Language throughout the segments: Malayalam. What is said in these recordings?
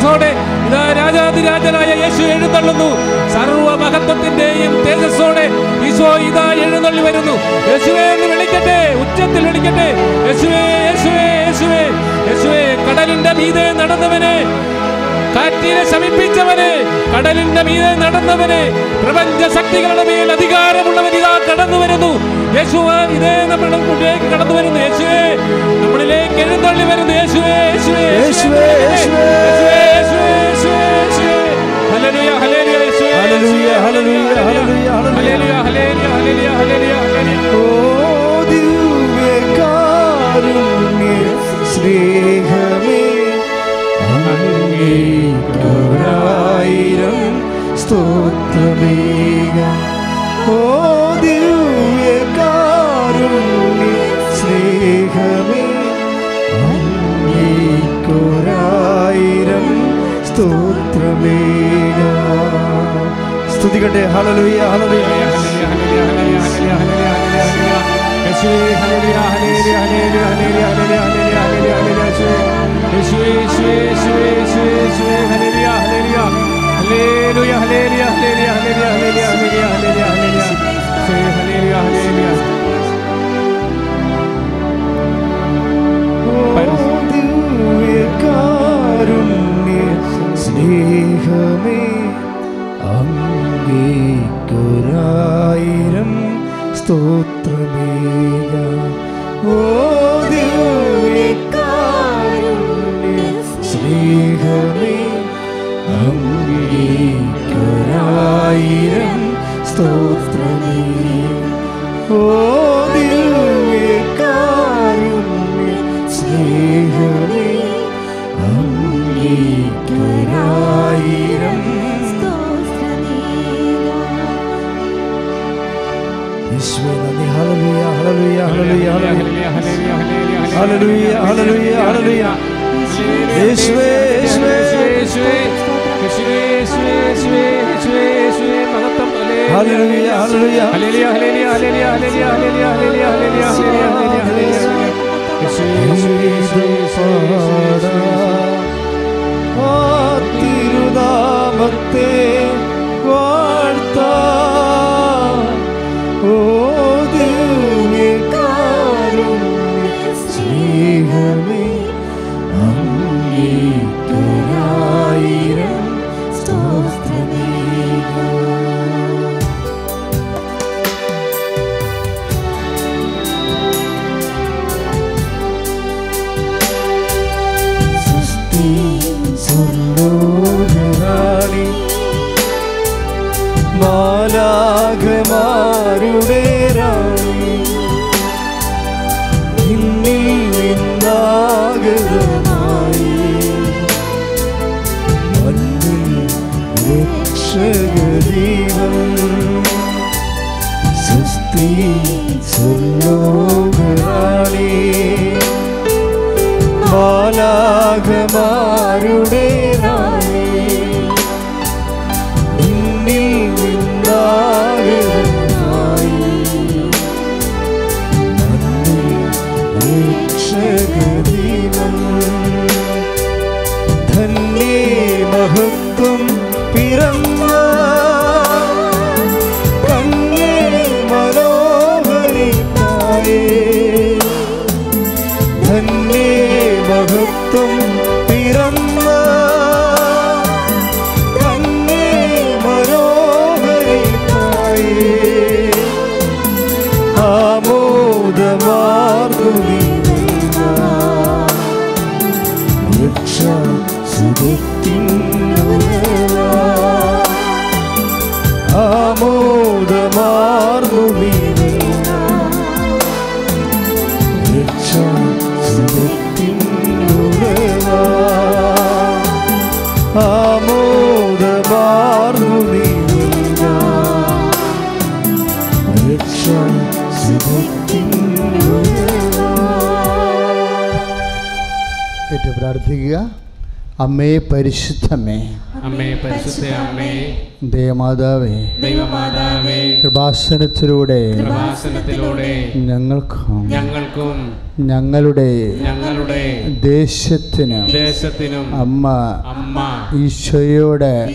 തേജസ്സോടെ ഇതാ രാജാതിരാജനായ യേശു എഴുന്നള്ളുന്നു. സർവ മഹത്വത്തിന്റെയും തേജസ്സോടെ ഈശോ ഇതാ എഴുന്നള്ളി വരുന്നു. യേശുവേ എന്ന് വിളിക്കട്ടെ ഉച്ചത്തിൽ വിളിക്കട്ടെ. യേശുവേ യേശുവേ യേശുവേ യേശുവേ കടലിന്റെ മീതെ നടന്നവനെ കാറ്റിനെ ശമിപ്പിച്ചവനെ കടലിന്റെ മീതെ നടന്നവനെ പ്രപഞ്ച ശക്തികളുടെ മേൽ അധികാരമുള്ളവൻ ഇതാ കടന്നു വരുന്നു. യേശു ഇതേ നമ്മുടെ മുന്നിലേക്ക് കടന്നു വരുന്നു. യേശുവേ നമ്മളിലേക്ക് എഴുന്നള്ളി വരുന്നു. യേശുവേ യേശുവേ യേശുവേ, യേശുവേ. യേശുവേ യേശുവേ യേശുവേ യേശുവേ. ഹല്ലേലൂയ ഹല്ലേലൂയ യേശുവേ hallelujah, hallelujah, hallelujah, hallelujah. Hallelujah. Hallelujah hallelujah ഹല്ലേലൂയ ഓ ദിവ്യകാരുണ്യ സ്നേഹമേ. അങ്ങേക്കൊരായിരം സ്തോത്രമേക. ഓ ദിവ്യകാരുണ്യ സ്നേഹമേ അങ്ങേക്കൊരായിരം സ്തോത്രമേക. സ്തുതിക്കട്ടെ ഹല്ലേലൂയ ഹല്ലേലൂയ ദിവ്യകാരുണ്യ സ്നേഹമേ അങ്ങേക്കൊരായിരം സ്തോത്രമേക സ്തോത്രമേക പ്രാർത്ഥിക്കുക. അമ്മേ പരിശുദ്ധമേ. അമ്മേ പരിശുദ്ധ അമ്മേ. ദേവമാതാവേ. ദൈവമാതാവേ. കൃപാസനത്തിലൂടെ. പ്രഭാസനത്തിലൂടെ ഞങ്ങൾക്കും. ഞങ്ങൾക്കും. ഞങ്ങളുടെ. ഞങ്ങളുടെ. ദേശത്തിനും. ദേശത്തിനും. അമ്മ. അമ്മ. ഈശോയോടെ.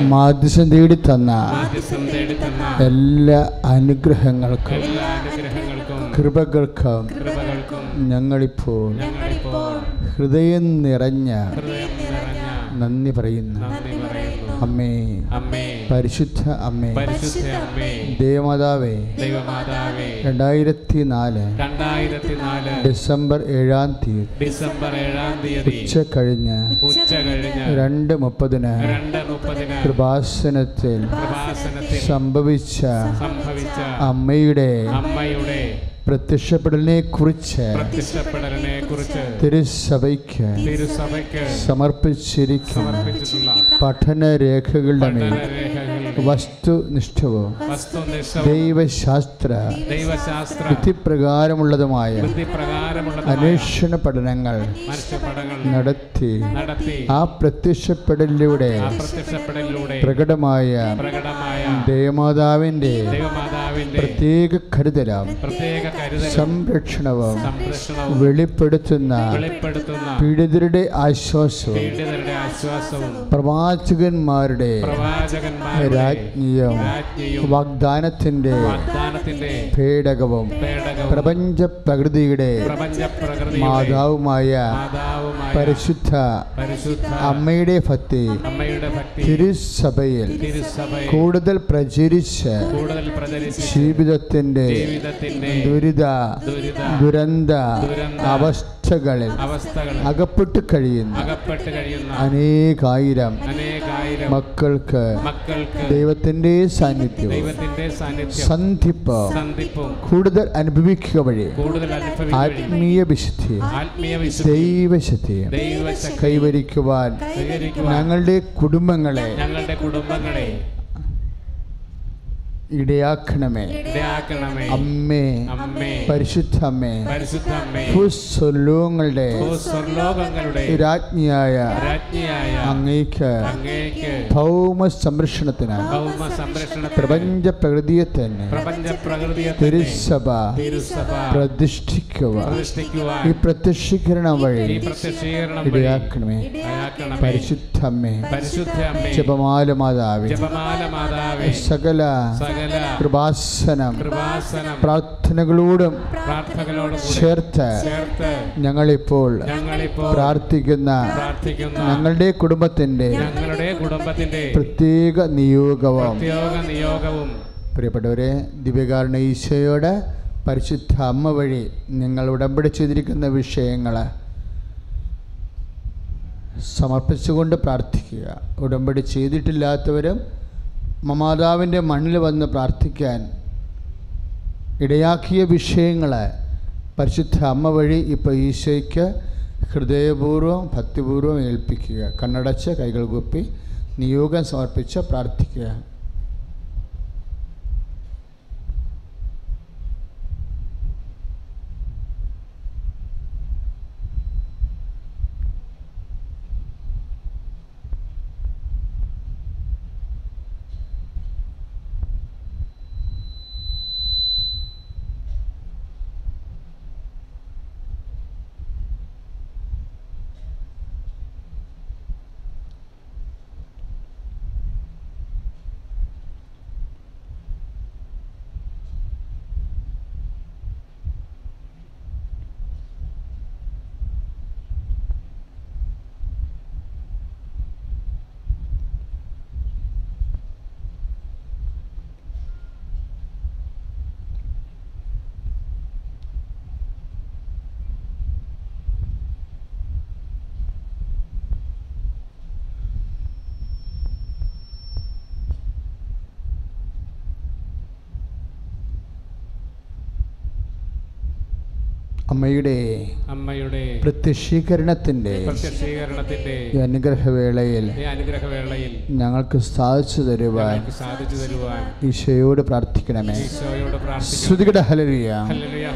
മാധ്യസം തേടി തന്ന എല്ലാ അനുഗ്രഹങ്ങൾക്കും. കൃപകൾക്കും. ഞങ്ങളിപ്പോൾ. ഹൃദയം നിറഞ്ഞ നന്ദി പറയുന്നു. അമ്മേ. പരിശുദ്ധ അമ്മേ. ദേവമാതാവേ. രണ്ടായിരത്തി നാല് ഡിസംബർ ഏഴാം തീയതി. ഡിസംബർ ഏഴാം തീയതി. ഉച്ച കഴിഞ്ഞ് രണ്ട് മുപ്പതിന് കൃപാസനത്തിൽ സംഭവിച്ച അമ്മയുടെ പ്രത്യക്ഷപ്പെടലിനെക്കുറിച്ച് തിരുസഭയ്ക്ക് തിരുസഭയ്ക്ക് സമർപ്പിച്ചിരിക്കുന്ന പഠനരേഖകളുടെ മേൽ വസ്തുനിഷ്ഠവും ദൈവശാസ്ത്ര ബുദ്ധിപ്രകാരമുള്ളതുമായ അന്വേഷണ പഠനങ്ങൾ നടത്തി. ആ പ്രത്യക്ഷപ്പെടലിലൂടെ പ്രകടമായ ദേവമാതാവിന്റെ പ്രത്യേക കരുതലും. സംരക്ഷണവും വെളിപ്പെടുത്തുന്ന പീഡിതരുടെ ആശ്വാസവും പ്രവാചകന്മാരുടെ രാജ്ഞിയും വാഗ്ദാനത്തിന്റെ പേടകവും പ്രപഞ്ച പ്രകൃതിയുടെ മാതാവുമായ പരിശുദ്ധ അമ്മയുടെ ഭക്തി തിരുസഭയിൽ കൂടുതൽ പ്രചരിച്ച് ജീവിതത്തിന്റെ ദുരിത ദുരന്ത അവസ്ഥ അവസ്ഥകളിൽ അകപ്പെട്ട് കഴിയുന്ന അനേകായിരം മക്കൾക്ക് ദൈവത്തിന്റെ സാന്നിധ്യം സന്ധിപ്പ് കൂടുതൽ അനുഭവിക്കുക വഴി ആത്മീയ വിശുദ്ധി ദൈവശക്തി കൈവരിക്കുവാൻ ഞങ്ങളുടെ കുടുംബങ്ങളെ ഇടയാക്കണമേ. അമ്മേ. പരിശുദ്ധമ്മേ. ഭൂസ്വർലോകങ്ങളുടെ രാജ്ഞിയായ അങ്ങേക്ക് ഭൗമ സംരക്ഷണത്തിന് പ്രപഞ്ച പ്രകൃതിയെ തന്നെ തിരുസഭ പ്രതിഷ്ഠിക്കുക ഈ പ്രത്യക്ഷീകരണം വഴി ഇടയാക്കണമേ. പരിശുദ്ധമ്മേ. ജപമാല മാതാവേ. സകല കൃപാസനം പ്രാർത്ഥനകളോടും ചേർത്ത് ഞങ്ങളിപ്പോൾ പ്രാർത്ഥിക്കുന്ന പ്രാർത്ഥിക്കുന്ന ഞങ്ങളുടെ കുടുംബത്തിന്റെ ഞങ്ങളുടെ കുടുംബത്തിന്റെ പ്രത്യേക നിയോഗവും പ്രത്യേക നിയോഗവും പ്രിയപ്പെട്ടവരെ ദിവ്യകാരണ ഈശോയോട് പരിശുദ്ധ അമ്മ വഴി നിങ്ങൾ ഉടമ്പടി ചെയ്തിരിക്കുന്ന വിഷയങ്ങൾ സമർപ്പിച്ചുകൊണ്ട് പ്രാർത്ഥിക്കുക. ഉടമ്പടി ചെയ്തിട്ടില്ലാത്തവരും മമാതാവിന്റെ മണ്ണിൽ വന്ന് പ്രാർത്ഥിക്കാൻ ഇടയാക്കിയ വിഷയങ്ങളെ പരിശുദ്ധ അമ്മ വഴി ഇപ്പോൾ ഈശോയ്ക്ക് ഹൃദയപൂർവം ഭക്തിപൂർവം ഏൽപ്പിക്കുക. കണ്ണടച്ച് കൈകൾ കുപ്പി നിയോഗം സമർപ്പിച്ച് പ്രാർത്ഥിക്കുക. അമ്മയുടെ അമ്മയുടെ പ്രത്യക്ഷീകരണത്തിന്റെ പ്രത്യക്ഷീകരണത്തിന്റെ അനുഗ്രഹവേളയിൽ അനുഗ്രഹവേളയിൽ ഞങ്ങൾക്ക് സാധിച്ചു തരുവാൻ സാധിച്ചു തരുവാൻ ഈശോയോട് പ്രാർത്ഥിക്കണമേ. ഈശോയോട് പ്രാർത്ഥിക്കണം ശ്രുതികട ഹലരിയ ഹല്ലേലൂയ,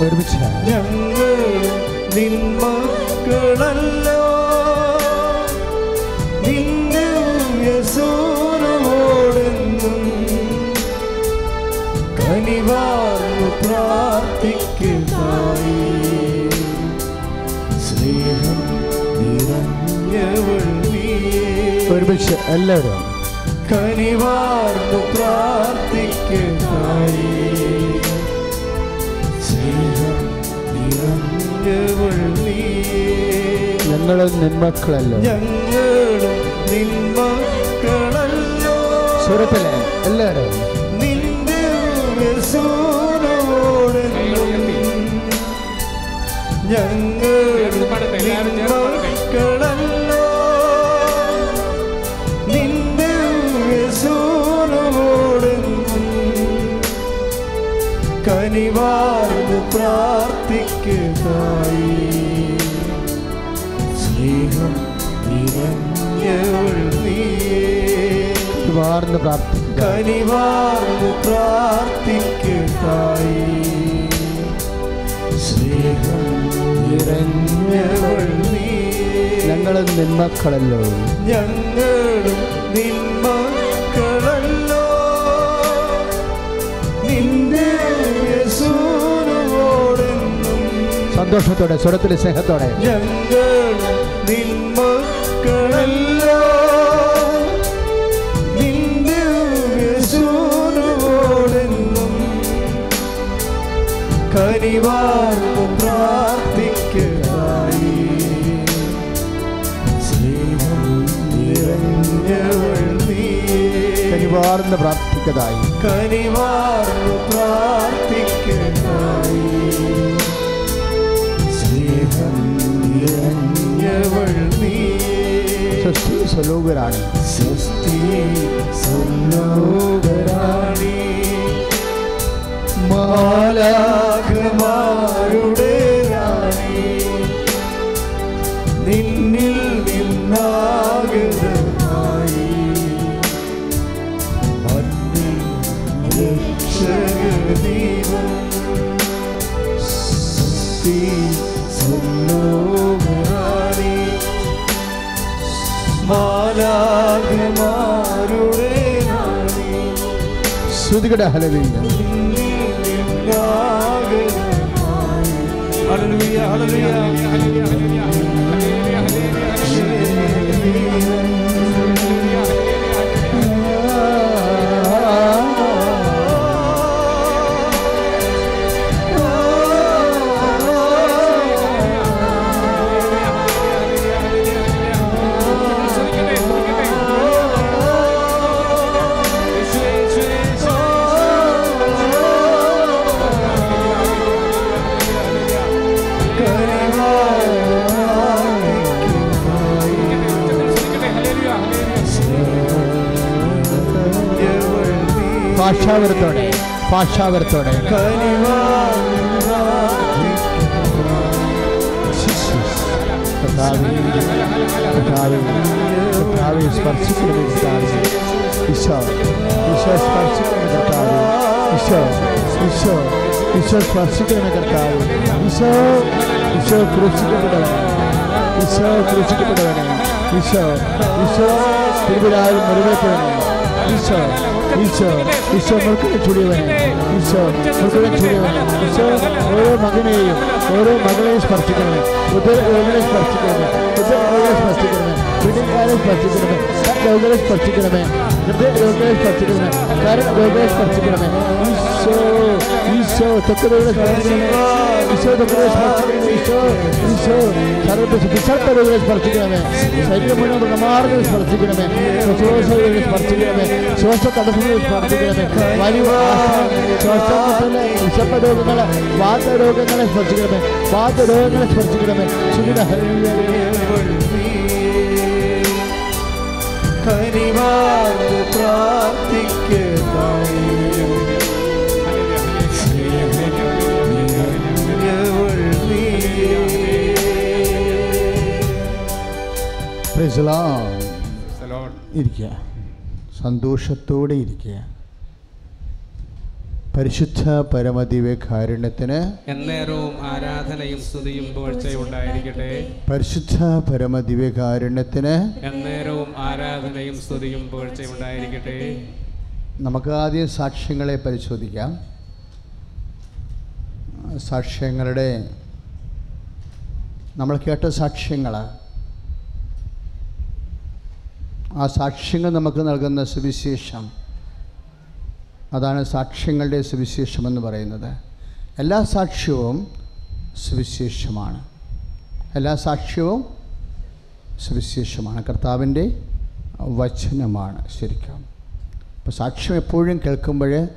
ഒരുമിച്ച് നിന്മക്കളല്ലോ നിന്റെ യേശുവിനോടെന്നും കനിവാർന്നു പ്രാർത്ഥിക്കുന്നതായി സ്നേഹം നിറഞ്ഞവൾ ഒരുമിച്ച് എല്ലാവരും കനിവാർന്നു പ്രാർത്ഥിക്കുന്നതായി ഞങ്ങളും നിന്മക്കളല്ലോ. ഞങ്ങളും നിന്മക്കളല്ലോ. സ്വരത്തിലെ എല്ലാവരും. നിന്റെ ഞങ്ങളും നിന്റെ യേശുവിനോടെന്നും കനിവാർന്ന് പ്രാർത്ഥിക്കുന്നതായി പ്രാർത്ഥിക്കുക. കനിവാർന്നു സ്നേഹം നിറഞ്ഞവൾ ഞങ്ങളും നിന്മക്കളല്ലോ. ഞങ്ങളും നിന്മക്കളല്ലോ. നിന്റെ സന്തോഷത്തോടെ സ്വരത്തിലെ സ്നേഹത്തോടെ. ഞങ്ങളും നിന്മക്കളല്ലോ. കനിവാർന്നു പ്രാർത്ഥിക്കായി സ്നേഹം നിറഞ്ഞവൾ നീയേ കനിവാർന്ന് പ്രാർത്ഥിക്കതായി. കനിവാർന്നു പ്രാർത്ഥിക്കായി സ്നേഹം നിറഞ്ഞവൾ നീയേ സ്വസ്തി സ്വലോകരാണി. സ്വസ്തി സുലോകരാണി മാലാഖമാരുടെ നിന്നിൽ ശ്രുതികടെ ഹലവില്ല ഹല്ലേലൂയ ഹല്ലേലൂയ ഭാഷാവരത്തോടെ ഭാഷാവരത്തോടെ കർത്താവേ, കർത്താവേ, കർത്താവേ, സ്പർശിക്കണമേ കർത്താവേ. ഈശോ ഈശോ സ്പർശിക്കണമേ കർത്താവേ. ഈശോ ഈശോ ഈശോ സ്പർശിക്കണമേ കർത്താവേ. ഈശോ ഈശോ ക്രൂശിക്കപ്പെട്ടവനെ. ഈശോ ക്രൂശിക്കപ്പെട്ടവനെ. ഈശോ ഈശോ തിരുവിഴാവിൽ മുറിവേറ്റവനെ. ईश्वर ईश्वर ईश्वर मरकड़े छुड़े हुए हैं ईश्वर मरकड़े छुड़े हुए हैं ईश्वर ओरो मगने ओरो मगने स्पर्श करने उधर ओगने स्पर्श करने उधर ओगने स्पर्श करने ഈശോ ഈശോ ഈശോ മുറുക്കനെ ചുടിയവനെ ഈശോ മുറുക്കനെ ചുടിയവനെ ഈശോ ഓരോ മകനെയും ഓരോ മകളെയും സ്പർശിക്കണമേ ഉദര രോഗികളെ സ്പർശിക്കണമേ ഉദര രോഗികളെ സ്പർശിക്കണമേ പിടിക്കാരെ സ്പർശിക്കണമേ രോഗികളെ സ്പർശിക്കണമേ ഹൃദയ രോഗികളെ സ്പർശിക്കണമേ കരൺ രോഗികളെ സ്പർശിക്കണമേ ഈശോ ഈശോ തൊക്കരോഗികളെ സ്പർശിക്കണമേ ഈശോ തൊക്കരോഗികളെ സ്പർശിക്കണമേ ഈശോ ഈശോ സർവ വിശാത്ത രോഗികളെ സ്പർശിക്കണമേ ശരീരം മുഴുവൻ പ്രമാർഗം സ്പർശിക്കണമേ ശ്വാസ സ്പർശിക്കണമേ ശ്വാസ തടസ്സങ്ങൾ സ്പർശിക്കണമേ വലിയ ശ്വാസമുട്ടൽ വിശപ്പ രോഗങ്ങളെ വാതരോഗങ്ങളെ സ്പർശിക്കണമേ വാതരോഗങ്ങളെ സ്പർശിക്കണമേ ശുചിത നീ സന്തോഷത്തോടെ ഇരിക്കുക. പരിശുദ്ധ പരമദിവ്യ കാരുണ്യത്തിന് എന്നേരവും ആരാധനയും സ്തുതിയും പരിശുദ്ധ പരമദിവ്യ കാരുണ്യത്തിന് എന്നേരവും ആരാധനയും സ്തുതിയും പുകഴ്ചയും ഉണ്ടായിരിക്കട്ടെ. നമുക്ക് ആദ്യം സാക്ഷ്യങ്ങളെ പരിശോധിക്കാം. സാക്ഷ്യങ്ങളുടെ നമ്മൾ കേട്ട സാക്ഷ്യങ്ങൾ ആ സാക്ഷ്യങ്ങൾ നമുക്ക് നൽകുന്ന സുവിശേഷം. അതാണ് സാക്ഷ്യങ്ങളുടെ സുവിശേഷം എന്ന് പറയുന്നത്. എല്ലാ സാക്ഷ്യവും സുവിശേഷമാണ്. എല്ലാ സാക്ഷ്യവും സുവിശേഷമാണ്. കർത്താവിന്റെ വചനമാണ് ശരിക്കും. അപ്പോൾ സാക്ഷ്യം എപ്പോഴും കേൾക്കുമ്പോൾ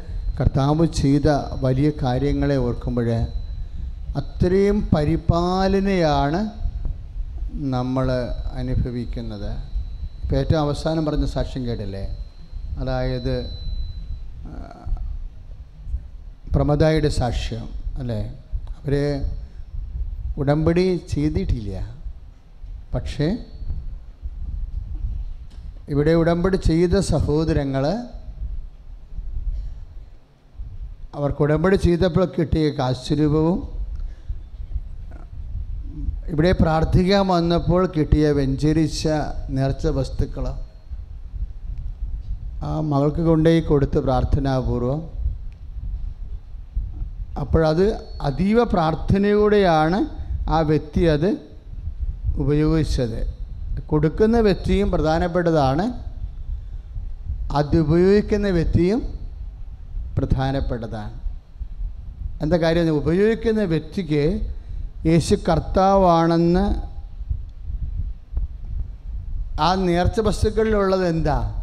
കർത്താവ് ചെയ്ത വലിയ കാര്യങ്ങളെ ഓർക്കുമ്പോൾ അത്രയും പരിപാലനയാണ് നമ്മൾ അനുഭവിക്കുന്നത്. ഇപ്പോൾ ഏറ്റവും അവസാനം പറഞ്ഞ സാക്ഷ്യം കേട്ടില്ലേ? അതായത് പ്രമദായുടെ സാക്ഷ്യം അല്ലേ? അവർ ഉടമ്പടി ചെയ്തിട്ടില്ല. പക്ഷേ ഇവിടെ ഉടമ്പടി ചെയ്ത സഹോദരങ്ങൾ അവർക്ക് ഉടമ്പടി ചെയ്തപ്പോൾ കിട്ടിയ കാശുരൂപവും ഇവിടെ പ്രാർത്ഥിക്കാൻ വന്നപ്പോൾ കിട്ടിയ വെഞ്ചരിച്ച നേർച്ച വസ്തുക്കൾ ആ മകൾക്ക് കൊണ്ടുപോയി കൊടുത്ത് പ്രാർത്ഥനാപൂർവം. അപ്പോഴത് അതീവ പ്രാർത്ഥനയോടെയാണ് ആ വ്യക്തി അത് ഉപയോഗിച്ചത്. കൊടുക്കുന്ന വ്യക്തിയും പ്രധാനപ്പെട്ടതാണ് അത് ഉപയോഗിക്കുന്ന വ്യക്തിയും പ്രധാനപ്പെട്ടതാണ്. എന്താ കാര്യം? ഉപയോഗിക്കുന്ന വ്യക്തിക്ക് യേശു കർത്താവാണെന്ന് ആ നേർച്ച വസ്തുക്കളിലുള്ളത് എന്താ?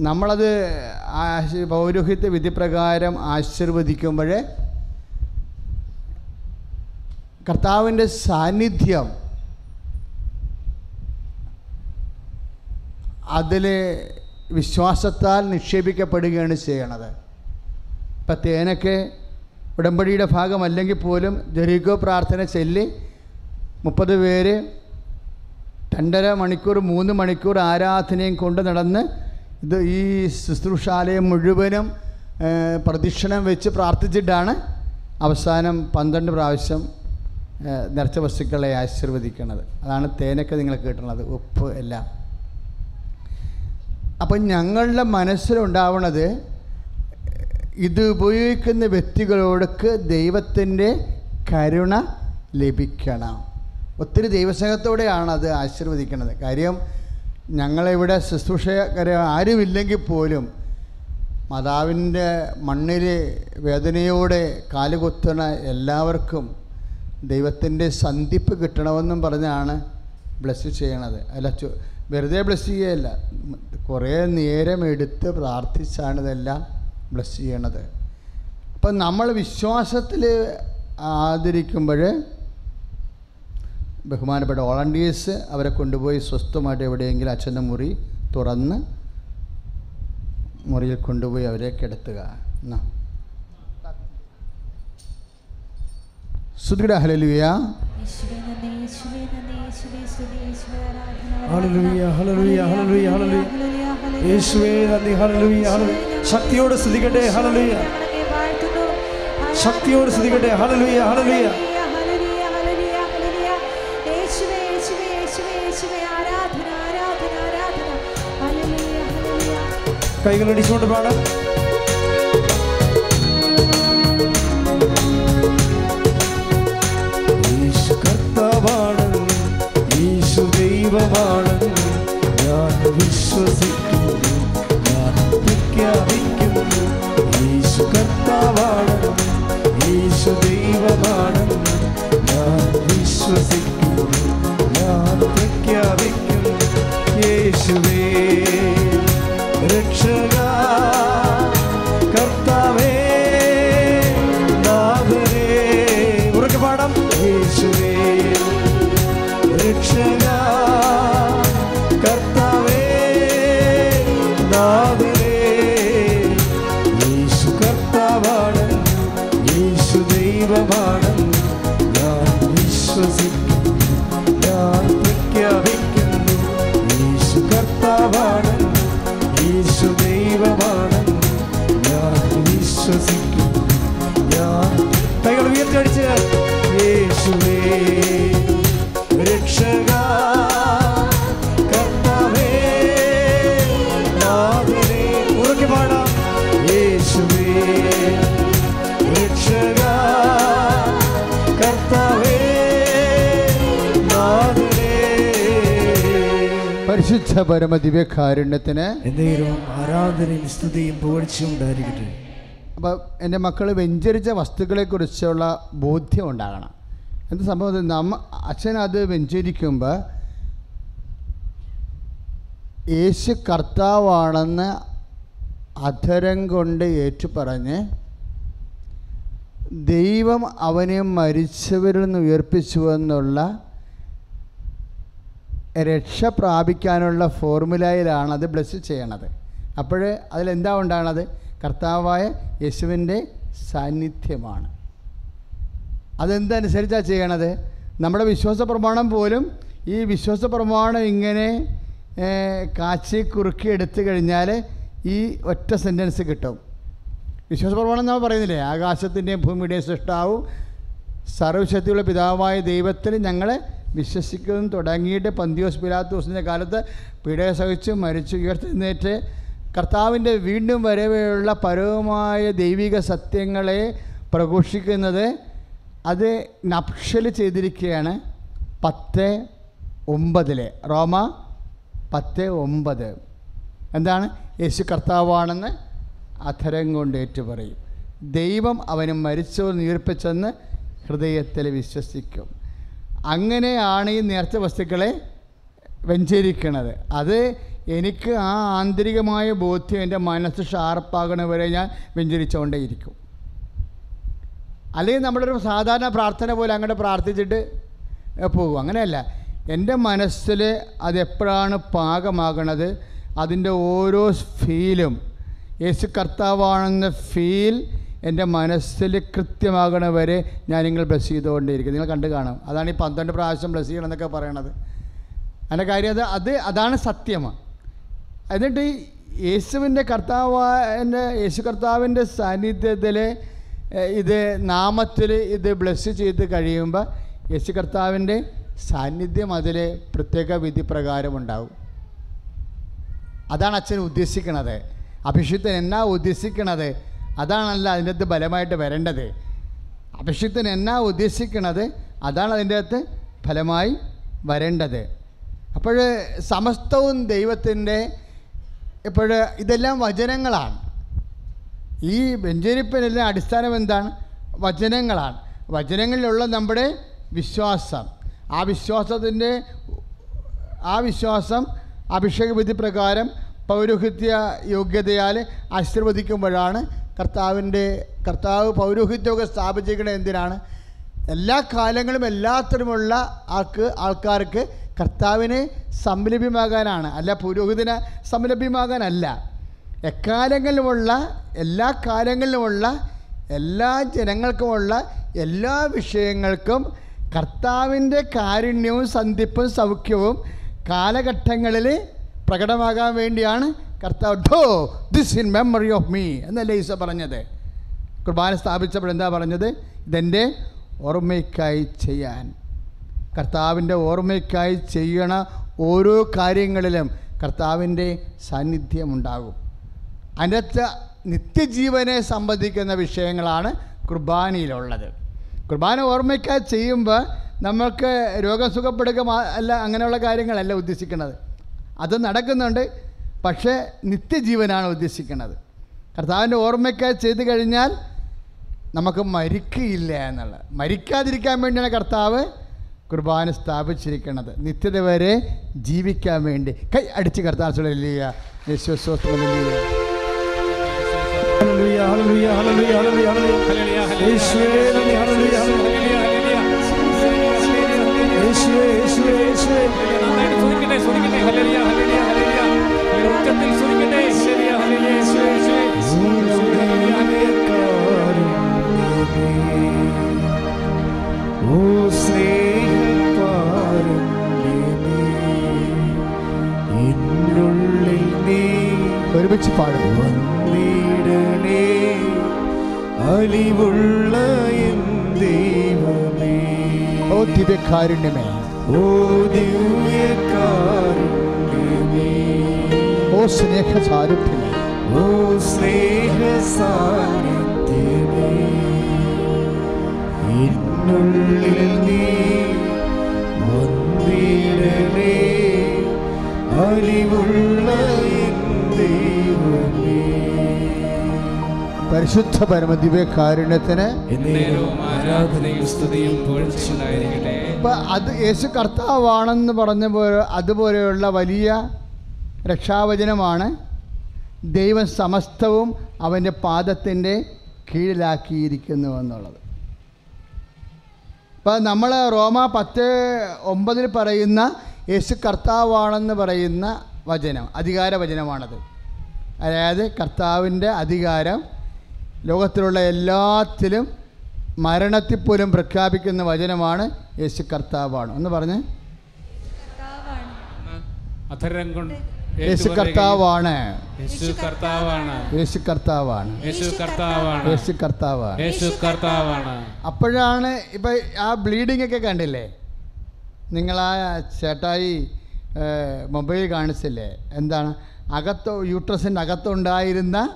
നമ്മളത് പൗരോഹിത്യ വിധിപ്രകാരം ആശീർവദിക്കുമ്പോൾ കർത്താവിന്റെ സാന്നിധ്യം അതിൽ വിശ്വാസത്താൽ നിക്ഷേപിക്കപ്പെടുകയാണ് ചെയ്യണത്. ഇപ്പം തേനൊക്കെ ഉടമ്പടിയുടെ ഭാഗമല്ലെങ്കിൽ പോലും ജെറിക്കോ പ്രാർത്ഥന ചൊല്ലി മുപ്പത് പേര് രണ്ടര മണിക്കൂർ മൂന്ന് മണിക്കൂർ ആരാധനയും കൊണ്ട് നടന്ന് ഇത് ഈ ശുശ്രൂഷാലയം മുഴുവനും പ്രദക്ഷിണം വെച്ച് പ്രാർത്ഥിച്ചിട്ടാണ് അവസാനം പന്ത്രണ്ട് പ്രാവശ്യം നിറച്ച വസ്തുക്കളെ ആശീർവദിക്കുന്നത് അതാണ് തേനൊക്കെ നിങ്ങൾ കേട്ടുള്ളത് ഉപ്പ് എല്ലാം. അപ്പം ഞങ്ങളുടെ മനസ്സിലുണ്ടാവണത് ഇത് ഉപയോഗിക്കുന്ന വ്യക്തികളോടൊക്കെ ദൈവത്തിന്റെ കരുണ ലഭിക്കണം. ഒത്തിരി ദൈവസ്നേഹത്തോടെയാണ് അത് ആശീർവദിക്കുന്നത് കാര്യം ഞങ്ങളിവിടെ ശുശ്രൂഷകര ആരുമില്ലെങ്കിൽ പോലും മാതാവിന്റെ മണ്ണിൽ വേദനയോടെ കാലുകുത്തുന്ന എല്ലാവർക്കും ദൈവത്തിന്റെ സന്ധിപ്പ് കിട്ടണമെന്നും പറഞ്ഞാണ് ബ്ലസ് ചെയ്യണത്. അല്ല വെറുതെ ബ്ലസ് ചെയ്യുകയല്ല. കുറേ നേരം എടുത്ത് പ്രാർത്ഥിച്ചാണ് ഇതെല്ലാം ബ്ലസ് ചെയ്യണത്. അപ്പം നമ്മൾ വിശ്വാസത്തിൽ ആദരിക്കുമ്പോൾ ബഹുമാനപ്പെട്ട വോളണ്ടിയേഴ്സ് അവരെ കൊണ്ടുപോയി സ്വസ്ഥമായിട്ട് എവിടെയെങ്കിലും അച്ഛന്റെ മുറി തുറന്ന് മുറിയിൽ കൊണ്ടുപോയി അവരെ കിടത്തുക. എന്നാ ഹല്ലേലൂയ ഹല്ലേലൂയ ശക്തിയോട് സ്തുതിക്കട്ടെ വാഴ്ത്തുന്നു. ശക്തിയോട് സ്തുതിക്കട്ടെ ഹല്ലേലൂയ ഹല്ലേലൂയ ഹല്ലേലൂയ, ഹല്ലേലൂയ, യേശു ദൈവമാണ് ഞാൻ വിശ്വസിക്കുന്നു. ഞാൻ പ്രഖ്യാപിക്കുന്നു. യേശു കർത്താവാണ്. യേശു ദൈവമാണ്. ഞാൻ വിശ്വസിക്കുന്നു. ഞാൻ പ്രഖ്യാപിക്കുന്നു. യേശുവേ രക്ഷക പരിശുദ്ധ പരമ ദിവ്യകാരുണ്യത്തിന് എന്തെങ്കിലും ആരാധനയും സ്തുതിയും പുകഴ്ചയും ഉണ്ടായിരിക്കട്ടെ. അപ്പോൾ എന്റെ മക്കൾ വെഞ്ചരിച്ച വസ്തുക്കളെക്കുറിച്ചുള്ള ബോധ്യം ഉണ്ടാകണം. എന്ത് സംഭവം നമ്മ അച്ഛൻ അത് വെഞ്ചരിക്കുമ്പോൾ യേശു കർത്താവാണെന്ന് അധരം കൊണ്ട് ഏറ്റുപറഞ്ഞ് ദൈവം അവനെ മരിച്ചവരിൽ നിന്ന് ഉയർപ്പിച്ചുവെന്നുള്ള രക്ഷ പ്രാപിക്കാനുള്ള ഫോർമുലയിലാണ് അത് ബ്ലസ് ചെയ്യണത്. അപ്പോൾ അതിലെന്താ ഉണ്ടാകണത് കർത്താവായ യേശുവിന്റെ സാന്നിധ്യമാണ്. അതെന്തനുസരിച്ചാണ് ചെയ്യണത്? നമ്മുടെ വിശ്വാസ പ്രമാണം പോലും ഈ വിശ്വാസ പ്രമാണം ഇങ്ങനെ കാച്ചി കുറുക്കി എടുത്തു കഴിഞ്ഞാൽ ഈ ഒറ്റ സെന്റൻസ് കിട്ടും. വിശ്വാസ പ്രമാണം നമ്മൾ പറയുന്നില്ലേ? ആകാശത്തിന്റെയും ഭൂമിയുടെയും സൃഷ്ടാവും സർവശക്തിയുള്ള പിതാവായ ദൈവത്തിന് ഞങ്ങളെ വിശ്വസിക്കുന്നു. തുടങ്ങിയിട്ട് പന്തിയോസ് പിലാത്തോസിന്റെ കാലത്ത് പീഡ സഹിച്ച് മരിച്ചു. ഉയർത്തെഴുന്നേറ്റ് കർത്താവിന്റെ വീണ്ടും വരവെയുള്ള പരവുമായ ദൈവിക സത്യങ്ങളെ പ്രഘോഷിക്കുന്നത് അത് നപ്ഷൽ ചെയ്തിരിക്കുകയാണ് പത്ത് ഒമ്പതിലെ. റോമ പത്ത് ഒമ്പത്. എന്താണ്? യേശു കർത്താവാണെന്ന് അധരം കൊണ്ട് ഏറ്റുപറയും. ദൈവം അവന് മരിച്ചവർ നീർപ്പിച്ചെന്ന് ഹൃദയത്തിൽ വിശ്വസിക്കും. അങ്ങനെയാണ് ഈ നേർച്ച വസ്തുക്കളെ വെഞ്ചരിക്കണത്. അത് എനിക്ക് ആ ആന്തരികമായ ബോധ്യം എന്റെ മനസ്സ് ഷാർപ്പാകണ വരെ ഞാൻ വെഞ്ചരിച്ചുകൊണ്ടേയിരിക്കും അല്ലെങ്കിൽ നമ്മളൊരു സാധാരണ പ്രാർത്ഥന പോലെ അങ്ങോട്ട് പ്രാർത്ഥിച്ചിട്ട് പോകും. അങ്ങനെയല്ല. എന്റെ മനസ്സിൽ അതെപ്പോഴാണ് പാകമാകണത്? അതിന്റെ ഓരോ ഫീലും യേശു കർത്താവാണെന്ന ഫീൽ എന്റെ മനസ്സിൽ കൃത്യമാകണ വരെ ഞാൻ നിങ്ങൾ ബ്ലസ് ചെയ്തുകൊണ്ടേയിരിക്കും നിങ്ങൾ കണ്ടു കാണാം. അതാണ് ഈ പന്ത്രണ്ട് പ്രാവശ്യം ബ്ലസ് ചെയ്യണം എന്നൊക്കെ പറയണത്. അതിന്റെ കാര്യം അത് അത് അതാണ് സത്യമാണ് എന്നിട്ട് യേശുവിന്റെ കർത്താവിന്റെ യേശു കർത്താവിന്റെ സാന്നിധ്യത്തിൽ ഇത് നാമത്തിൽ ഇത് ബ്ലസ് ചെയ്ത് കഴിയുമ്പോൾ യേശു കർത്താവിന്റെ സാന്നിധ്യം അതിൽ പ്രത്യേക വിധി പ്രകാരം ഉണ്ടാവും. അതാണ് അച്ഛൻ ഉദ്ദേശിക്കണത്. അഭിഷിക്തൻ എന്നാ ഉദ്ദേശിക്കണത്? അതാണല്ല അതിന്റെ അകത്ത് ബലമായിട്ട് വരേണ്ടത്. അഭിഷിക്തൻ എന്നാ ഉദ്ദേശിക്കണത്? അതാണ് അതിന്റെ അകത്ത് ഫലമായി വരേണ്ടത്. അപ്പോൾ സമസ്തവും ദൈവത്തിന്റെ ഇപ്പോൾ ഇതെല്ലാം വചനങ്ങളാണ്. ഈ വെഞ്ചരിപ്പിനെല്ലാം അടിസ്ഥാനം എന്താണ്? വചനങ്ങളാണ്. വചനങ്ങളിലുള്ള നമ്മുടെ വിശ്വാസം. ആ വിശ്വാസത്തിന്റെ ആ വിശ്വാസം അഭിഷേക വിധി പ്രകാരം പൗരോഹിത്യ യോഗ്യതയാൽ ആശീർവദിക്കുമ്പോഴാണ് കർത്താവിന്റെ കർത്താവ് പൗരോഹിത്യമൊക്കെ സ്ഥാപിച്ചിരിക്കുന്നത് എന്തിനാണ്? എല്ലാ കാലങ്ങളും എല്ലാത്തരമുള്ള ആൾക്ക് ആൾക്കാർക്ക് കർത്താവിന് സംലഭ്യമാകാനാണ്. അല്ല പുരോഹിതന് സംലഭ്യമാകാനല്ല. എക്കാലങ്ങളിലുമുള്ള എല്ലാ കാലങ്ങളിലുമുള്ള എല്ലാ ജനങ്ങൾക്കുമുള്ള എല്ലാ വിഷയങ്ങൾക്കും കർത്താവിന്റെ കാരുണ്യവും സന്ധിപ്പും സൗഖ്യവും കാലഘട്ടങ്ങളിൽ പ്രകടമാകാൻ വേണ്ടിയാണ് കർത്താവ് do this in memory of me എന്നല്ലേ ഈസ പറഞ്ഞത്? കുർബാന സ്ഥാപിച്ചപ്പോൾ എന്താ പറഞ്ഞത്? ഇതെന്റെ ഓർമ്മയ്ക്കായി ചെയ്യാൻ. കർത്താവിന്റെ ഓർമ്മയ്ക്കായി ചെയ്യണ ഓരോ കാര്യങ്ങളിലും കർത്താവിന്റെ സാന്നിധ്യം ഉണ്ടാകും. അതിന്റെ നിത്യജീവനെ സംബന്ധിക്കുന്ന വിഷയങ്ങളാണ് കുർബാനയിലുള്ളത്. കുർബാന ഓർമ്മയ്ക്കായി ചെയ്യുമ്പോൾ നമ്മൾക്ക് രോഗം സുഖപ്പെടുക അല്ല അങ്ങനെയുള്ള കാര്യങ്ങളല്ല ഉദ്ദേശിക്കുന്നത്. അത് നടക്കുന്നുണ്ട്. പക്ഷേ നിത്യജീവനാണ് ഉദ്ദേശിക്കുന്നത്. കർത്താവിന്റെ ഓർമ്മയ്ക്കായി ചെയ്തു കഴിഞ്ഞാൽ നമുക്ക് മരിക്കില്ല എന്നുള്ളത്. മരിക്കാതിരിക്കാൻ വേണ്ടിയാണ് കർത്താവ് കുർബാന സ്ഥാപിച്ചിരിക്കുന്നത്. നിത്യത വരെ ജീവിക്കാൻ വേണ്ടി. കൈ അടിച്ച് കർത്താവ് യേശുസ്വസ്ഥ ഹല്ലേലൂയ, സ്തുതിക്കട്ടെ, സ്തുതിക്കട്ടെ. ഹല്ലേലൂയ, ഹല്ലേലൂയ, ഹല്ലേലൂയ. ഉച്ചത്തിൽ സ്തുതിക്കട്ടെ. ഹല്ലേലൂയ, ഹല്ലേലൂയ, യേശുവേ, ഒരുമിച്ച് പാടും അലിവുള്ള ഓ ദിവ്യകാരുണ്യമേ ഓ സ്നേഹ സാരഥ്യമേ ഓ സ്നേഹ സാന്നിധ്യമേ എന്നുള്ളിൽ നീ വന്നിടണേ. അലിവുള്ള എൻ ദൈവമേ. പരിശുദ്ധ പരമദിവ്യ കാരുണ്യത്തിന് എന്നേരവും ആരാധനയും സ്തുതിയും പുകഴ്ചയുണ്ടായിരിക്കട്ടെ ഇപ്പൊ അത് യേശു കർത്താവാണെന്ന് പറഞ്ഞ പോലെ അതുപോലെയുള്ള വലിയ രക്ഷാവചനമാണ് ദൈവം സമസ്തവും അവന്റെ പാദത്തിന്റെ കീഴിലാക്കിയിരിക്കുന്നു എന്നുള്ളത് ഇപ്പം നമ്മൾ റോമ പത്ത് ഒമ്പതിൽ പറയുന്ന യേശു കർത്താവാണെന്ന് പറയുന്ന വചനം അധികാര വചനമാണത് അതായത് കർത്താവിന്റെ അധികാരം ലോകത്തിലുള്ള എല്ലാത്തിലും മരണത്തിൽ പോലും പ്രഖ്യാപിക്കുന്ന വചനമാണ് യേശു കർത്താവാണ്. എന്ന് പറഞ്ഞ്. അധരം കൊണ്ട് യേശു കർത്താവാണ്. യേശു കർത്താവാണ്. യേശു കർത്താവാണ്. യേശു കർത്താവാണ്. യേശു കർത്താവാണ്. യേശു കർത്താവാണ്. അപ്പോഴാണ് ഇപ്പൊ ആ ബ്ലീഡിംഗ് ഒക്കെ കണ്ടില്ലേ? നിങ്ങൾ ആ ചേട്ടായി മൊബൈൽ കാണിച്ചില്ലേ? എന്താണ്? അകത്ത് യൂട്രസിന്റെ അകത്തുണ്ടായിരുന്ന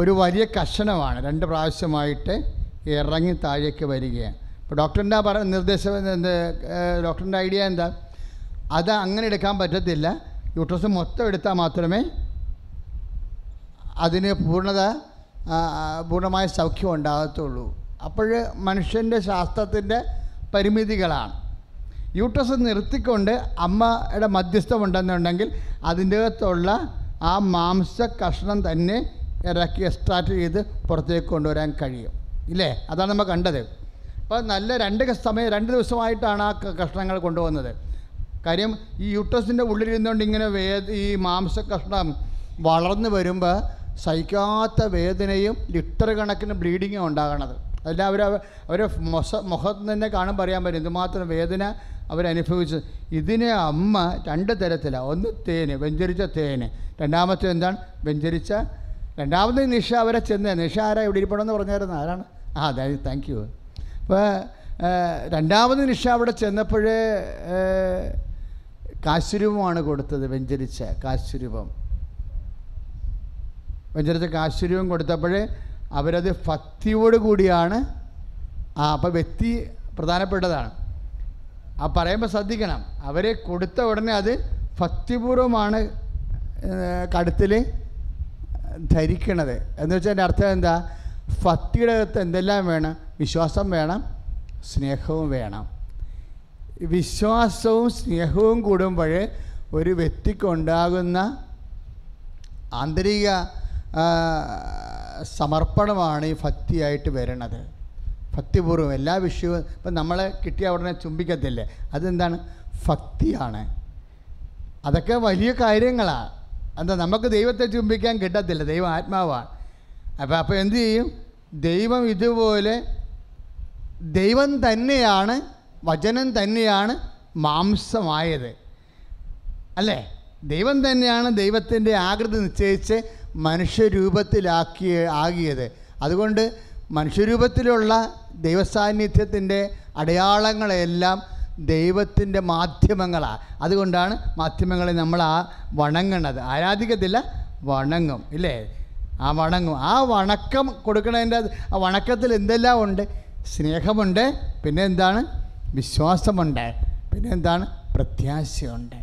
ഒരു വലിയ കഷണമാണ്. രണ്ട് പ്രാവശ്യമായിട്ട് ഇറങ്ങി താഴേക്ക് വരികയാണ്. ഇപ്പോൾ ഡോക്ടറിന്റെ പറ നിർദ്ദേശം ഡോക്ടറിന്റെ ഐഡിയ എന്താ? അത് അങ്ങനെ എടുക്കാൻ പറ്റത്തില്ല. യൂട്രസ് മൊത്തം എടുത്താൽ മാത്രമേ അതിന് പൂർണത പൂർണമായ സൗഖ്യം ഉണ്ടാകത്തുള്ളൂ. അപ്പോൾ മനുഷ്യന്റെ ശാസ്ത്രത്തിന്റെ പരിമിതികളാണ്. യൂട്രസ് നിർത്തിക്കൊണ്ട് അമ്മയുടെ മധ്യസ്ഥമുണ്ടെന്നുണ്ടെങ്കിൽ അതിന്റെ അകത്തുള്ള ആ മാംസ കഷ്ണം തന്നെ ഇറക്കി എക്സ്ട്രാക്ട് ചെയ്ത് പുറത്തേക്ക് കൊണ്ടുവരാൻ കഴിയും. ഇല്ലേ? അതാണ് നമ്മൾ കണ്ടത്. അപ്പോൾ നല്ല രണ്ട് സമയം രണ്ട് ദിവസമായിട്ടാണ് ആ കഷ്ണങ്ങൾ കൊണ്ടുവന്നത്. കാര്യം ഈ യൂട്രസിന്റെ ഉള്ളിലിരുന്നുകൊണ്ട് ഇങ്ങനെ വേദ ഈ മാംസ കഷ്ണം വളർന്നു വരുമ്പോൾ സഹിക്കാത്ത വേദനയും ലിറ്റർ കണക്കിന് ബ്ലീഡിങ്ങും ഉണ്ടാകണത്. അല്ല അവർ അവർ മൊസ മുഖത്ത് തന്നെ കാണുമ്പോൾ അറിയാൻ പറ്റും. എന്തുമാത്രം വേദന അവരനുഭവിച്ചു. ഇതിനെ അമ്മ രണ്ട് തരത്തിലാണ് ഒന്ന് തേന് വെഞ്ചരിച്ച തേന്. രണ്ടാമത്തെ എന്താണ്? വെഞ്ചരിച്ച രണ്ടാമത് നിഷ അവരെ ചെന്ന് നിഷ ആരാ ഇവിടെ ഇരിപ്പണമെന്ന് പറഞ്ഞായിരുന്നു. ആരാണ്? ആ അതെ താങ്ക് യു അപ്പോൾ രണ്ടാമത് നിഷ അവിടെ ചെന്നപ്പോൾ കാശുരൂപമാണ് കൊടുത്തത് വെഞ്ചരിച്ച കാശുരൂപം. വെഞ്ചരിച്ച കാശുരൂപം കൊടുത്തപ്പോൾ അവരത് ഭക്തിയോട് കൂടിയാണ് ആ അപ്പോൾ വ്യക്തി പ്രധാനപ്പെട്ടതാണ്. ആ പറയുമ്പോൾ ശ്രദ്ധിക്കണം അവരെ കൊടുത്ത ഉടനെ അത് ഭക്തിപൂർവമാണ് കടുത്തിൽ ധരിക്കണത്. എന്ന് വെച്ചാൽ എന്റെ അർത്ഥം എന്താ? ഭക്തിയുടെ അകത്ത് എന്തെല്ലാം വേണം? വിശ്വാസം വേണം സ്നേഹവും വേണം. വിശ്വാസവും സ്നേഹവും കൂടുമ്പോൾ ഒരു വ്യക്തിക്കുണ്ടാകുന്ന ആന്തരിക സമർപ്പണമാണ് ഈ ഭക്തിയായിട്ട് വരണത്. ഭക്തിപൂർവം എല്ലാ വിഷയവും ഇപ്പം നമ്മളെ കിട്ടിയ ഉടനെ ചുംബിക്കത്തില്ലേ? അതെന്താണ്? ഭക്തിയാണ് അതൊക്കെ വലിയ കാര്യങ്ങളാണ് എന്താ നമുക്ക് ദൈവത്തെ ചുംബിക്കാൻ കിട്ടത്തില്ല. ദൈവം ആത്മാവാണ്. അപ്പോൾ അപ്പോൾ എന്തു ചെയ്യും? ദൈവം ഇതുപോലെ ദൈവം തന്നെയാണ് വചനം തന്നെയാണ് മാംസമായത്. അല്ലേ? ദൈവം തന്നെയാണ് ദൈവത്തിന്റെ ആകൃതി നിശ്ചയിച്ച് മനുഷ്യരൂപത്തിലാക്കിയ ആകിയത്. അതുകൊണ്ട് മനുഷ്യരൂപത്തിലുള്ള ദൈവസാന്നിധ്യത്തിന്റെ അടയാളങ്ങളെല്ലാം ദൈവത്തിന്റെ മാധ്യമങ്ങളാണ് അതുകൊണ്ടാണ് മാധ്യമങ്ങളെ നമ്മൾ ആ വണങ്ങണത്. ആരാധിക്കത്തില്ല? വണങ്ങും ഇല്ലേ? ആ വണങ്ങും. ആ വണക്കം കൊടുക്കണതിന്റെ ആ വണക്കത്തിൽ എന്തെല്ലാം ഉണ്ട്? സ്നേഹമുണ്ട് പിന്നെ എന്താണ്? വിശ്വാസമുണ്ട് പിന്നെ എന്താണ്? പ്രത്യാശയുണ്ട്.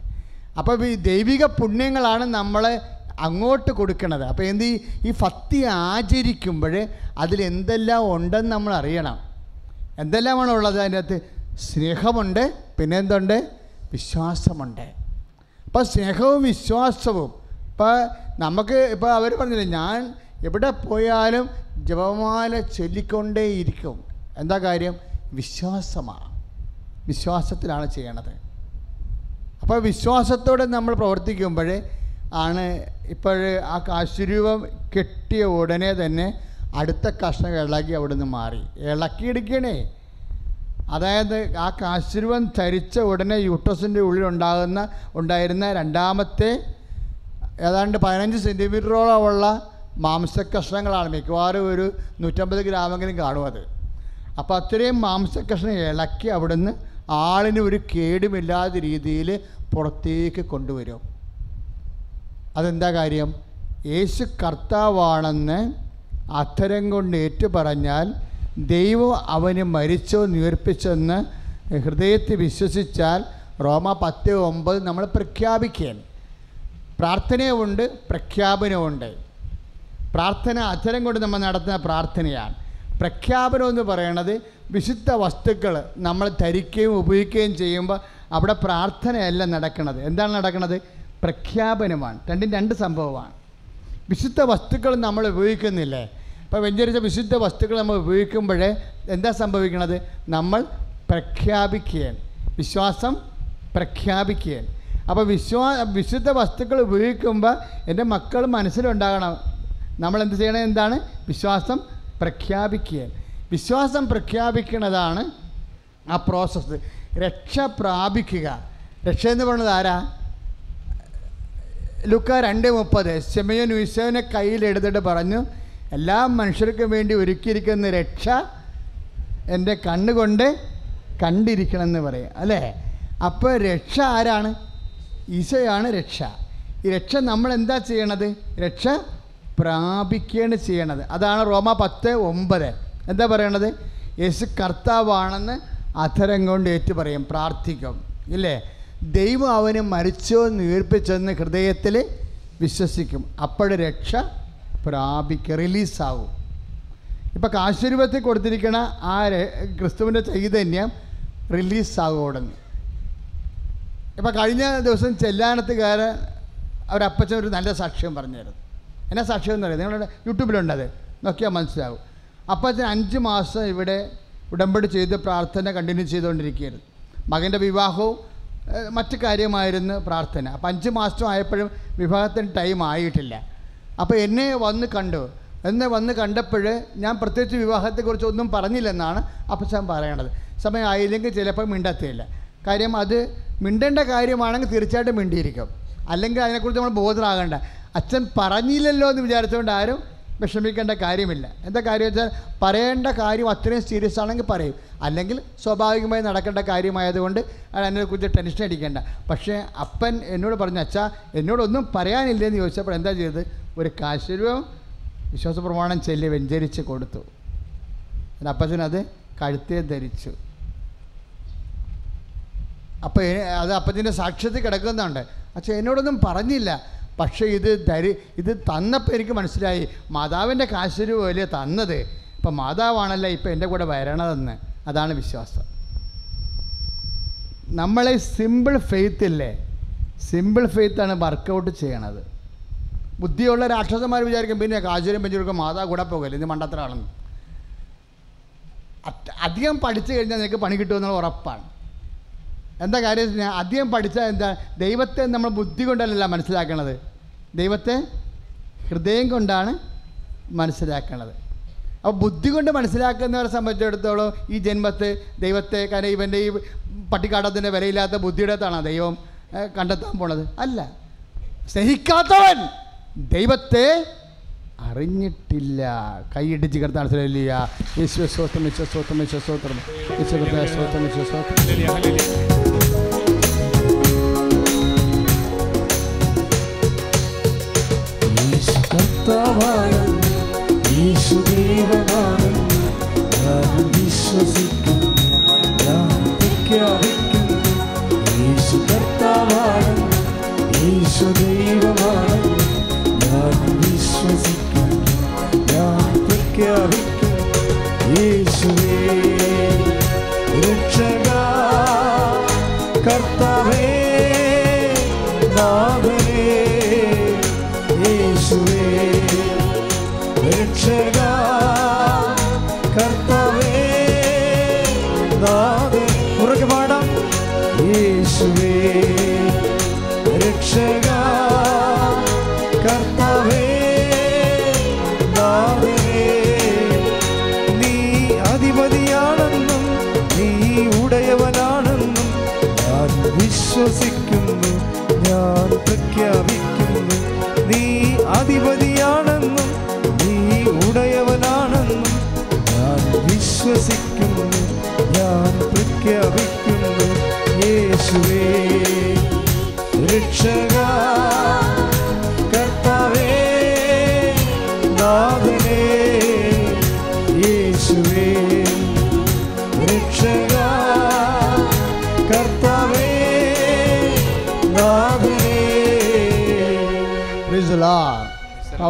അപ്പോൾ ഈ ദൈവിക പുണ്യങ്ങളാണ് നമ്മൾ അങ്ങോട്ട് കൊടുക്കണത്. അപ്പോൾ എന്ത് ഈ- ഭക്തി ആചരിക്കുമ്പോൾ അതിൽ എന്തെല്ലാം ഉണ്ടെന്ന് നമ്മൾ അറിയണം. എന്തെല്ലാമാണ് ഉള്ളത് അതിന്റെ അകത്ത്? സ്നേഹമുണ്ട് പിന്നെ എന്തുണ്ട് വിശ്വാസമുണ്ട്. അപ്പോൾ സ്നേഹവും വിശ്വാസവും ഇപ്പോൾ നമുക്ക് ഇപ്പോൾ അവർ പറഞ്ഞില്ലേ ഞാൻ എവിടെ പോയാലും ജപമാല ചൊല്ലിക്കൊണ്ടേയിരിക്കും. എന്താ കാര്യം? വിശ്വാസമാണ്. വിശ്വാസത്തിലാണ് ചെയ്യണത്. അപ്പോൾ വിശ്വാസത്തോടെ നമ്മൾ പ്രവർത്തിക്കുമ്പോൾ ആണ് ഇപ്പോൾ ആ കാശുരൂപം കെട്ടിയ ഉടനെ തന്നെ അടുത്ത കഷ്ണം ഇളകി അവിടുന്ന് മാറി. ഇളക്കിയെടുക്കണേ. അതായത് ആ കാശുരൂപം ധരിച്ച ഉടനെ യൂട്ടസിന്റെ ഉള്ളിലുണ്ടാകുന്ന ഉണ്ടായിരുന്ന രണ്ടാമത്തെ ഏതാണ്ട് പതിനഞ്ച് സെന്റിമീറ്ററോളമുള്ള മാംസക്കഷ്ണങ്ങളാണ് മിക്കവാറും ഒരു നൂറ്റമ്പത് ഗ്രാമെങ്കിലും കാണും അത്. അപ്പോൾ അത്രയും മാംസക്കഷ്ണം ഇളക്കി അവിടുന്ന് ആളിന് ഒരു കേടുമില്ലാത്ത രീതിയിൽ പുറത്തേക്ക് കൊണ്ടുവരും. അതെന്താ കാര്യം? യേശു കർത്താവാണെന്ന് അത്തരം കൊണ്ട് ഏറ്റു പറഞ്ഞാൽ ദൈവം അവന് മരിച്ചോ ഉയർപ്പിച്ചെന്ന് ഹൃദയത്തിൽ വിശ്വസിച്ചാൽ റോമ പത്ത് ഒമ്പത് നമ്മൾ പ്രഖ്യാപിക്കുകയാണ്. പ്രാർത്ഥനയുമുണ്ട് പ്രഖ്യാപനമുണ്ട് പ്രാർത്ഥന അച്ഛനം കൊണ്ട് നമ്മൾ നടത്തുന്ന പ്രാർത്ഥനയാണ്. പ്രഖ്യാപനം എന്ന് പറയണത് വിശുദ്ധ വസ്തുക്കൾ നമ്മൾ ധരിക്കുകയും ഉപയോഗിക്കുകയും ചെയ്യുമ്പോൾ അവിടെ പ്രാർത്ഥനയല്ല നടക്കുന്നത് എന്താണ് നടക്കുന്നത് പ്രഖ്യാപനമാണ്. രണ്ടും രണ്ട് സംഭവമാണ്. വിശുദ്ധ വസ്തുക്കൾ നമ്മൾ ഉപയോഗിക്കുന്നില്ലേ? ഇപ്പോൾ വെഞ്ചരിച്ച വിശുദ്ധ വസ്തുക്കൾ നമ്മൾ ഉപയോഗിക്കുമ്പോഴേ എന്താ സംഭവിക്കുന്നത് നമ്മൾ പ്രഖ്യാപിക്കുകയാണ്. വിശ്വാസം പ്രഖ്യാപിക്കുകയാണ്. അപ്പോൾ വിശ്വാ വിശുദ്ധ വസ്തുക്കൾ ഉപയോഗിക്കുമ്പോൾ എന്റെ മക്കൾ മനസ്സിലുണ്ടാകണം. നമ്മൾ എന്ത് ചെയ്യണം? എന്താണ്? വിശ്വാസം പ്രഖ്യാപിക്കുക വിശ്വാസം പ്രഖ്യാപിക്കുന്നതാണ് ആ പ്രോസസ്സ് രക്ഷ പ്രാപിക്കുക. രക്ഷ എന്ന് പറയുന്നത് ആരാ? ലുക്ക രണ്ട് മുപ്പത്. ശമയൻ ഉത്സവനെ കയ്യിലെടുത്തിട്ട് പറഞ്ഞു എല്ലാ മനുഷ്യർക്കും വേണ്ടി ഒരുക്കിയിരിക്കുന്ന രക്ഷ എന്റെ കണ്ണുകൊണ്ട് കണ്ടിരിക്കണം എന്ന് പറയും അല്ലേ? അപ്പോൾ രക്ഷ ആരാണ്? ഈശോയാണ് രക്ഷ. ഈ രക്ഷ നമ്മൾ എന്താ ചെയ്യണത്? രക്ഷ പ്രാപിക്കുകയാണ് ചെയ്യണത്. അതാണ് റോമ പത്ത് ഒമ്പത്. എന്താ പറയണത്? യേശു കർത്താവാണെന്ന് അധരം കൊണ്ട് ഏറ്റു പറയും പ്രാർത്ഥിക്കും ഇല്ലേ? ദൈവം അവന് മരിച്ചോ ഉയർപ്പിച്ചെന്ന് ഹൃദയത്തിൽ വിശ്വസിക്കും. അപ്പോഴ് രക്ഷ പ്രാപിക്കുക റിലീസാവും ഇപ്പം കാശുരൂപത്തിൽ കൊടുത്തിരിക്കണ ആ ക്രിസ്തുവിന്റെ ചൈതന്യം റിലീസാകും ഉടനെ ഇപ്പം കഴിഞ്ഞ ദിവസം ചെല്ലാനത്തുകാരൻ അവരപ്പച്ചൻ ഒരു നല്ല സാക്ഷ്യം പറഞ്ഞായിരുന്നു. എന്നാ സാക്ഷ്യം എന്ന് പറയുന്നത്? നിങ്ങളുടെ യൂട്യൂബിലുണ്ടത്. നോക്കിയാൽ മനസ്സിലാവും. അപ്പച്ചൻ അഞ്ച് മാസം ഇവിടെ ഉടമ്പടി ചെയ്ത് പ്രാർത്ഥന കണ്ടിന്യൂ ചെയ്തുകൊണ്ടിരിക്കുകയായിരുന്നു. മകന്റെ വിവാഹവും മറ്റു കാര്യമായിരുന്നു പ്രാർത്ഥന. അപ്പം അഞ്ച് മാസം ആയപ്പോഴും വിവാഹത്തിന് ടൈം ആയിട്ടില്ല. അപ്പോൾ എന്നെ വന്ന് കണ്ടു. എന്നെ വന്ന് കണ്ടപ്പോൾ ഞാൻ പ്രത്യേകിച്ച് വിവാഹത്തെക്കുറിച്ച് ഒന്നും പറഞ്ഞില്ലെന്നാണ് അപ്പച്ചൻ പറയണത്. സമയം ആയില്ലെങ്കിൽ ചിലപ്പോൾ മിണ്ടത്തില്ല. കാര്യം അത് മിണ്ടേണ്ട കാര്യമാണെങ്കിൽ തീർച്ചയായിട്ടും മിണ്ടിയിരിക്കും. അല്ലെങ്കിൽ അതിനെക്കുറിച്ച് നമ്മൾ ബോധനാകേണ്ട അച്ഛൻ പറഞ്ഞില്ലല്ലോ എന്ന് വിചാരിച്ചുകൊണ്ട് ആരും വിഷമിക്കേണ്ട കാര്യമില്ല. എന്താ കാര്യം വെച്ചാൽ പറയേണ്ട കാര്യം അത്രയും സീരിയസ് ആണെങ്കിൽ പറയും. അല്ലെങ്കിൽ സ്വാഭാവികമായി നടക്കേണ്ട കാര്യമായതുകൊണ്ട് അതിനെക്കുറിച്ച് ടെൻഷൻ അടിക്കേണ്ട. പക്ഷേ അപ്പൻ എന്നോട് പറഞ്ഞ അച്ഛാ എന്നോടൊന്നും പറയാനില്ലെന്ന് ചോദിച്ചപ്പോൾ എന്താ ചെയ്തത്? ഒരു കാശുരൂപം വിശ്വാസ പ്രമാണം ചെല്ലി വെഞ്ചരിച്ച് കൊടുത്തു. അപ്പച്ചനത് കഴുത്തേ ധരിച്ചു. അപ്പോൾ അത് അപ്പത്തിന്റെ സാക്ഷ്യത്തിൽ കിടക്കുന്നുണ്ട്. അച്ഛൻ എന്നോടൊന്നും പറഞ്ഞില്ല. പക്ഷേ ഇത് ധരി ഇത് തന്നപ്പോൾ എനിക്ക് മനസ്സിലായി. മാതാവിന്റെ കാശൊരു പോലെ തന്നത്. ഇപ്പം മാതാവാണല്ലോ ഇപ്പം എന്റെ കൂടെ വരണതെന്ന്. അതാണ് വിശ്വാസം. നമ്മളെ സിമ്പിൾ ഫെയ്ത്ത് ഇല്ലേ? സിമ്പിൾ ഫെയ്ത്താണ് വർക്കൗട്ട് ചെയ്യണത്. ബുദ്ധിയുള്ള രാക്ഷസന്മാർ വിചാരിക്കും പിന്നെ കാശുരം പെഞ്ചുരുക്കും മാതാവ് കൂടെ പോകല്ലേ? ഇത് മണ്ടത്തരാണെന്ന്. അധികം പഠിച്ചു കഴിഞ്ഞാൽ നിനക്ക് പണി കിട്ടുമെന്നുള്ള ഉറപ്പാണ്. എന്താ കാര്യം അധികം പഠിച്ചാൽ എന്താ ദൈവത്തെ നമ്മൾ ബുദ്ധി കൊണ്ടല്ല മനസ്സിലാക്കണത്. ദൈവത്തെ ഹൃദയം കൊണ്ടാണ് മനസ്സിലാക്കണത്. അപ്പോൾ ബുദ്ധി കൊണ്ട് മനസ്സിലാക്കുന്നവരെ സംബന്ധിച്ചിടത്തോളം ഈ ജന്മത്തെ ദൈവത്തെ കാരണം ഇവന്റെ ഈ പട്ടിക്കാട്ടത്തിന്റെ വിലയില്ലാത്ത ബുദ്ധിയുടെ ബുദ്ധിയുടെത്താണ് ദൈവം കണ്ടെത്താൻ പോണത്? അല്ല. സ്നേഹിക്കാത്തവൻ ദൈവത്തെ അറിഞ്ഞിട്ടില്ല. കൈയിടിച്ച് കിടത്താൻ ശ്രമില്ല യേശുവ സ്വത്രം യേശുവ സ്വത്രം യേശുവ കർത്താവാണെന്ന്, യേശു ദൈവമാണെന്ന് ഞാൻ വിശ്വസിക്കുന്നു ഞാൻ പ്രഖ്യാപിക്കുന്നു യേശു കർത്താവാണെന്ന്, യേശു ദൈവമാണെന്ന് ഞാൻ വിശ്വസിക്കുന്നു ഞാൻ പ്രഖ്യാപിക്കുന്നു യേശുവേ.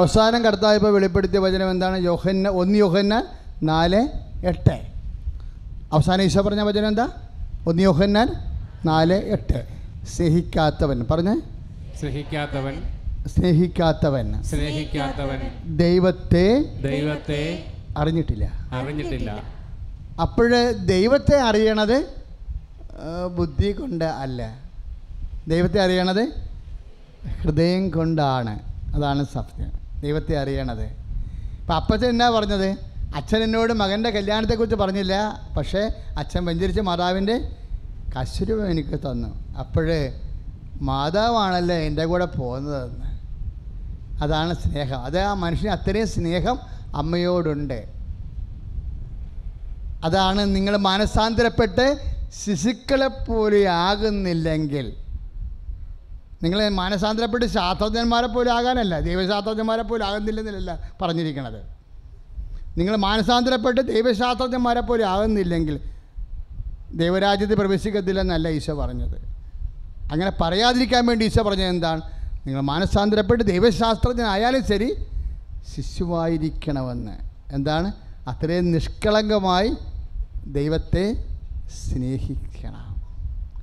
അവസാനം കർത്താവ് വെളിപ്പെടുത്തിയ വചനം എന്താണ്? യോഹന്ന ഒന്ന് യോഹന്ന നാല് എട്ട്. അവസാന ഈശോ പറഞ്ഞ വചനം എന്താ? ഒന്ന് യോഹന്നാൻ നാല് എട്ട്. സ്നേഹിക്കാത്തവൻ. പറഞ്ഞേ? സ്നേഹിക്കാത്തവൻ. സ്നേഹിക്കാത്തവൻ. സ്നേഹിക്കാത്തവൻ. ദൈവത്തെ ദൈവത്തെ അറിഞ്ഞിട്ടില്ല. അറിഞ്ഞിട്ടില്ല. അപ്പോഴ് ദൈവത്തെ അറിയണത് ബുദ്ധി കൊണ്ട് അല്ല. ദൈവത്തെ അറിയണത് ഹൃദയം കൊണ്ടാണ്. അതാണ് സത്യം. ദൈവത്തെ അറിയണത്. അപ്പം അപ്പച്ചൻ എന്നാ പറഞ്ഞത്? അച്ഛൻ എന്നോട് മകന്റെ കല്യാണത്തെക്കുറിച്ച് പറഞ്ഞില്ല. പക്ഷേ അച്ഛൻ വെഞ്ചരിച്ച മാതാവിന്റെ കശുരൂപ എനിക്ക് തന്നു. അപ്പോഴേ മാതാവാണല്ലോ എന്റെ കൂടെ പോകുന്നതെന്ന്. അതാണ് സ്നേഹം. അത് ആ മനുഷ്യന് അത്രയും സ്നേഹം അമ്മയോടുണ്ട്. അതാണ് നിങ്ങൾ മാനസാന്തരപ്പെട്ട് ശിശുക്കളെ പോലെ ആകുന്നില്ലെങ്കിൽ നിങ്ങൾ മാനസാന്തരപ്പെട്ട് ശാസ്ത്രജ്ഞന്മാരെ പോലെ ആകാനല്ല ദൈവശാസ്ത്രജ്ഞന്മാരെ പോലെ ആകുന്നില്ലെന്നല്ല പറഞ്ഞിരിക്കണത്. നിങ്ങൾ മാനസാന്തരപ്പെട്ട് ദൈവശാസ്ത്രജ്ഞന്മാരെ പോലെ ആകുന്നില്ലെങ്കിൽ ദൈവരാജ്യത്തിൽ പ്രവേശിക്കത്തില്ലെന്നല്ല ഈശോ പറഞ്ഞത്. അങ്ങനെ പറയാതിരിക്കാൻ വേണ്ടി ഈശോ പറഞ്ഞത് എന്താണ്? നിങ്ങൾ മാനസാന്തരപ്പെട്ട് ദൈവശാസ്ത്രജ്ഞനായാലും ശരി ശിശുവായിരിക്കണമെന്ന്. എന്താണ്? അത്രയും നിഷ്കളങ്കമായി ദൈവത്തെ സ്നേഹിക്കണം.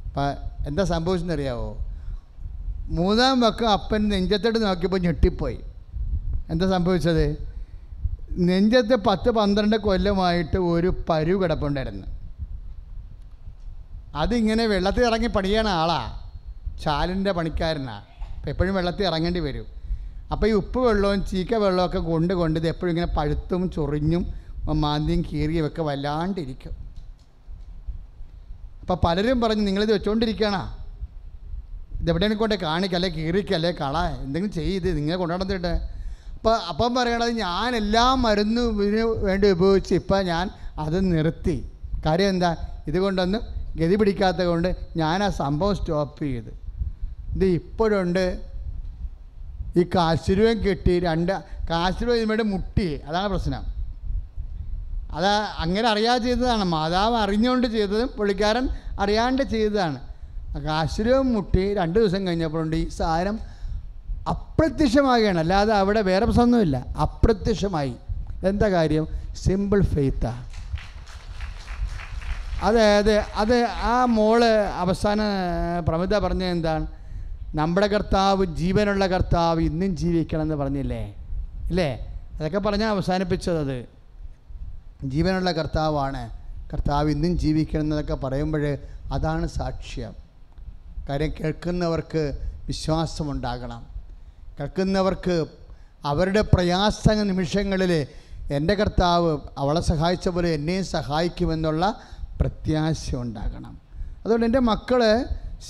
അപ്പം എന്താ സംഭവിച്ചെന്നറിയാവോ? മൂന്നാം വക്കം അപ്പൻ നെഞ്ചത്തോട്ട് നോക്കിയപ്പോൾ ഞെട്ടിപ്പോയി. എന്താ സംഭവിച്ചത്? നെഞ്ചത്ത് പത്ത് പന്ത്രണ്ട് കൊല്ലമായിട്ട് ഒരു പരു കിടപ്പുണ്ടായിരുന്നു. അതിങ്ങനെ വെള്ളത്തിൽ ഇറങ്ങി പണിയണ ആളാ. ചാലിന്റെ പണിക്കാരനാണ് അപ്പം എപ്പോഴും വെള്ളത്തിൽ ഇറങ്ങേണ്ടി വരും. അപ്പോൾ ഈ ഉപ്പ് വെള്ളവും ചീക്ക വെള്ളമൊക്കെ കൊണ്ട് കൊണ്ട് ഇത് എപ്പോഴും ഇങ്ങനെ പഴുത്തും ചൊറിഞ്ഞും മാന്തിയും കീറിയും ഒക്കെ വല്ലാണ്ടിരിക്കും. അപ്പോൾ പലരും പറഞ്ഞു നിങ്ങളിത് വെച്ചുകൊണ്ടിരിക്കണോ ഇതെവിടെയാണ് കൊണ്ട് കാണിക്കല്ലേ കീറിക്കല്ലേ കള എന്തെങ്കിലും ചെയ്ത് നിങ്ങളെ കൊണ്ടുനടന്നിട്ട്. അപ്പോൾ അപ്പം പറയണത് ഞാൻ എല്ലാ മരുന്നും ഇതിന് വേണ്ടി ഉപയോഗിച്ച് ഇപ്പം ഞാൻ അത് നിർത്തി. കാര്യം എന്താ? ഇതുകൊണ്ടൊന്നും ഗതി പിടിക്കാത്തത് കൊണ്ട് ഞാൻ ആ സംഭവം സ്റ്റോപ്പ് ചെയ്ത്. ഇത് ഇപ്പോഴുണ്ട്. ഈ കാശുരൂപം കെട്ടി രണ്ട് കാശുരൂപം വേണ്ടി മുട്ടി. അതാണ് പ്രശ്നം. അത് അങ്ങനെ അറിയാതെ ചെയ്തതാണ്. മാതാവ് അറിഞ്ഞുകൊണ്ട് ചെയ്തതും പുള്ളിക്കാരൻ അറിയാണ്ട് ചെയ്തതാണ്. കാശുരൂപം മുട്ടി രണ്ട് ദിവസം കഴിഞ്ഞപ്പോഴുണ്ട് ഈ സാധനം അപ്രത്യക്ഷമാകുകയാണ്. അല്ലാതെ അവിടെ വേറെ പ്രശ്നമൊന്നുമില്ല. അപ്രത്യക്ഷമായി. എന്താ കാര്യം? സിമ്പിൾ ഫെയ്ത്താണ് അതെ അത് ആ മോൾ അവസാന പ്രമിത പറഞ്ഞത് എന്താണ്? നമ്മുടെ കർത്താവ് ജീവനുള്ള കർത്താവ് ഇന്നും ജീവിക്കണം എന്ന് പറഞ്ഞില്ലേ? ഇല്ലേ? അതൊക്കെ പറഞ്ഞാൽ അവസാനിപ്പിച്ചത് അത്. ജീവനുള്ള കർത്താവാണ്. കർത്താവ് ഇന്നും ജീവിക്കണം എന്നതൊക്കെ പറയുമ്പോൾ അതാണ് സാക്ഷ്യം. കാര്യം കേൾക്കുന്നവർക്ക് വിശ്വാസമുണ്ടാകണം. കേൾക്കുന്നവർക്ക് അവരുടെ പ്രയാസ നിമിഷങ്ങളിൽ എന്റെ കർത്താവ് അവളെ സഹായിച്ച പോലെ എന്നെയും സഹായിക്കുമെന്നുള്ള പ്രത്യാശ ഉണ്ടാകണം അതുകൊണ്ട് എന്റെ മക്കൾ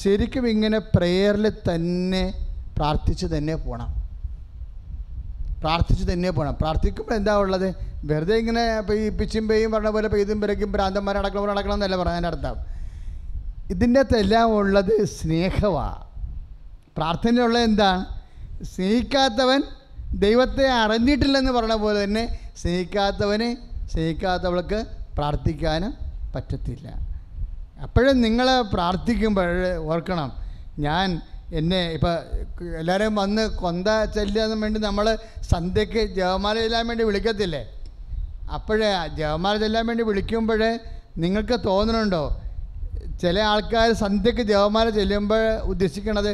ശരിക്കും ഇങ്ങനെ പ്രെയറിൽ തന്നെ പ്രാർത്ഥിച്ച് തന്നെ പോകണം പ്രാർത്ഥിച്ച് തന്നെ പോകണം പ്രാർത്ഥിക്കുമ്പോൾ എന്താ ഉള്ളത്? വെറുതെ ഇങ്ങനെ ഈ പിച്ചും പേയും പറഞ്ഞ പോലെ പെയ്തും പിറക്കും ഭ്രാന്തന്മാരെ അടക്കണം അടക്കണം എന്നല്ല പറയാൻ അർത്ഥം. ഇതിന്റെ ഉള്ളത് സ്നേഹമാണ് പ്രാർത്ഥനയുള്ളത് എന്താണ് സ്നേഹിക്കാത്തവൻ ദൈവത്തെ അറിഞ്ഞിട്ടില്ലെന്ന് പറഞ്ഞ പോലെ തന്നെ സ്നേഹിക്കാത്തവനെ സ്നേഹിക്കാത്തവൾക്ക് പ്രാർത്ഥിക്കാനും പറ്റത്തില്ല. അപ്പോഴും നിങ്ങൾ പ്രാർത്ഥിക്കുമ്പോൾ ഓർക്കണം ഞാൻ എന്നെ ഇപ്പം എല്ലാവരും വന്ന് കൊന്ത ചെല്ലാൻ വേണ്ടി നമ്മൾ സന്ധ്യയ്ക്ക് ജവമാല ചെല്ലാൻ വേണ്ടി വിളിക്കത്തില്ലേ? അപ്പോഴേ ജവമാല ചെല്ലാൻ വേണ്ടി വിളിക്കുമ്പോൾ നിങ്ങൾക്ക് തോന്നുന്നുണ്ടോ ചില ആൾക്കാർ സന്ധ്യക്ക് ജവമാല ചെല്ലുമ്പോൾ ഉദ്ദേശിക്കുന്നത്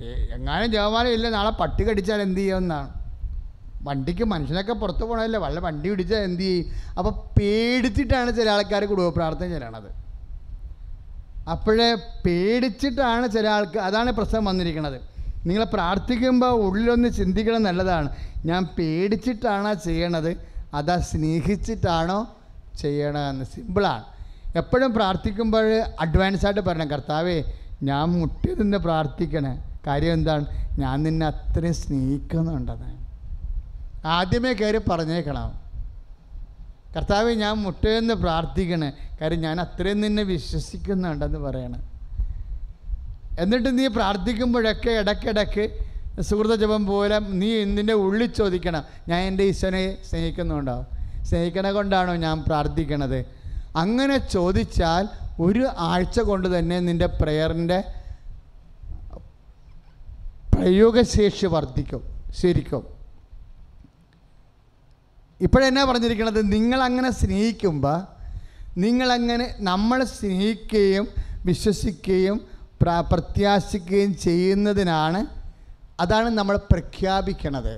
"ഏ, എങ്ങാനും ജവമാല ഇല്ല നാളെ പട്ടി കടിച്ചാൽ എന്ത് ചെയ്യുമെന്നാണ് വണ്ടിക്ക് മനുഷ്യനൊക്കെ പുറത്ത് പോകണമല്ലേ വല്ല വണ്ടി പിടിച്ചാൽ എന്ത് ചെയ്യും? അപ്പോൾ പേടിച്ചിട്ടാണ് ചില ആൾക്കാർ കുടുംബ പ്രാർത്ഥന ചെല്ലണത്. അപ്പോഴേ പേടിച്ചിട്ടാണ് ചില ആൾക്ക് അതാണ് പ്രശ്നം വന്നിരിക്കുന്നത് നിങ്ങൾ പ്രാർത്ഥിക്കുമ്പോൾ ഉള്ളിലൊന്ന് ചിന്തിക്കണം നല്ലതാണ്. ഞാൻ പേടിച്ചിട്ടാണോ ചെയ്യണത് അതാ സ്നേഹിച്ചിട്ടാണോ ചെയ്യണമെന്ന് സിമ്പിളാണ്. എപ്പോഴും പ്രാർത്ഥിക്കുമ്പോൾ അഡ്വാൻസ് ആയിട്ട് പറയണം കർത്താവേ ഞാൻ മുട്ടി നിന്ന് പ്രാർത്ഥിക്കണേ. കാര്യം എന്താണ്? ഞാൻ നിന്നെ അത്രയും സ്നേഹിക്കുന്നുണ്ടെന്ന്. ആദ്യമേ കയറി പറഞ്ഞേക്കണം. കർത്താവ് ഞാൻ മുട്ടയെന്ന് പ്രാർത്ഥിക്കണേ. കാര്യം ഞാൻ അത്രയും നിന്നെ വിശ്വസിക്കുന്നുണ്ടെന്ന് പറയണം. എന്നിട്ട് നീ പ്രാർത്ഥിക്കുമ്പോഴൊക്കെ ഇടയ്ക്കിടയ്ക്ക് സുഹൃത ജപം പോലെ നീ നിന്റെ ഉള്ളിൽ ചോദിക്കണം ഞാൻ എന്റെ ഈശ്വരനെ സ്നേഹിക്കുന്നുണ്ടോ? സ്നേഹിക്കണ കൊണ്ടാണോ ഞാൻ പ്രാർത്ഥിക്കണത്? അങ്ങനെ ചോദിച്ചാൽ ഒരു ആഴ്ച കൊണ്ട് തന്നെ നിന്റെ പ്രെയറിന്റെ പ്രയോഗശേഷി വർദ്ധിക്കും ശരിക്കും. ഇപ്പോഴെന്നാ പറഞ്ഞിരിക്കുന്നത് നിങ്ങളങ്ങനെ സ്നേഹിക്കുമ്പോൾ നിങ്ങളങ്ങനെ നമ്മൾ സ്നേഹിക്കുകയും വിശ്വസിക്കുകയും പ്ര പ്രത്യാശിക്കുകയും ചെയ്യുന്നതിനാണ് അതാണ് നമ്മൾ പ്രഖ്യാപിക്കണത്.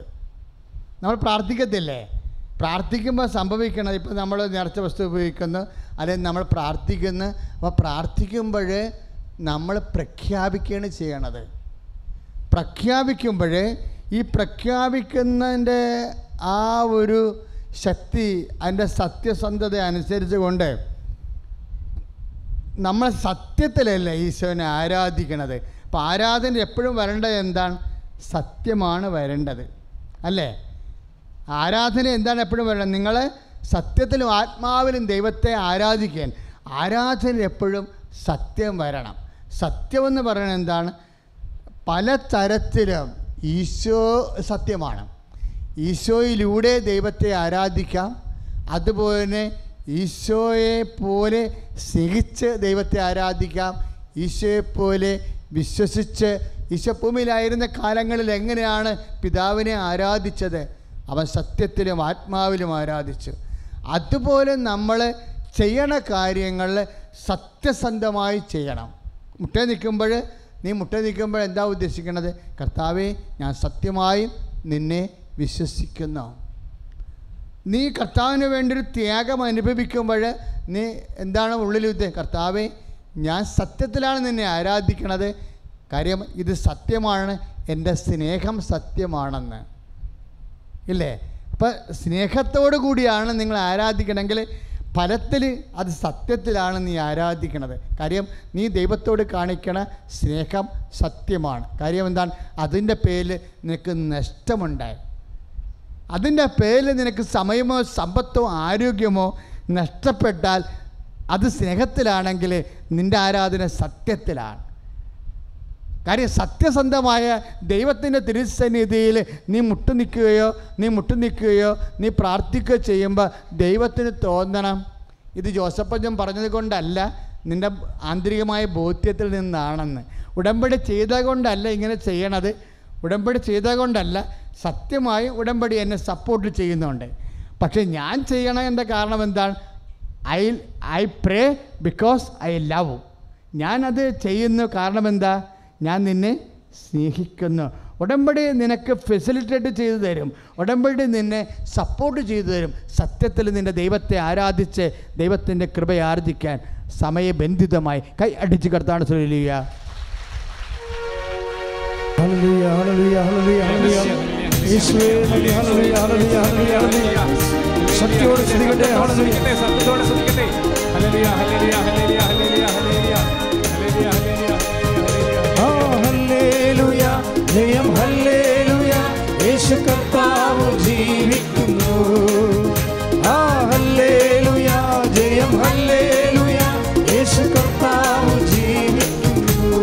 നമ്മൾ പ്രാർത്ഥിക്കത്തില്ലേ? പ്രാർത്ഥിക്കുമ്പോൾ സംഭവിക്കണം ഇപ്പോൾ നമ്മൾ നേർച്ച വസ്തു ഉപയോഗിക്കുന്നു അല്ലെങ്കിൽ നമ്മൾ പ്രാർത്ഥിക്കുന്നു. അപ്പോൾ പ്രാർത്ഥിക്കുമ്പോൾ നമ്മൾ പ്രഖ്യാപിക്കുകയാണ് ചെയ്യണത്. പ്രഖ്യാപിക്കുമ്പോൾ ഈ പ്രഖ്യാപിക്കുന്നതിന്റെ ആ ഒരു ശക്തി അതിന്റെ സത്യസന്ധത അനുസരിച്ച് കൊണ്ട് നമ്മൾ സത്യത്തിലല്ല ഈശോനെ ആരാധിക്കണത്? അപ്പോൾ ആരാധന എപ്പോഴും വരേണ്ടത് എന്താണ്? സത്യമാണ് വരേണ്ടത്. അല്ലേ? ആരാധന എന്താണ് എപ്പോഴും പറയുന്നത്? നിങ്ങൾ സത്യത്തിലും ആത്മാവിലും ദൈവത്തെ ആരാധിക്കാൻ ആരാധന എപ്പോഴും സത്യം വരണം. സത്യമെന്ന് പറയുന്നത് എന്താണ്? പല തരത്തിലും ഈശോ സത്യമാണ്. ഈശോയിലൂടെ ദൈവത്തെ ആരാധിക്കാം. അതുപോലെ തന്നെ ഈശോയെ പോലെ സ്നേഹിച്ച് ദൈവത്തെ ആരാധിക്കാം. ഈശോയെ പോലെ വിശ്വസിച്ച് ഈശോ ഭൂമിയിലായിരുന്ന കാലങ്ങളിൽ എങ്ങനെയാണ് പിതാവിനെ ആരാധിച്ചത്? അവൻ സത്യത്തിലും ആത്മാവിലും ആരാധിച്ചു. അതുപോലെ നമ്മൾ ചെയ്യണ കാര്യങ്ങൾ സത്യസന്ധമായി ചെയ്യണം. മുട്ട നിൽക്കുമ്പോൾ നീ മുട്ട നിൽക്കുമ്പോൾ എന്താ ഉദ്ദേശിക്കുന്നത് കർത്താവെ ഞാൻ സത്യമായും നിന്നെ വിശ്വസിക്കുന്നു. നീ കർത്താവിന് വേണ്ടി ഒരു ത്യാഗം അനുഭവിക്കുമ്പോൾ നീ എന്താണ് ഉള്ളിൽ ഉദ്ദേശം കർത്താവെ ഞാൻ സത്യത്തിലാണ് നിന്നെ ആരാധിക്കണത്. കാര്യം ഇത് സത്യമാണ്. എന്റെ സ്നേഹം സത്യമാണെന്ന്. ഇല്ലേ? അപ്പം സ്നേഹത്തോടു കൂടിയാണ് നിങ്ങൾ ആരാധിക്കണമെങ്കിൽ ഫലത്തിൽ അത് സത്യത്തിലാണ് നീ ആരാധിക്കണത്. കാര്യം നീ ദൈവത്തോട് കാണിക്കണ സ്നേഹം സത്യമാണ്. കാര്യം എന്താണ്? അതിന്റെ പേരിൽ നിനക്ക് നഷ്ടമുണ്ടായി. അതിന്റെ പേരിൽ നിനക്ക് സമയമോ സമ്പത്തോ ആരോഗ്യമോ നഷ്ടപ്പെട്ടാൽ അത് സ്നേഹത്തിലാണെങ്കിൽ നിന്റെ ആരാധന സത്യത്തിലാണ്. കാര്യം സത്യസന്ധമായ ദൈവത്തിന്റെ തിരുസന്നിധിയിൽ നീ മുട്ടു നിൽക്കുകയോ നീ മുട്ടു നിൽക്കുകയോ നീ പ്രാർത്ഥിക്കുകയോ ചെയ്യുമ്പോൾ ദൈവത്തിന് തോന്നണം. ഇത് ജോസഫഞ്ചം പറഞ്ഞത് കൊണ്ടല്ല നിന്റെ ആന്തരികമായ ബോധ്യത്തിൽ നിന്നാണെന്ന്. ഉടമ്പടി ചെയ്ത കൊണ്ടല്ല ഇങ്ങനെ ചെയ്യണത്. ഉടമ്പടി ചെയ്ത കൊണ്ടല്ല സത്യമായി ഉടമ്പടി എന്നെ സപ്പോർട്ട് ചെയ്യുന്നുണ്ട്. പക്ഷേ ഞാൻ ചെയ്യണതിന്റെ കാരണം എന്താണ്? I I pray because I love ഞാനത് ചെയ്യുന്ന കാരണം എന്താ? ഞാൻ നിന്നെ സ്നേഹിക്കുന്നു. ഉടമ്പടി നിനക്ക് ഫെസിലിറ്റേറ്റ് ചെയ്തു തരും. ഉടമ്പടി നിന്നെ സപ്പോർട്ട് ചെയ്തു തരും. സത്യത്തിൽ നിന്റെ ദൈവത്തെ ആരാധിച്ച് ദൈവത്തിന്റെ കൃപയാർജിക്കാൻ സമയബന്ധിതമായി കൈ അടിച്ച് കർത്താണ് ശ്രീലിയ ഹല്ലേലൂയ hallelujah hallelujah hallelujah hallelujah hallelujah hallelujah ഹല്ലേലൂയ ശക്തിയോടെ സ്തുതിക്കട്ടെ സത്യത്തോടെ. ഹല്ലേലൂയ, ഹല്ലേലൂയ, ഹല്ലേലൂയ, ഹല്ലേലൂയ, ഹല്ലേലൂയ. യേശു കർത്താവ് ജീവിക്കുന്നു. ആ ഹല്ലേലൂയ ജയം ഹല്ലേലൂയ. യേശു കർത്താവ് ജീവിക്കുന്നു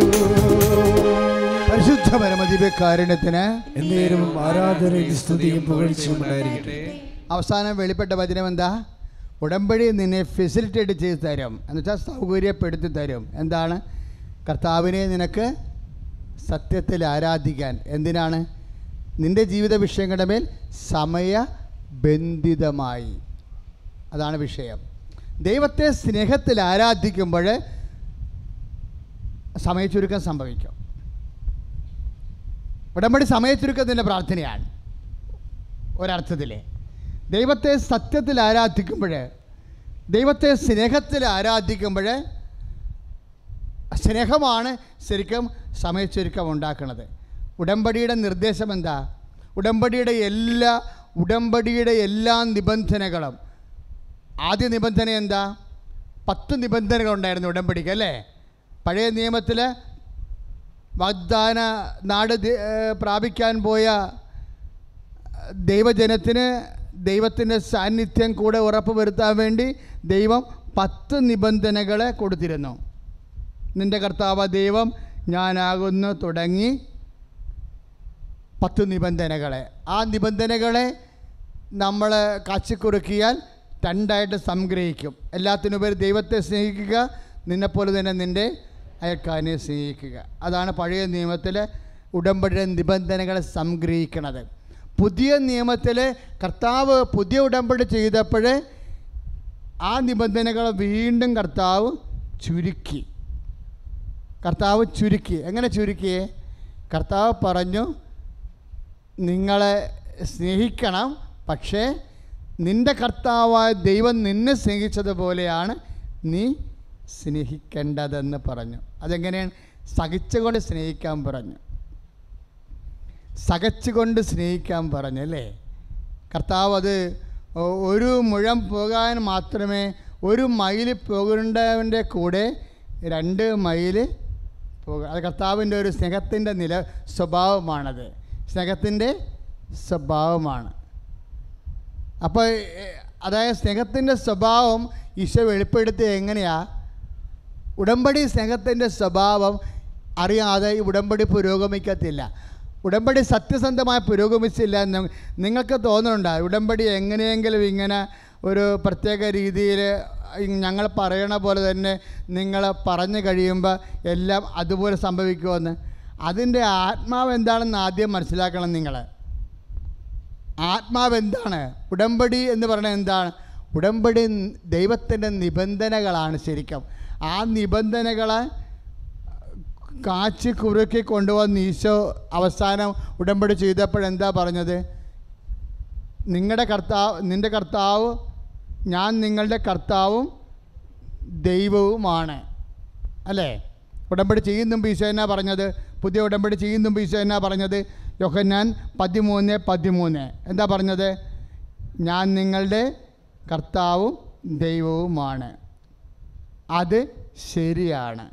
പരിശുദ്ധ ആരാധനയും സ്തുതിയും പുകഴ്ചയും ഉണ്ടായിരിക്കട്ടെ. അവസാനം വെളിപ്പെട്ട വചനം എന്താ? ഉടമ്പടി നിന്നെ ഫെസിലിറ്റേറ്റ് ചെയ്ത് തരും. എന്നുവെച്ചാൽ സൗകര്യപ്പെടുത്തി തരും. എന്താണ്? കർത്താവിനെ നിനക്ക് സത്യത്തിൽ ആരാധിക്കാൻ. എന്തിനാണ്? നിന്റെ ജീവിത വിഷയങ്ങളുടെ മേൽ സമയബന്ധിതമായി. അതാണ് വിഷയം. ദൈവത്തെ സ്നേഹത്തിൽ ആരാധിക്കുമ്പോൾ സമയച്ചുരുക്കം സംഭവിക്കും. ഉടമ്പടി സമയച്ചുരുക്കത്തിന്റെ പ്രാർത്ഥനയാണ് ഒരർത്ഥത്തിൽ. ദൈവത്തെ സത്യത്തിൽ ആരാധിക്കുമ്പോൾ ദൈവത്തെ സ്നേഹത്തിൽ ആരാധിക്കുമ്പോൾ സ്നേഹമാണ് ശരിക്കും സമയച്ചുരുക്കം ഉണ്ടാക്കുന്നത്. ഉടമ്പടിയുടെ നിർദ്ദേശം എന്താ ഉടമ്പടിയുടെ എല്ലാ ഉടമ്പടിയുടെ എല്ലാ നിബന്ധനകളും. ആദ്യ നിബന്ധന എന്താ? പത്ത് നിബന്ധനകളുണ്ടായിരുന്നു ഉടമ്പടിക്ക് അല്ലേ? പഴയ നിയമത്തിൽ വാഗ്ദാന നാട് പ്രാപിക്കാൻ പോയ ദൈവജനത്തിന് ദൈവത്തിന്റെ സാന്നിധ്യം കൂടെ ഉറപ്പ് വരുത്താൻ വേണ്ടി ദൈവം പത്ത് നിബന്ധനകളെ കൊടുത്തിരുന്നു. നിന്റെ കർത്താവ് ദൈവം ഞാനാകുന്നു തുടങ്ങി. പത്ത് നിബന്ധനകളെ. ആ നിബന്ധനകളെ നമ്മൾ കാച്ചിക്കുറുക്കിയാൽ രണ്ടായിട്ട് സംഗ്രഹിക്കും. എല്ലാത്തിനുപരി ദൈവത്തെ സ്നേഹിക്കുക നിന്നെപ്പോലെ തന്നെ നിന്റെ അയൽക്കാരനെ സ്നേഹിക്കുക. അതാണ് പഴയ നിയമത്തിൽ ഉടമ്പടിയുടെ നിബന്ധനകളെ സംഗ്രഹിക്കുന്നത് പുതിയ നിയമത്തിൽ കർത്താവ് പുതിയ ഉടമ്പടി ചെയ്തപ്പോൾ ആ നിബന്ധനകൾ വീണ്ടും കർത്താവ് ചുരുക്കി. കർത്താവ് ചുരുക്കി. എങ്ങനെ ചുരുക്കിയേ? കർത്താവ് പറഞ്ഞു നിങ്ങളെ സ്നേഹിക്കണം പക്ഷേ നിന്റെ കർത്താവായ ദൈവം നിന്നെ സ്നേഹിച്ചതുപോലെയാണ് നീ സ്നേഹിക്കേണ്ടതെന്ന് പറഞ്ഞു. അതെങ്ങനെയാണ്? സഹിച്ചുകൊണ്ട് സ്നേഹിക്കാൻ പറഞ്ഞു. സകച്ചുകൊണ്ട് സ്നേഹിക്കാൻ പറഞ്ഞു അല്ലേ? കർത്താവ് അത് ഒരു മുഴം പോകാൻ മാത്രമേ ഒരു മൈൽ പോകേണ്ടവന്റെ കൂടെ രണ്ട് മൈൽ പോകുക അത് കർത്താവിന്റെ ഒരു സ്നേഹത്തിന്റെ നില സ്വഭാവമാണത്. സ്നേഹത്തിന്റെ സ്വഭാവമാണ്. അപ്പോൾ അതായത് സ്നേഹത്തിന്റെ സ്വഭാവം ഈശോ വെളിപ്പെടുത്തി എങ്ങനെയാ? ഉടമ്പടി സ്നേഹത്തിന്റെ സ്വഭാവം അറിയാതെ ഈ ഉടമ്പടി പുരോഗമിക്കത്തില്ല. ഉടമ്പടി സത്യസന്ധമായി പുരോഗമിച്ചില്ല എന്ന് നിങ്ങൾക്ക് തോന്നുന്നുണ്ടോ? ഉടമ്പടി എങ്ങനെയെങ്കിലും ഇങ്ങനെ ഒരു പ്രത്യേക രീതിയിൽ ഞങ്ങൾ പറയണ പോലെ തന്നെ നിങ്ങൾ പറഞ്ഞു കഴിയുമ്പോൾ എല്ലാം അതുപോലെ സംഭവിക്കുമെന്ന്? അതിന്റെ ആത്മാവ് എന്താണെന്ന് ആദ്യം മനസ്സിലാക്കണം നിങ്ങൾ ആത്മാവ് എന്താണ്? ഉടമ്പടി എന്ന് പറയുന്നത് എന്താണ്? ഉടമ്പടി ദൈവത്തിന്റെ നിബന്ധനകളാണ് ശരിക്കും. ആ നിബന്ധനകളെ കാച്ചി കുറുക്കി കൊണ്ടുവന്ന് ഈശോ അവസാനം ഉടമ്പടി ചെയ്തപ്പോഴെന്താ പറഞ്ഞത്? നിങ്ങളുടെ കർത്താവ് നിന്റെ കർത്താവ് ഞാൻ നിങ്ങളുടെ കർത്താവും ദൈവവുമാണ്. അല്ലേ? ഉടമ്പടി ചെയ്യുന്ന ഈശോ എന്നാ പറഞ്ഞത്? പുതിയ ഉടമ്പടി ചെയ്യുന്ന ഈശോ എന്നാ പറഞ്ഞത്? യോഹന്നാൻ പതിമൂന്ന് പതിമൂന്ന്. എന്താ പറഞ്ഞത്? ഞാൻ നിങ്ങളുടെ കർത്താവും ദൈവവുമാണ്. അത് ശരിയാണ്.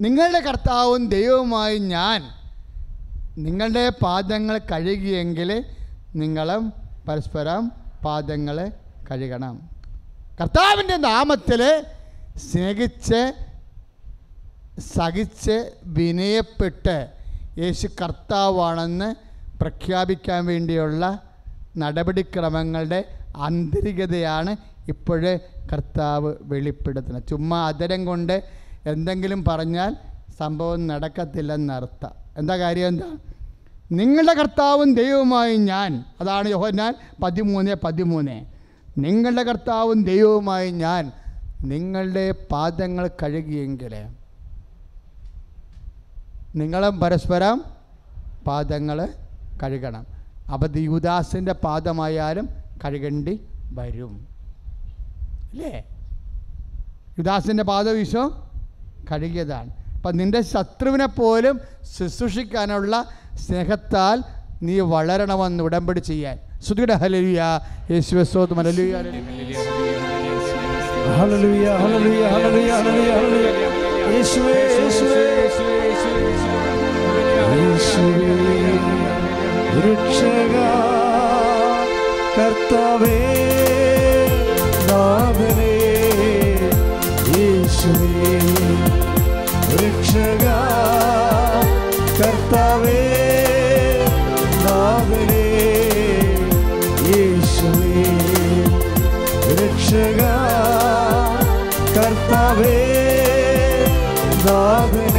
നിങ്ങളുടെ കർത്താവും ദൈവവുമായി ഞാൻ നിങ്ങളുടെ പാദങ്ങൾ കഴുകിയെങ്കിൽ നിങ്ങളും പരസ്പരം പാദങ്ങൾ കഴുകണം. കർത്താവിന്റെ നാമത്തിൽ സ്നേഹിച്ച് സഹിച്ച് വിനയപ്പെട്ട് യേശു കർത്താവാണെന്ന് പ്രഖ്യാപിക്കാൻ വേണ്ടിയുള്ള നടപടിക്രമങ്ങളുടെ ആന്തരികതയാണ് ഇപ്പോഴേ കർത്താവ് വെളിപ്പെടുത്തുന്നത്. ചുമ്മാ അതരം കൊണ്ട് എന്തെങ്കിലും പറഞ്ഞാൽ സംഭവം നടക്കത്തില്ലെന്നർത്ഥം എന്താ കാര്യം? എന്താ? നിങ്ങളുടെ കർത്താവും ദൈവവുമായി ഞാൻ അതാണ് യോഹന്നാൻ പതിമൂന്ന് പതിമൂന്ന്. നിങ്ങളുടെ കർത്താവും ദൈവവുമായി ഞാൻ നിങ്ങളുടെ പാദങ്ങൾ കഴുകിയെങ്കിൽ നിങ്ങളും പരസ്പരം പാദങ്ങൾ കഴുകണം. അപ്പോൾ യുദാസിന്റെ പാദമായാലും കഴുകേണ്ടി വരും. അല്ലേ? യുദാസിന്റെ പാദം കഴുകിയതാണ്. അപ്പം നിന്റെ ശത്രുവിനെ പോലും ശുശ്രൂഷിക്കാനുള്ള സ്നേഹത്താൽ നീ വളരണമെന്ന് ഉടമ്പടി ചെയ്യാൻ. ശ്രുതിയുടെ ഹലലുയ യേശുവസ്വത്തും ഹലലുയ ഹല്ലേലൂയ ഹല്ലേലൂയ. ഹല്ലേലൂയ ഹല്ലേലൂയ ഹല്ലേലൂയ യേശുവേ യേശുവേ യേശുവേ. രക്ഷക കർത്താവേ നാഥനേ യേശുവേ രക്ഷക കർത്താവേ നാഥനേ യേശുവേ രക്ഷക കർത്താവേ നാഥനേ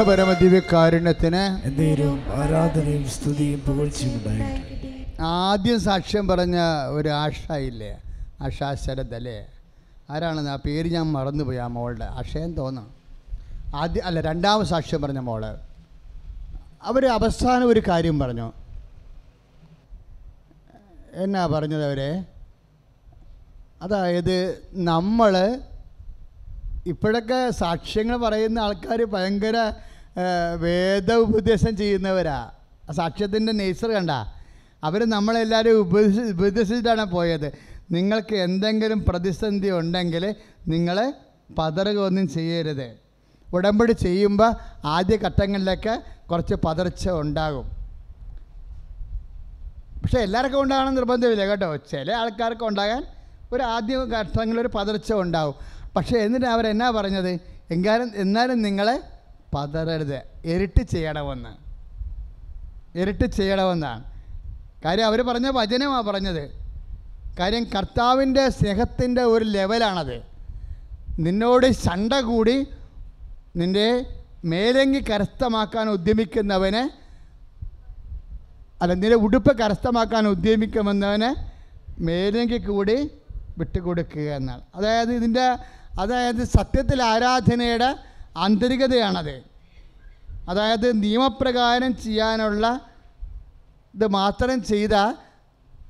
പരിശുദ്ധ പരമദിവ്യകാരുണ്യത്തിന് എന്നേരും ആരാധനയും സ്തുതിയും പുകഴ്ചയും ഉണ്ടായിട്ട് ആദ്യം സാക്ഷ്യം പറഞ്ഞ ഒരു ആഷ ഇല്ലേ ആഷാ ശരത് അല്ലേ ആരാണെന്ന് ആ പേര് ഞാൻ മറന്നുപോയി ആ മോളുടെ. അക്ഷയം തോന്നാം. ആദ്യം അല്ല രണ്ടാമത് സാക്ഷ്യം പറഞ്ഞ മോൾ. അവർ അവസാനം ഒരു കാര്യം പറഞ്ഞു. എന്നാ പറഞ്ഞത് അവരെ? അതായത് നമ്മൾ ഇപ്പോഴൊക്കെ സാക്ഷ്യങ്ങൾ പറയുന്ന ആൾക്കാർ ഭയങ്കര വേദ ഉപദേശം ചെയ്യുന്നവരാ. സാക്ഷ്യത്തിന്റെ നേച്ചർ കണ്ട. അവർ നമ്മളെല്ലാവരും ഉപദേശി ഉപദേശിച്ചിട്ടാണ് പോയത്. നിങ്ങൾക്ക് എന്തെങ്കിലും പ്രതിസന്ധി ഉണ്ടെങ്കിൽ നിങ്ങൾ പതറുക ഒന്നും ചെയ്യരുത്. ഉടമ്പടി ചെയ്യുമ്പോൾ ആദ്യ ഘട്ടങ്ങളിലൊക്കെ കുറച്ച് പതർച്ച ഉണ്ടാകും. പക്ഷേ എല്ലാവർക്കും ഉണ്ടാകണം നിർബന്ധമില്ല കേട്ടോ. ചില ആൾക്കാർക്ക് ഉണ്ടാകാൻ ഒരു ആദ്യ ഘട്ടങ്ങളിൽ ഒരു പതർച്ച ഉണ്ടാകും പക്ഷേ എന്നിട്ട് അവരെന്നാ പറഞ്ഞത്? എങ്കാലും എന്നാലും നിങ്ങളെ പതറരുത്. ഇരട്ടി ചെയ്യണമെന്ന് ഇരട്ടി ചെയ്യണമെന്നാണ് കാര്യം അവർ പറഞ്ഞ വചനമാണ് പറഞ്ഞത്. കാര്യം കർത്താവിന്റെ സ്നേഹത്തിന്റെ ഒരു ലെവലാണത്. നിന്നോട് ശണ്ട കൂടി നിന്റെ മേലങ്കി കരസ്ഥമാക്കാൻ ഉദ്യമിക്കുന്നവനെ അല്ല നിന്റെ ഉടുപ്പ് കരസ്ഥമാക്കാൻ ഉദ്യമിക്കുമെന്നവനെ മേലങ്കി കൂടി വിട്ടുകൊടുക്കുക എന്നാണ്. അതായത് ഇതിന്റെ അതായത് സത്യത്തിൽ ആരാധനയുടെ ആന്തരികതയാണത്. അതായത് നിയമപ്രകാരം ചെയ്യാനുള്ള ഇത് മാത്രം ചെയ്ത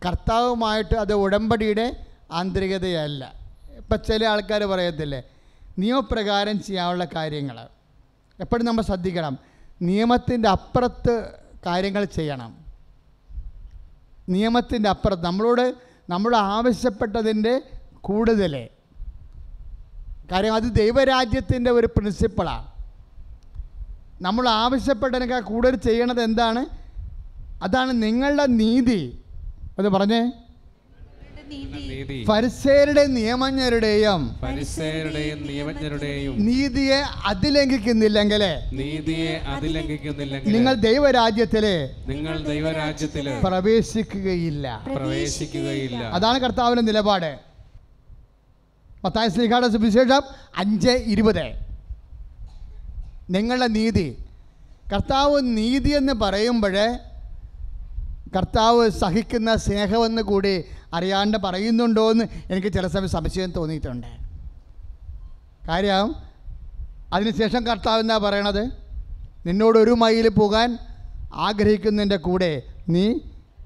കർത്താവുമായിട്ട് അത് ഉടമ്പടിയുടെ ആന്തരികതയല്ല. ഇപ്പം ചില ആൾക്കാർ പറയത്തില്ലേ നിയമപ്രകാരം ചെയ്യാനുള്ള കാര്യങ്ങൾ എപ്പോഴും നമ്മൾ ശ്രദ്ധിക്കണം നിയമത്തിന്റെ അപ്പുറത്ത് കാര്യങ്ങൾ ചെയ്യണം. നിയമത്തിന്റെ അപ്പുറത്ത് നമ്മളോട് നമ്മൾ ആവശ്യപ്പെട്ടതിന്റെ കൂടുതൽ കാര്യം അത് ദൈവരാജ്യത്തിന്റെ ഒരു പ്രിൻസിപ്പിളാണ് നമ്മൾ ആവശ്യപ്പെട്ടതിനേക്കാൾ കൂടുതൽ ചെയ്യണത് എന്താണ്? അതാണ് നിങ്ങളുടെ നീതി. അത് പറഞ്ഞേ. ഫരിസേരുടെ നിയമജ്ഞരുടെയും നിയമജ്ഞരുടെയും നീതിയെ അതിലംഘിക്കുന്നില്ലെങ്കിൽ നീതിയെ അതിലംഘിക്കുന്നില്ലെങ്കിൽ നിങ്ങൾ ദൈവരാജ്യത്തിൽ നിങ്ങൾ ദൈവരാജ്യത്തിൽ പ്രവേശിക്കുകയില്ല. പ്രവേശിക്കുകയില്ല. അതാണ് കർത്താവിന്റെ നിലപാട്. മത്തായ ശ്രീകാട സുവിശേഷം അഞ്ച് ഇരുപത്. നിങ്ങളുടെ നീതി. കർത്താവ് നീതി എന്ന് പറയുമ്പോൾ കർത്താവ് സഹിക്കുന്ന സ്നേഹമെന്ന് കൂടി അറിയാണ്ട് പറയുന്നുണ്ടോ എന്ന് എനിക്ക് ചില സമയം സംശയം തോന്നിയിട്ടുണ്ട്. കാര്യം അതിനുശേഷം കർത്താവ് എന്താ പറയണത്? നിന്നോട് ഒരു മൈൽ പോകാൻ ആഗ്രഹിക്കുന്നതിന്റെ കൂടെ നീ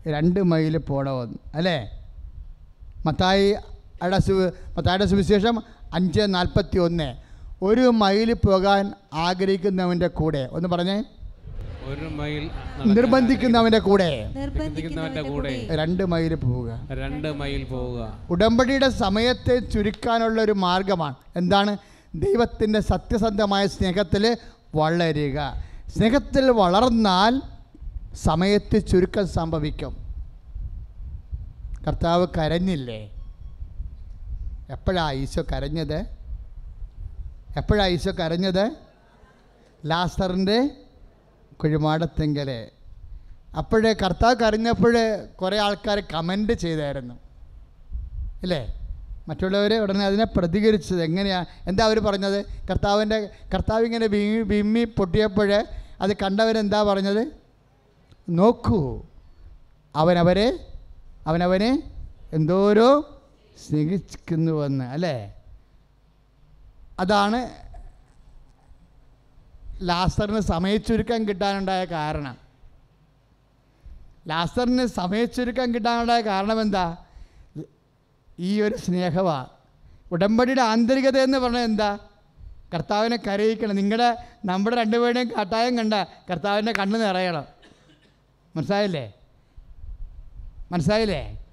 രണ്ട് മൈൽ പോകണമെന്ന് അല്ലേ? മത്തായി അയുടെ സു മത്തായിയുടെ സുവിശേഷം അഞ്ച് നാൽപ്പത്തി ഒന്ന് ഒരു മൈൽ പോകാൻ ആഗ്രഹിക്കുന്നവന്റെ കൂടെ ഒന്ന് പറഞ്ഞേ. ഒരു മൈൽ നിർബന്ധിക്കുന്നവന്റെ കൂടെ. നിർബന്ധിക്കുന്നവന്റെ കൂടെ. രണ്ട് മൈൽ പോവുക. രണ്ട് മൈൽ പോവുക. ഉടമ്പടിയുടെ സമയത്തെ ചുരുക്കാനുള്ള ഒരു മാർഗമാണ്. എന്താണ്? ദൈവത്തിന്റെ സത്യസന്ധമായ സ്നേഹത്തിൽ വളരുക. സ്നേഹത്തിൽ വളർന്നാൽ സമയത്ത് ചുരുക്കം സംഭവിക്കും. കർത്താവ് കരഞ്ഞില്ലേ? എപ്പോഴാണ് ഈശോ കരഞ്ഞത്? എപ്പോഴാണ് ഈശോ കരഞ്ഞത്? ലാസറിന്റെ കുഴിമാടത്തെങ്കിലേ. അപ്പോഴേ കർത്താവ് കരഞ്ഞപ്പോൾ കുറേ ആൾക്കാർ കമന്റ് ചെയ്തായിരുന്നു. അല്ലേ മറ്റുള്ളവർ ഉടനെ അതിനെ പ്രതികരിച്ചത് എങ്ങനെയാണ് എന്താ അവർ പറഞ്ഞത്? കർത്താവിന്റെ കർത്താവ് ഇങ്ങനെ ഭീമി ഭീമി പൊട്ടിയപ്പോൾ അത് കണ്ടവരെന്താ പറഞ്ഞത്? നോക്കൂ. അവനവരെ അവനവനെ എന്തോരോ സ്നേഹിക്കുന്നുവെന്ന് അല്ലേ? അതാണ് ലാസറിന് സമയച്ചുരുക്കം കിട്ടാനുണ്ടായ കാരണം. ലാസറിന് സമയച്ചുരുക്കം കിട്ടാനുണ്ടായ കാരണം എന്താ ഈ ഒരു സ്നേഹമാണ് ഉടമ്പടിയുടെ ആന്തരികത എന്ന് പറഞ്ഞാൽ എന്താ? കർത്താവിനെ കരയിക്കണം. നിങ്ങളുടെ നമ്മുടെ രണ്ടുപേരുടെയും കട്ടായം കണ്ട കർത്താവിന്റെ കണ്ണ് നിറയണം. മനസ്സിലായില്ലേ? മനസ്സിലായില്ലേ?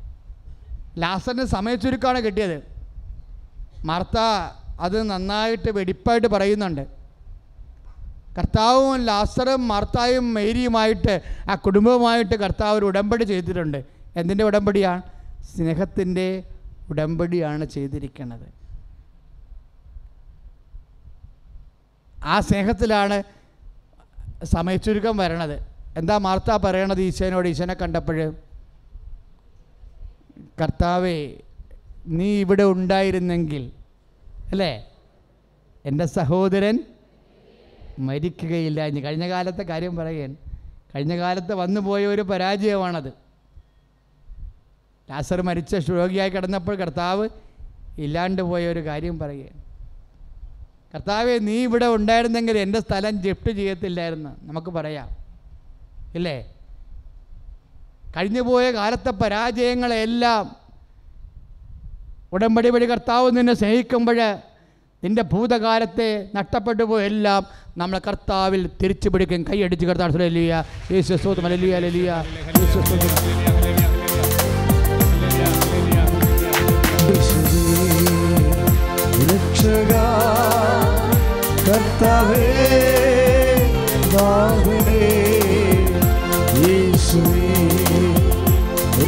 ലാസറിന് സമയച്ചുരുക്കമാണ് കിട്ടിയത്. മർത്ത അത് നന്നായിട്ട് വെടിപ്പായിട്ട് പറയുന്നുണ്ട്. കർത്താവും ലാസറും മർത്തായും മേരിയുമായിട്ട് ആ കുടുംബവുമായിട്ട് കർത്താവ് ഒരു ഉടമ്പടി ചെയ്തിട്ടുണ്ട്. എന്തിന്റെ ഉടമ്പടിയാണ് സ്നേഹത്തിന്റെ ഉടമ്പടിയാണ് ചെയ്തിരിക്കുന്നത്. ആ സ്നേഹത്തിലാണ് സമയച്ചുരുക്കം വരണത്. എന്താ മാർത്ത പറയണത് ഈശോനോട്? ഈശോനെ കണ്ടപ്പോൾ കർത്താവേ നീ ഇവിടെ ഉണ്ടായിരുന്നെങ്കിൽ അല്ലേ? എന്റെ സഹോദരൻ മരിക്കുകയില്ല ഇനി കഴിഞ്ഞ കാലത്തെ കാര്യം പറയുകയാണ് കഴിഞ്ഞ കാലത്ത് വന്നു പോയ ഒരു പരാജയമാണത്. ലാസർ മരിച്ച രോഗിയായി കിടന്നപ്പോൾ കർത്താവ് ഇല്ലാണ്ട് പോയ ഒരു കാര്യം പറയുകയാണ് കർത്താവെ നീ ഇവിടെ ഉണ്ടായിരുന്നെങ്കിൽ എന്റെ സ്ഥലം ജിഫ്റ്റ് ചെയ്യത്തില്ലായിരുന്നു. നമുക്ക് പറയാം. ഇല്ലേ? കഴിഞ്ഞു പോയ കാലത്തെ പരാജയങ്ങളെല്ലാം ഉടമ്പടി വഴി കർത്താവ് നിന്നെ സ്നേഹിക്കുമ്പോൾ നിന്റെ ഭൂതകാലത്തെ നഷ്ടപ്പെട്ടു പോയെല്ലാം നമ്മൾ കർത്താവിൽ തിരിച്ചു പിടിക്കും. കൈയടിച്ച് കർത്താവ് ലലിയ യേശു ലലിയ അലലിയ യേശു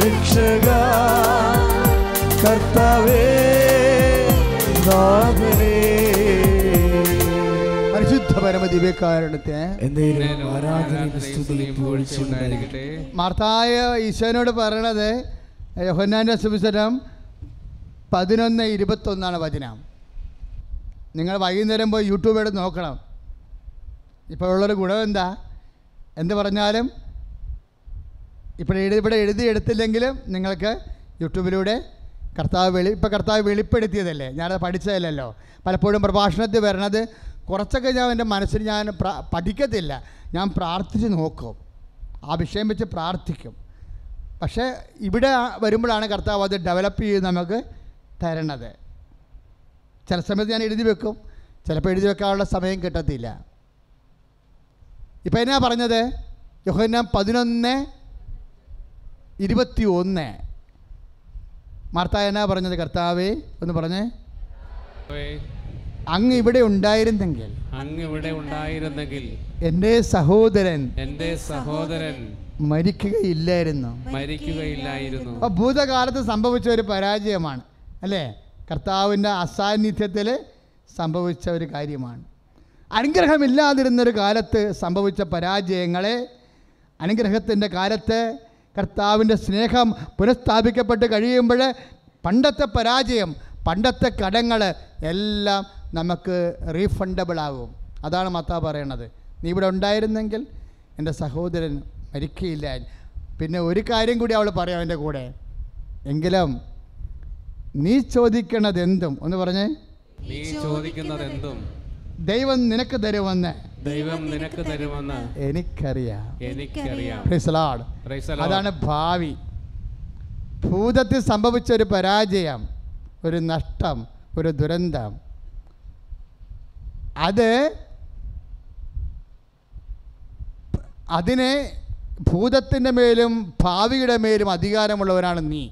രക്ഷക കർത്താവേ നാഥനേ. മാർത്തായ ഈശോനോട് പറയണത് യോഹന്നാന്റെ സുവിശേഷം പതിനൊന്ന് ഇരുപത്തൊന്നാണ് വചനം. നിങ്ങൾ വൈകുന്നേരം പോയി യൂട്യൂബ് എടുത്ത് നോക്കണം. ഇപ്പോൾ ഉള്ളൊരു ഗുണം എന്താ? എന്ത് പറഞ്ഞാലും ഇപ്പോൾ എഴുതി ഇവിടെ എഴുതി എടുത്തില്ലെങ്കിലും നിങ്ങൾക്ക് യൂട്യൂബിലൂടെ കർത്താവ് വെളി ഇപ്പോൾ കർത്താവ് വെളിപ്പെടുത്തിയതല്ലേ? ഞാനത് പഠിച്ചതല്ലോ പലപ്പോഴും പ്രഭാഷണത്തിൽ വരണത് കുറച്ചൊക്കെ ഞാൻ എന്റെ മനസ്സിൽ ഞാൻ പഠിക്കത്തില്ല. ഞാൻ പ്രാർത്ഥിച്ച് നോക്കും. ആ വിഷയം വെച്ച് പ്രാർത്ഥിക്കും. പക്ഷേ ഇവിടെ വരുമ്പോഴാണ് കർത്താവ് അത് ഡെവലപ്പ് ചെയ്ത് നമുക്ക് തരണത്. ചില സമയത്ത് ഞാൻ എഴുതി വെക്കും. ചിലപ്പോൾ എഴുതി വെക്കാനുള്ള സമയം കിട്ടത്തില്ല. ഇപ്പം എന്നാ പറഞ്ഞത്? യോഹന്നാൻ പതിനൊന്ന് ഇരുപത്തി ഒന്ന് മാർത്ത എന്നാ പറഞ്ഞത് കർത്താവേ? ഒന്ന് പറഞ്ഞേ. അങ്ങ് ഇവിടെ ഉണ്ടായിരുന്നെങ്കിൽ അങ്ങ് ഇവിടെ ഉണ്ടായിരുന്നെങ്കിൽ എന്റെ സഹോദരൻ എന്റെ സഹോദരൻ മരിക്കുകയില്ലായിരുന്നു. മരിക്കുകയില്ലായിരുന്നു. അപ്പോൾ ഭൂതകാലത്ത് സംഭവിച്ച ഒരു പരാജയമാണ് അല്ലേ? കർത്താവിന്റെ അസാന്നിധ്യത്തിൽ സംഭവിച്ച ഒരു കാര്യമാണ്. അനുഗ്രഹമില്ലാതിരുന്നൊരു കാലത്ത് സംഭവിച്ച പരാജയങ്ങളെ അനുഗ്രഹത്തിന്റെ കാലത്ത് കർത്താവിന്റെ സ്നേഹം പുനഃസ്ഥാപിക്കപ്പെട്ട് കഴിയുമ്പോൾ പണ്ടത്തെ പരാജയം പണ്ടത്തെ കടങ്ങൾ എല്ലാം നമുക്ക് റീഫണ്ടബിൾ ആകും. അതാണ് മത്ത പറയണത്. നീ ഇവിടെ ഉണ്ടായിരുന്നെങ്കിൽ എന്റെ സഹോദരൻ മരിക്കുകയില്ല. പിന്നെ ഒരു കാര്യം കൂടി അവൾ പറയാം എന്റെ കൂടെ. എങ്കിലും നീ ചോദിക്കണത് എന്തും ഒന്ന് പറഞ്ഞേ. നീ ചോദിക്കുന്നത് എന്തും ദൈവം നിനക്ക് തരുമെന്ന് ദൈവം നിനക്ക് തരുമെന്ന് എനിക്കറിയാം. എനിക്കറിയാം. അതാണ് ഭാവി. ഭൂതത്തിൽ സംഭവിച്ച ഒരു പരാജയം ഒരു നഷ്ടം ഒരു ദുരന്തം. അത് അതിനെ ഭൂതത്തിന്റെ മേലും ഭാവിയുടെ മേലും അധികാരമുള്ളവനാണ് നീ.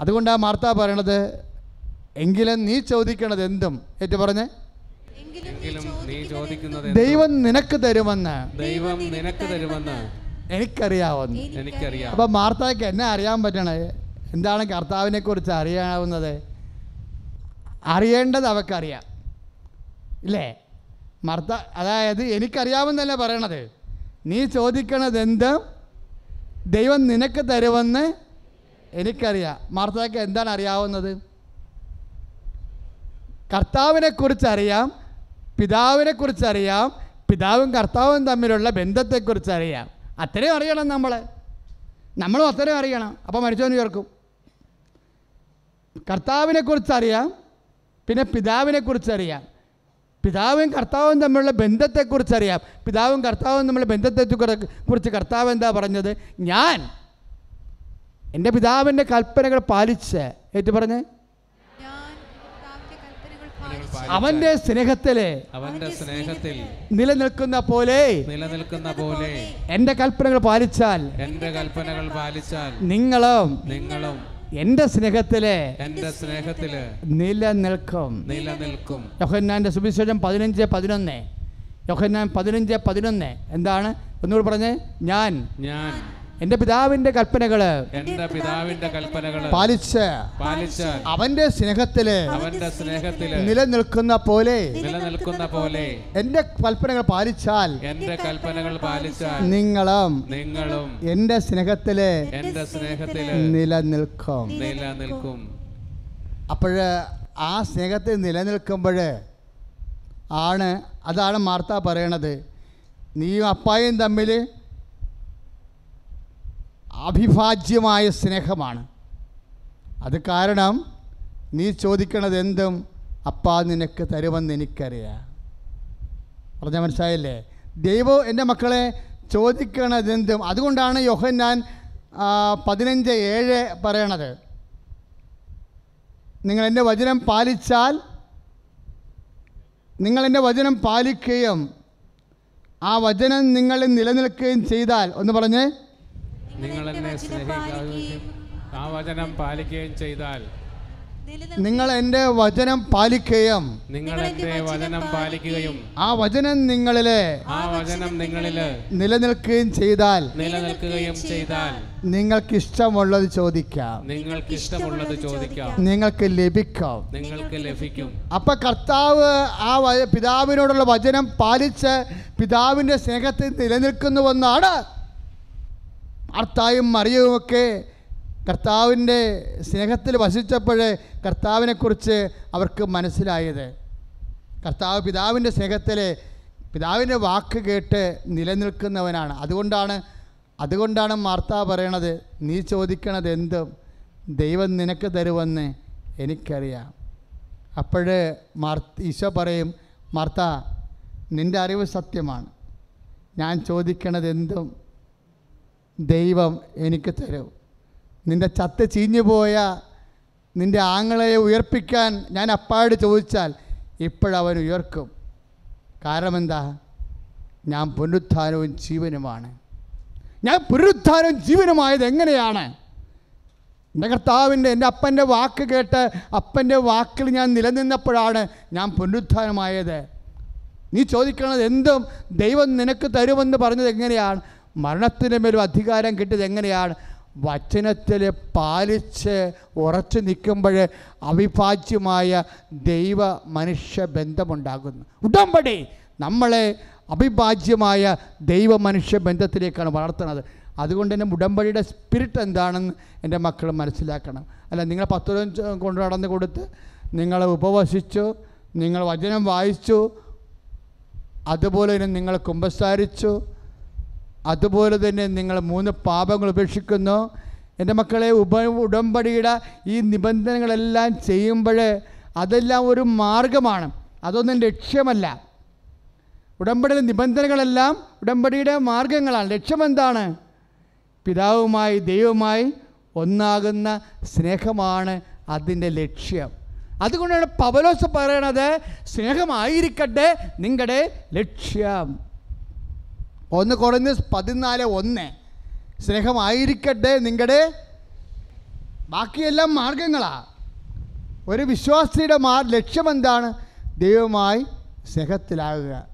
അതുകൊണ്ടാണ് മാർത്ത പറയണത് എങ്കിലും നീ ചോദിക്കണത് എന്തും. ഏറ്റു പറഞ്ഞേ. എങ്കിലും നീ ചോദിക്കുന്നത് ദൈവം നിനക്ക് തരുമെന്ന്. ദൈവം നിനക്ക് തരുമെന്ന്. എനിക്കറിയാവുന്നു. എനിക്കറിയാം. അപ്പൊ മാർത്താക്ക് എന്നെ അറിയാൻ പറ്റണേ. എന്താണ് കർത്താവിനെ കുറിച്ച് അറിയാവുന്നത്? അറിയേണ്ടത് അവക്കറിയാം. ഇല്ലേ? മർത്ത അതായത് എനിക്കറിയാമെന്നല്ല പറയണത്. നീ ചോദിക്കണത് എന്ത് ദൈവം നിനക്ക് തരുമെന്ന് എനിക്കറിയാം. മാർത്താക്ക് എന്താണ് അറിയാവുന്നത്? കർത്താവിനെക്കുറിച്ച് അറിയാം പിതാവിനെക്കുറിച്ച് അറിയാം പിതാവും കർത്താവും തമ്മിലുള്ള ബന്ധത്തെക്കുറിച്ച് അറിയാം അത്രയും അറിയണം നമ്മൾ നമ്മളും അത്രയും അറിയണം. അപ്പോൾ മരിച്ചവന് ചേർക്കും കർത്താവിനെക്കുറിച്ച് അറിയാം പിന്നെ പിതാവിനെക്കുറിച്ച് അറിയാം പിതാവും കർത്താവും തമ്മിലുള്ള ബന്ധത്തെക്കുറിച്ച് അറിയാം പിതാവും കർത്താവും തമ്മിലുള്ള ബന്ധത്തെ കുറിച്ച് കർത്താവ് എന്താ പറഞ്ഞത്? ഞാൻ എന്റെ പിതാവിന്റെ കൽപ്പനകൾ പാലിച്ച് ഏറ്റു പറഞ്ഞ് കൽപ്പനകൾ സ്നേഹത്തിൽ സ്നേഹത്തിൽ അവന്റെ സ്നേഹത്തിൽ നിലനിൽക്കുന്ന പോലെ നിലനിൽക്കുന്ന പോലെ എന്റെ കൽപ്പനകൾ പാലിച്ചാൽ എന്റെ കൽപ്പനകൾ പാലിച്ചാൽ നിങ്ങളും നിങ്ങളും എന്റെ സ്നേഹത്തിൽ എന്റെ സ്നേഹത്തിൽ നിലനിൽക്കും. നിലനിൽക്കും. യോഹന്നാന്റെ സുവിശേഷം പതിനഞ്ച് പതിനൊന്ന്. യോഹന്നാൻ പതിനഞ്ച് പതിനൊന്ന്. എന്താണ്? ഒന്നുകൂടി പറഞ്ഞേ. ഞാൻ ഞാൻ എന്റെ പിതാവിന്റെ കൽപ്പനകൾ എന്റെ പിതാവിന്റെ കൽപ്പനകൾ പാലിച്ച് പാലിച്ച് അവന്റെ സ്നേഹത്തിൽ അവന്റെ സ്നേഹത്തിൽ നിലനിൽക്കുന്ന പോലെ നിലനിൽക്കുന്ന പോലെ എന്റെ കൽപ്പനകൾ പാലിച്ചാൽ എന്റെ കൽപ്പനകൾ പാലിച്ചാൽ നിങ്ങളും നിങ്ങളും എന്റെ സ്നേഹത്തിൽ എന്റെ സ്നേഹത്തിൽ നിലനിൽക്കും. നിലനിൽക്കും. അപ്പോഴ് ആ സ്നേഹത്തിൽ നിലനിൽക്കുമ്പോൾ ആണ് അതാണ് മാർത്ത പറയണത്. നീയും അപ്പായും തമ്മിൽ അവിഭാജ്യമായ സ്നേഹമാണ്. അത് കാരണം നീ ചോദിക്കണത് എന്തും അപ്പാ നിനക്ക് തരുമെന്ന് എനിക്കറിയാം. പറഞ്ഞ മനസ്സിലായില്ലേ? ദൈവം എന്റെ മക്കളെ ചോദിക്കണതെന്തും അതുകൊണ്ടാണ് യോഹൻ ഞാൻ പതിനഞ്ച് ഏഴ് പറയണത്. നിങ്ങൾ എന്റെ വചനം പാലിച്ചാൽ നിങ്ങൾ എന്റെ വചനം പാലിക്കുകയും ആ വചനം നിങ്ങളിൽ നിലനിൽക്കുകയും ചെയ്താൽ ഒന്ന് പറഞ്ഞ്. നിങ്ങൾ എന്നെ സ്നേഹിക്കുകയും ആ വചനം പാലിക്കുകയും ചെയ്താൽ നിങ്ങൾ എന്റെ വചനം പാലിക്കുകയും നിങ്ങൾ എന്റെ വചനം പാലിക്കുകയും ആ വചനം നിങ്ങളിലെ ആ വചനം നിങ്ങളിൽ നിലനിൽക്കുകയും ചെയ്താൽ നിലനിൽക്കുകയും ചെയ്താൽ നിങ്ങൾക്ക് ഇഷ്ടമുള്ളത് ചോദിക്കാം. നിങ്ങൾക്ക് ഇഷ്ടമുള്ളത് ചോദിക്കാം. നിങ്ങൾക്ക് ലഭിക്കാം. നിങ്ങൾക്ക് ലഭിക്കും. അപ്പൊ കർത്താവ് ആ പിതാവിനോടുള്ള വചനം പാലിച്ച് പിതാവിന്റെ സ്നേഹത്തിൽ നിലനിൽക്കുന്നുവെന്നാണ് അർത്തായും മറിയുമൊക്കെ കർത്താവിന്റെ സ്നേഹത്തിൽ വസിച്ചപ്പോഴേ കർത്താവിനെക്കുറിച്ച് അവർക്ക് മനസ്സിലായത്. കർത്താവ് പിതാവിന്റെ സ്നേഹത്തിൽ പിതാവിന്റെ വാക്ക് കേട്ട് നിലനിൽക്കുന്നവനാണ്. അതുകൊണ്ടാണ് അതുകൊണ്ടാണ് മാർത്ത പറയണത് നീ ചോദിക്കണത് എന്തും ദൈവം നിനക്ക് തരുമെന്ന് എനിക്കറിയാം. അപ്പോഴ് മാർ ഈശോ പറയും മാർത്ത നിന്റെ അറിവ് സത്യമാണ്. ഞാൻ ചോദിക്കണത് എന്തും ദൈവം എനിക്ക് തരും. നിന്റെ ചത്ത് ചീഞ്ഞു പോയ നിന്റെ ആങ്ങളെ ഉയർപ്പിക്കാൻ ഞാൻ അപ്പാട് ചോദിച്ചാൽ ഇപ്പോഴവൻ ഉയർക്കും. കാരണം എന്താ ഞാൻ പുനരുദ്ധാനവും ജീവനുമാണ്. ഞാൻ പുനരുദ്ധാനവും ജീവനുമായത് എങ്ങനെയാണ്? എന്റെ കർത്താവിന്റെ എന്റെ അപ്പന്റെ വാക്ക് കേട്ട് അപ്പന്റെ വാക്കിൽ ഞാൻ നിലനിന്നപ്പോഴാണ് ഞാൻ പുനരുദ്ധാനമായത്. നീ ചോദിക്കണത് എന്തും ദൈവം നിനക്ക് തരുമെന്ന് പറഞ്ഞത് എങ്ങനെയാണ്? മരണത്തിന് മേലും അധികാരം കിട്ടിയത് എങ്ങനെയാണ്? വചനത്തിൽ പാലിച്ച് ഉറച്ചു നിൽക്കുമ്പോൾ അവിഭാജ്യമായ ദൈവ മനുഷ്യ ബന്ധമുണ്ടാകുന്നു. ഉടമ്പടി നമ്മളെ അവിഭാജ്യമായ ദൈവ മനുഷ്യ ബന്ധത്തിലേക്കാണ് വളർത്തുന്നത്. അതുകൊണ്ട് തന്നെ ഉടമ്പടിയുടെ സ്പിരിറ്റ് എന്താണെന്ന് എന്റെ മക്കൾ മനസ്സിലാക്കണം. അല്ല നിങ്ങൾ പത്ത് രൂപ കൊണ്ട് നടന്ന് കൊടുത്ത് നിങ്ങൾ ഉപവസിച്ചു നിങ്ങൾ വചനം വായിച്ചു അതുപോലെ തന്നെ നിങ്ങൾ കുമ്പസാരിച്ചു അതുപോലെ തന്നെ നിങ്ങൾ മൂന്ന് പാപങ്ങൾ ഉപേക്ഷിക്കുന്നു. എന്റെ മക്കളെ ഉപ ഉടമ്പടിയുടെ ഈ നിബന്ധനകളെല്ലാം ചെയ്യുമ്പോൾ അതെല്ലാം ഒരു മാർഗമാണ്. അതൊന്നും ലക്ഷ്യമല്ല. ഉടമ്പടിയിലെ നിബന്ധനകളെല്ലാം ഉടമ്പടിയുടെ മാർഗങ്ങളാണ്. ലക്ഷ്യമെന്താണ് പിതാവുമായി ദൈവവുമായി ഒന്നാകുന്ന സ്നേഹമാണ് അതിന്റെ ലക്ഷ്യം. അതുകൊണ്ടാണ് പവലോസ് പറയണത് സ്നേഹമായിരിക്കട്ടെ നിങ്ങളുടെ ലക്ഷ്യം. ഒന്ന് കുറഞ്ഞ് പതിനാല് ഒന്ന്. സ്നേഹമായിരിക്കട്ടെ നിങ്ങളുടെ ബാക്കിയെല്ലാം മാർഗങ്ങളാണ് ഒരു വിശ്വാസിയുടെ മാ ലക്ഷ്യം എന്താണ് ദൈവമായി സ്നേഹത്തിലാകുക.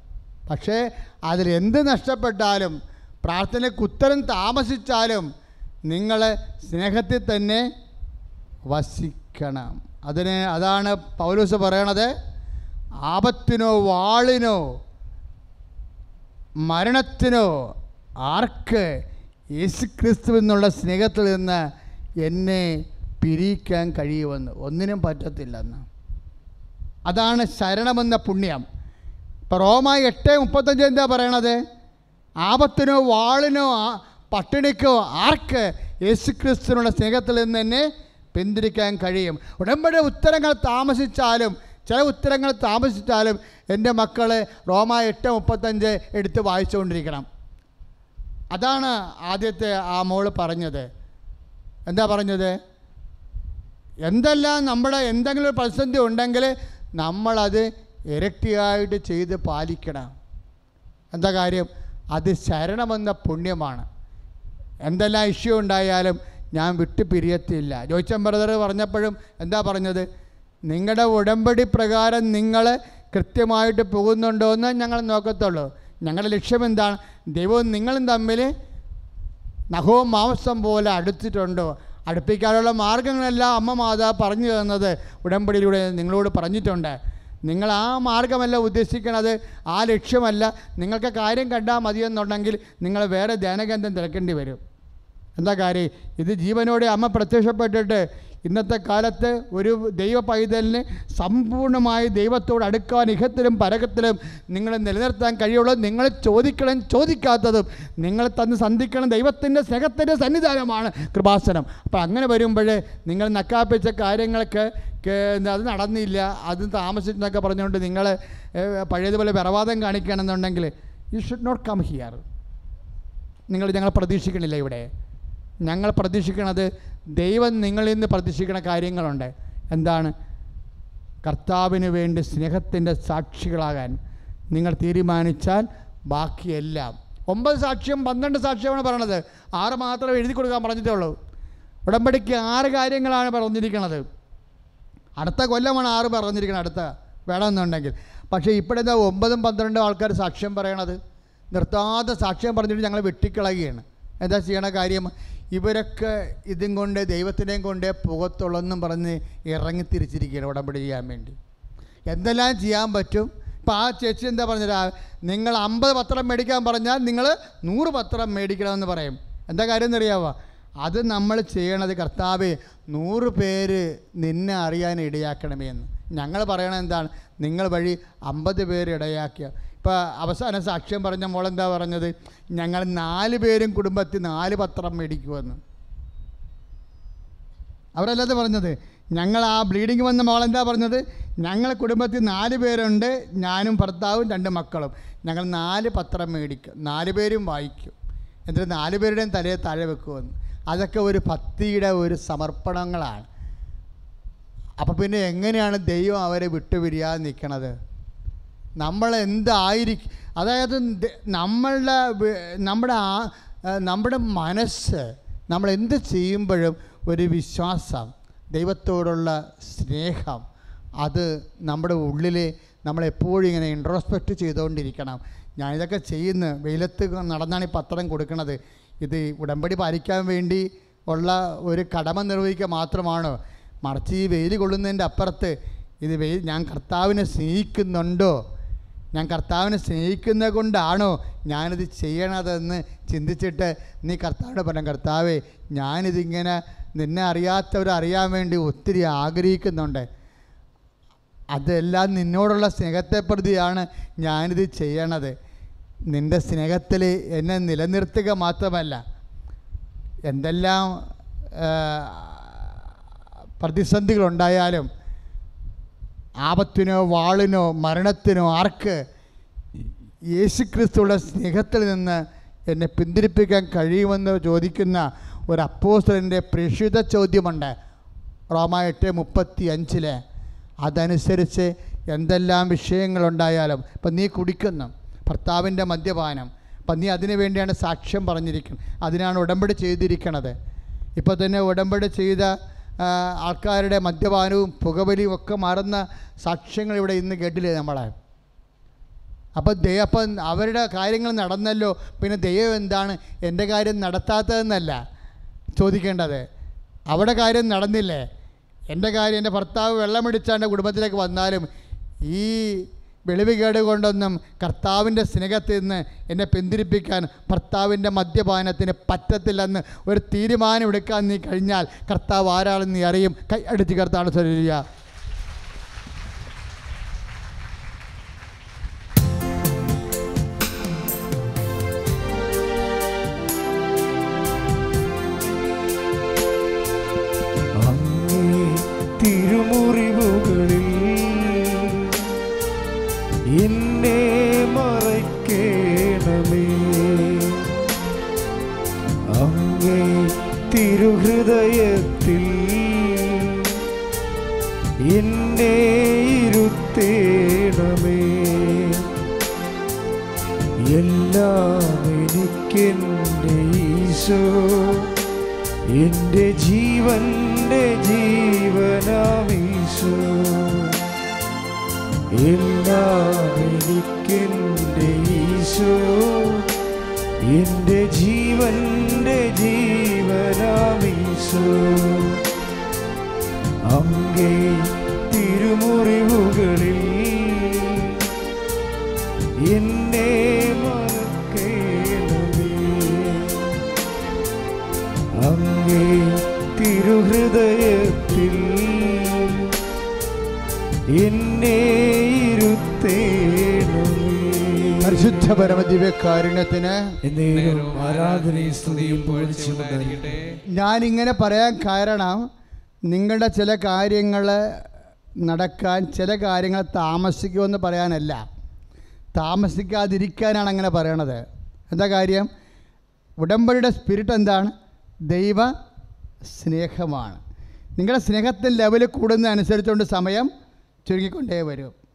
പക്ഷേ അതിൽ എന്ത് നഷ്ടപ്പെട്ടാലും പ്രാർത്ഥനയ്ക്ക് ഉത്തരം താമസിച്ചാലും നിങ്ങൾ സ്നേഹത്തിൽ തന്നെ വസിക്കണം. അതിന് അതാണ് പൗലൂസ് പറയണത്. ആപത്തിനോ വാളിനോ മരണത്തിനോ ആർക്ക് യേശുക്രിസ്തു എന്നുള്ള സ്നേഹത്തിൽ നിന്ന് എന്നെ പിരിക്കാൻ കഴിയുമെന്ന്? ഒന്നിനും പറ്റത്തില്ലെന്ന് അതാണ് ശരണമെന്ന പുണ്യം. ഇപ്പോൾ റോമ എട്ട് മുപ്പത്തഞ്ച് എന്താ പറയണത്? ആപത്തിനോ വാളിനോ പട്ടിണിക്കോ ആർക്ക് യേശുക്രിസ്തുവിനുള്ള സ്നേഹത്തിൽ നിന്ന് എന്നെ പിന്തിരിക്കാൻ കഴിയും? ഉടമ്പടി ഉത്തരങ്ങൾ താമസിച്ചാലും ചില ഉത്തരങ്ങൾ താമസിച്ചാലും എന്റെ മക്കൾ റോമ എട്ട് മുപ്പത്തഞ്ച് എടുത്ത് വായിച്ചുകൊണ്ടിരിക്കണം. അതാണ് ആദ്യത്തെ ആ മോൾ പറഞ്ഞത്. എന്താ പറഞ്ഞത്? എന്തെല്ലാം നമ്മുടെ എന്തെങ്കിലും ഒരു പ്രതിസന്ധി ഉണ്ടെങ്കിൽ നമ്മളത് ഇരട്ടിയായിട്ട് ചെയ്ത് പാലിക്കണം. എന്താ കാര്യം? അത് ശരണമെന്ന പുണ്യമാണ്. എന്തെല്ലാം ഇഷ്യൂ ഉണ്ടായാലും ഞാൻ വിട്ടു പിരിയത്തില്ല ജോയിച്ചൻ ബ്രദർ പറഞ്ഞപ്പോഴും എന്താ പറഞ്ഞത്? നിങ്ങളുടെ ഉടമ്പടി പ്രകാരം നിങ്ങൾ കൃത്യമായിട്ട് പോകുന്നുണ്ടോ എന്ന് ഞങ്ങൾ നോക്കത്തുള്ളൂ. ഞങ്ങളുടെ ലക്ഷ്യം എന്താണ് ദൈവവും നിങ്ങളും തമ്മിൽ നഖവും മാംസം പോലെ അടുത്തിട്ടുണ്ടോ. അടുപ്പിക്കാനുള്ള മാർഗങ്ങളെല്ലാം അമ്മ മാതാ പറഞ്ഞു തന്നത് ഉടമ്പടിയിലൂടെ നിങ്ങളോട് പറഞ്ഞിട്ടുണ്ട്. നിങ്ങൾ ആ മാർഗമല്ല ഉദ്ദേശിക്കണത് ആ ലക്ഷ്യമല്ല. നിങ്ങൾക്ക് കാര്യം കണ്ടാൽ മതിയെന്നുണ്ടെങ്കിൽ നിങ്ങൾ വേറെ ധ്യാനകേന്ദ്രം തിരക്കേണ്ടി വരും. എന്താ കാര്യം? ഇത് ജീവനോടെ അമ്മ പ്രത്യക്ഷപ്പെട്ടിട്ട് ഇന്നത്തെ കാലത്ത് ഒരു ദൈവ പൈതലിന് സമ്പൂർണമായി ദൈവത്തോട് അടുക്കാൻ ഇഹത്തിലും പരകത്തിലും നിങ്ങളെ നിലനിർത്താൻ കഴിയുള്ളൂ. നിങ്ങൾ ചോദിക്കണം ചോദിക്കാത്തതും നിങ്ങൾ തന്ന് സന്ധിക്കണം. ദൈവത്തിന്റെ സ്നേഹത്തിന്റെ സന്നിധാനമാണ് കൃപാസനം. അപ്പോൾ അങ്ങനെ വരുമ്പോൾ നിങ്ങൾ നക്കാപ്പിച്ച കാര്യങ്ങൾക്ക് അത് നടന്നില്ല. അത് താമസിച്ചെന്നൊക്കെ പറഞ്ഞുകൊണ്ട് നിങ്ങൾ പഴയതുപോലെ വിറവാദം കാണിക്കുകയാണെന്നുണ്ടെങ്കിൽ you should not come here നിങ്ങൾ ഞങ്ങൾ പ്രതീക്ഷിക്കണില്ല ഇവിടെ. ഞങ്ങൾ പ്രതീക്ഷിക്കണത് ദൈവം നിങ്ങളിൽ നിന്ന് പ്രതീക്ഷിക്കുന്ന കാര്യങ്ങളുണ്ട്. എന്താണ്? കർത്താവിന് വേണ്ടി സ്നേഹത്തിന്റെ സാക്ഷികളാകാൻ. നിങ്ങൾ തീരുമാനിച്ചാൽ ബാക്കിയെല്ലാം. ഒമ്പത് സാക്ഷ്യം പന്ത്രണ്ട് സാക്ഷ്യമാണ് പറയണത്. ആറ് മാത്രമേ എഴുതി കൊടുക്കാൻ പറഞ്ഞിട്ടേ ഉള്ളൂ. ഉടമ്പടിക്ക് ആറ് കാര്യങ്ങളാണ് പറഞ്ഞിരിക്കുന്നത് അടുത്ത കൊല്ലമാണ് ആറ് പറഞ്ഞിരിക്കുന്നത് അടുത്ത വേണമെന്നുണ്ടെങ്കിൽ. പക്ഷേ ഇപ്പോഴെന്താ ഒമ്പതും പന്ത്രണ്ടും ആൾക്കാർ സാക്ഷ്യം പറയണത്? നിർത്താതെ സാക്ഷ്യം പറഞ്ഞിട്ട് ഞങ്ങൾ വെട്ടിക്കളയുകയാണ്. എന്താ ചെയ്യണ കാര്യം? ഇവരൊക്കെ ഇതും കൊണ്ട് ദൈവത്തിനെയും കൊണ്ട് പുകത്തുള്ളെന്നും പറഞ്ഞ് ഇറങ്ങി തിരിച്ചിരിക്കുകയാണ് ഉടമ്പടി ചെയ്യാൻ വേണ്ടി. എന്തെല്ലാം ചെയ്യാൻ പറ്റും? ഇപ്പം ആ ചേച്ചി എന്താ പറഞ്ഞത്? നിങ്ങൾ അമ്പത് പത്രം മേടിക്കാൻ പറഞ്ഞാൽ നിങ്ങൾ നൂറ് പത്രം മേടിക്കണമെന്ന് പറയും. എന്താ കാര്യം എന്നറിയാവോ? അത് നമ്മൾ ചെയ്യണത് കർത്താവ് നൂറ് പേര് നിന്നെ അറിയാൻ ഇടയാക്കണമേ എന്ന്. ഞങ്ങൾ പറയണത് എന്താണ്? നിങ്ങൾ വഴി അമ്പത് പേര് ഇടയാക്കിയ. ഇപ്പോൾ അവസാന സാക്ഷ്യം പറഞ്ഞ മോളെന്താ പറഞ്ഞത്? ഞങ്ങൾ നാല് പേരും കുടുംബത്തിൽ നാല് പത്രം മേടിക്കുമെന്ന്. അവരല്ലാതെ പറഞ്ഞത് ഞങ്ങൾ ആ ബ്ലീഡിങ് വന്ന മോൾ എന്താ പറഞ്ഞത്? ഞങ്ങൾ കുടുംബത്തിൽ നാല് പേരുണ്ട് ഞാനും ഭർത്താവും രണ്ട് മക്കളും. ഞങ്ങൾ നാല് പത്രം മേടിക്കും നാല് പേരും വായിക്കും. എന്നിട്ട് നാല് പേരുടെയും തലയെ താഴെ വെക്കുമെന്ന്. അതൊക്കെ ഒരു ഭക്തിയുടെ ഒരു സമർപ്പണങ്ങളാണ്. അപ്പോൾ പിന്നെ എങ്ങനെയാണ് ദൈവം അവരെ വിട്ടുപിരിയാതെ നിൽക്കണത്? നമ്മൾ എന്തായിരിക്കും അതായത് നമ്മളുടെ നമ്മുടെ ആ നമ്മുടെ മനസ്സ് നമ്മൾ എന്ത് ചെയ്യുമ്പോഴും ഒരു വിശ്വാസം ദൈവത്തോടുള്ള സ്നേഹം അത് നമ്മുടെ ഉള്ളിൽ നമ്മളെപ്പോഴും ഇങ്ങനെ ഇൻട്രോസ്പെക്റ്റ് ചെയ്തുകൊണ്ടിരിക്കണം ഞാനിതൊക്കെ ചെയ്യുന്ന വെയിലത്ത് നടന്നാണ് ഈ പത്രം കൊടുക്കുന്നത് ഇത് ഉടമ്പടി പാലിക്കാൻ വേണ്ടി ഉള്ള ഒരു കടമ നിർവഹിക്കുക മാത്രമാണോ? മറിച്ച് ഈ വെയിൽ കൊള്ളുന്നതിന്റെ അപ്പുറത്ത് ഇത് വെയിൽ ഞാൻ കർത്താവിനെ സ്നേഹിക്കുന്നുണ്ടോ? ഞാൻ കർത്താവിനെ സ്നേഹിക്കുന്നത് കൊണ്ടാണോ ഞാനിത് ചെയ്യണതെന്ന് ചിന്തിച്ചിട്ട് നീ കർത്താവിനെ പറയാം കർത്താവേ ഞാനിതിങ്ങനെ നിന്നെ അറിയാത്തവരറിയാൻ വേണ്ടി ഒത്തിരി ആഗ്രഹിക്കുന്നുണ്ട്. അതെല്ലാം നിന്നോടുള്ള സ്നേഹത്തെ പ്രതിയാണ് ഞാനിത് ചെയ്യണത്. നിന്റെ സ്നേഹത്തിൽ എന്നെ നിലനിർത്തുക മാത്രമല്ല എന്തെല്ലാം പ്രതിസന്ധികളുണ്ടായാലും ആപത്തിനോ വാളിനോ മരണത്തിനോ ആർക്ക് യേശുക്രിസ്തുള്ള സ്നേഹത്തിൽ നിന്ന് എന്നെ പിന്തിരിപ്പിക്കാൻ കഴിയുമെന്ന് ചോദിക്കുന്ന ഒരു അപ്പോസ്റ്റലിന്റെ പ്രേക്ഷിത ചോദ്യമുണ്ട്. റോമ എട്ട് മുപ്പത്തി അഞ്ചിൽ അതനുസരിച്ച് എന്തെല്ലാം വിഷയങ്ങളുണ്ടായാലും ഇപ്പം നീ കുടിക്കുന്നു ഭർത്താവിന്റെ മദ്യപാനം അപ്പം നീ അതിനു വേണ്ടിയാണ് സാക്ഷ്യം പറഞ്ഞിരിക്കുന്നത് അതിനാണ് ഉടമ്പടി ചെയ്തിരിക്കണത്. ഇപ്പോൾ തന്നെ ഉടമ്പടി ചെയ്ത ആൾക്കാരുടെ മദ്യപാനവും പുകവലിയും ഒക്കെ മാറുന്ന സാക്ഷ്യങ്ങൾ ഇവിടെ ഇന്ന് കേട്ടില്ലേ നമ്മളെ? അപ്പോൾ ദൈവം അപ്പം അവരുടെ കാര്യങ്ങൾ നടന്നല്ലോ പിന്നെ ദൈവം എന്താണ് എന്റെ കാര്യം നടത്താത്തതെന്നല്ല ചോദിക്കേണ്ടത്. അവിടെ കാര്യം നടന്നില്ലേ? എന്റെ കാര്യം എന്റെ ഭർത്താവ് വെള്ളമടിച്ചാണ്ട് കുടുംബത്തിലേക്ക് വന്നാലും ഈ വെളിവുകേട് കൊണ്ടൊന്നും കർത്താവിന്റെ സ്നേഹത്തിൽ നിന്ന് എന്നെ പിന്തിരിപ്പിക്കാൻ ഭർത്താവിന്റെ മദ്യപാനത്തിന് പറ്റത്തില്ലെന്ന് ഒരു തീരുമാനം എടുക്കാൻ നീ കഴിഞ്ഞാൽ കർത്താവ് ആരാണെന്ന് നീ അറിയും. കൈ അടിച്ച് കർത്താവ് സ്വരിയ തിരുഹൃദയത്തിൽ എന്നെ ഇരുത്തേണമേ. എല്ലാം എനിക്കെന്റെ ഈശോ എന്റെ ജീവന്റെ ജീവനാമീശോ. എല്ലാം എനിക്കെന്റെ ഈശോ എന്റെ ജീവന്റെ ജീവനാമീശോ. അങ്ങേ തിരുമുറിവുകളിൽ എന്നെ അങ്ങേ തിരുഹൃദയത്തിൽ എന്നെ ഇരുത്തേണമേ പരിശുദ്ധ പരമദിവ്യകാരുണ്യത്തിന് ആരാധനയും സ്തുതിയും ഞാൻ ഞാനിങ്ങനെ പറയാൻ കാരണം നിങ്ങളുടെ ചില കാര്യങ്ങൾ നടക്കാൻ ചില കാര്യങ്ങൾ താമസിക്കുമെന്ന് പറയാനല്ല. താമസിക്കാതിരിക്കാനാണ് അങ്ങനെ പറയണത്. എന്താ കാര്യം? ഉടമ്പടിയുടെ സ്പിരിറ്റ് എന്താണ്? ദൈവ സ്നേഹമാണ്. നിങ്ങളുടെ സ്നേഹത്തിന്റെ ലെവൽ കൂടുന്നതനുസരിച്ചുകൊണ്ട് സമയം ചുരുങ്ങിക്കൊണ്ടേ വരും.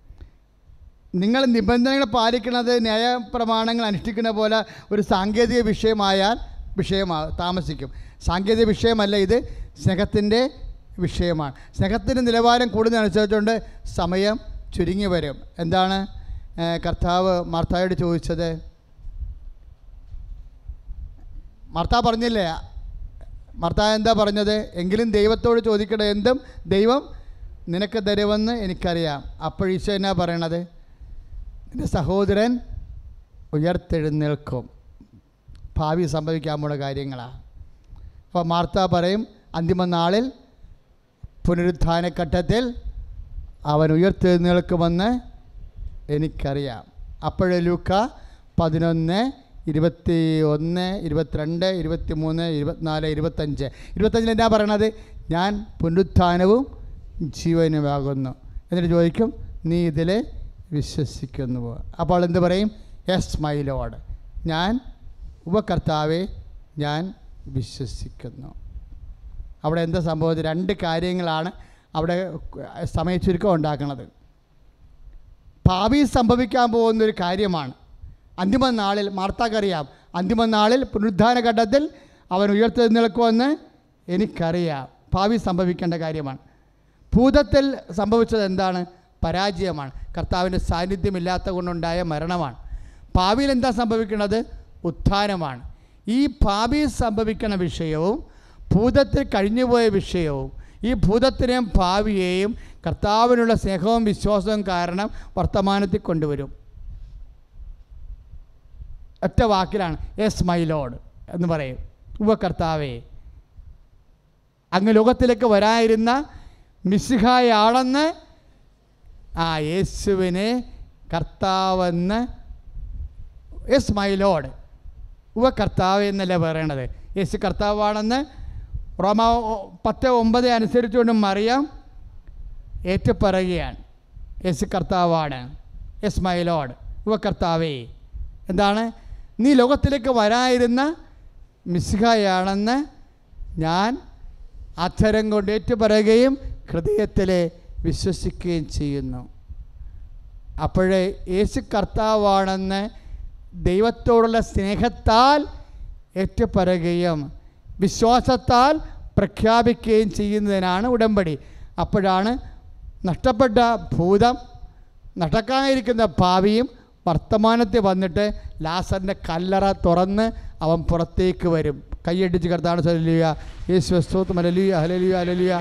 നിങ്ങൾ നിബന്ധനകൾ പാലിക്കുന്നത് ന്യായപ്രമാണങ്ങൾ അനുഷ്ഠിക്കുന്ന പോലെ ഒരു സാങ്കേതിക വിഷയമായാൽ വിഷയമാ താമസിക്കും. സാങ്കേതിക വിഷയമല്ല ഇത് സ്നേഹത്തിന്റെ വിഷയമാണ്. സ്നേഹത്തിന്റെ നിലവാരം കൂടുന്നതനുസരിച്ചുകൊണ്ട് സമയം ചുരുങ്ങി വരും. എന്താണ് കർത്താവ് മാർത്തായോട് ചോദിച്ചത്? മർത്താ പറഞ്ഞില്ലേ? മർത്താ എന്താ പറഞ്ഞത്? എങ്കിലും ദൈവത്തോട് ചോദിക്കട്ടെ എന്തും ദൈവം നിനക്ക് തരുമെന്ന് എനിക്കറിയാം. അപ്പോൾ ഈശോ എന്നാ പറയണത്? നിന്റെ സഹോദരൻ ഉയർത്തെഴുന്നേൽക്കും. ഭാവി സംഭവിക്കാൻ പോണ കാര്യങ്ങളാണ് അപ്പോൾ മാർത്ത പറയും അന്തിമ നാളിൽ പുനരുത്ഥാനഘട്ടത്തിൽ അവൻ ഉയർത്തെഴുന്നേൽക്കുമെന്ന് എനിക്കറിയാം. അപ്പോഴേ ലൂക്ക പതിനൊന്ന് ഇരുപത്തി ഒന്ന് ഇരുപത്തിരണ്ട് ഇരുപത്തി മൂന്ന് ഇരുപത്തിനാല് ഇരുപത്തഞ്ച്. ഇരുപത്തഞ്ചിൽ എന്താ പറയണത്? ഞാൻ പുനരുത്ഥാനവും ജീവനുമാകുന്നു. എന്നിട്ട് ചോദിക്കും നീ ഇതിൽ വിശ്വസിക്കുന്നുവോ? അപ്പോൾ എന്ത് പറയും? യെസ് മൈ ലോഡ് ഞാൻ ഉപകർത്താവെ ഞാൻ വിശ്വസിക്കുന്നു. അവിടെ എന്താ സംഭവം? രണ്ട് കാര്യങ്ങളാണ് അവിടെ സമയച്ചുരുക്കം ഉണ്ടാക്കുന്നത്. ഭാവി സംഭവിക്കാൻ പോകുന്ന ഒരു കാര്യമാണ്. അന്തിമ നാളിൽ മാർത്താക്കറിയാം. അന്തിമ നാളിൽ പുനരുദ്ധാന ഘട്ടത്തിൽ അവൻ ഉയർത്തെഴുന്നേൽക്കുമെന്ന് എനിക്കറിയാം. ഭാവി സംഭവിക്കേണ്ട കാര്യമാണ്. ഭൂതത്തിൽ സംഭവിച്ചത് എന്താണ്? പരാജയമാണ്. കർത്താവിന്റെ സാന്നിധ്യമില്ലാത്ത കൊണ്ടുണ്ടായ മരണമാണ്. ഭാവിയിൽ എന്താ സംഭവിക്കുന്നത്? ഉത്ഥാനമാണ്. ഈ ഭാവിയിൽ സംഭവിക്കുന്ന വിഷയവും ഭൂതത്തിൽ കഴിഞ്ഞുപോയ വിഷയവും ഈ ഭൂതത്തിനെയും ഭാവിയെയും കർത്താവിനുള്ള സ്നേഹവും വിശ്വാസവും കാരണം വർത്തമാനത്തിൽ കൊണ്ടുവരും. ഒറ്റ വാക്കിലാണ് എസ് മൈ ലോഡ് എന്ന് പറയും. ഉവ കർത്താവേ അങ്ങ് ലോകത്തിലേക്ക് വരായിരുന്ന മിശിഹായാണെന്ന് ആ യേശുവിനെ കർത്താവെന്ന് യെസ് മൈ ലോഡ്. ഉവ കർത്താവ് എന്നല്ലേ പറയണത്? യേശു കർത്താവാണെന്ന് റോമ പത്ത് ഒമ്പത് അനുസരിച്ചുകൊണ്ട് മറിയാം ഏറ്റുപറയുകയാണ്. യേശു കർത്താവാണ്. Yes my lord. ഉവ കർത്താവേ. എന്താണ്? നീ ലോകത്തിലേക്ക് വരായിരുന്ന മിസ്ഹായാണെന്ന് ഞാൻ അക്ഷരം കൊണ്ട് ഏറ്റുപറയുകയും ഹൃദയത്തിൽ വിശ്വസിക്കുകയും ചെയ്യുന്നു. അപ്പോഴേ യേശു കർത്താവാണെന്ന് ദൈവത്തോടുള്ള സ്നേഹത്താൽ ഏറ്റുപറയുകയും വിശ്വാസത്താൽ പ്രഖ്യാപിക്കുകയും ചെയ്യുന്നതിനാണ് ഉടമ്പടി. അപ്പോഴാണ് നഷ്ടപ്പെട്ട ഭൂതം നടക്കാനിരിക്കുന്ന ഭാവിയും വർത്തമാനത്തിൽ വന്നിട്ട് ലാസറിന്റെ കല്ലറ തുറന്ന് അവൻ പുറത്തേക്ക് വരും. കൈയടിച്ച് കർത്താണ് സലിയ യേശുവ സ്തോത്രം ഹല്ലേലൂയ ഹല്ലേലൂയ ഹല്ലേലൂയ.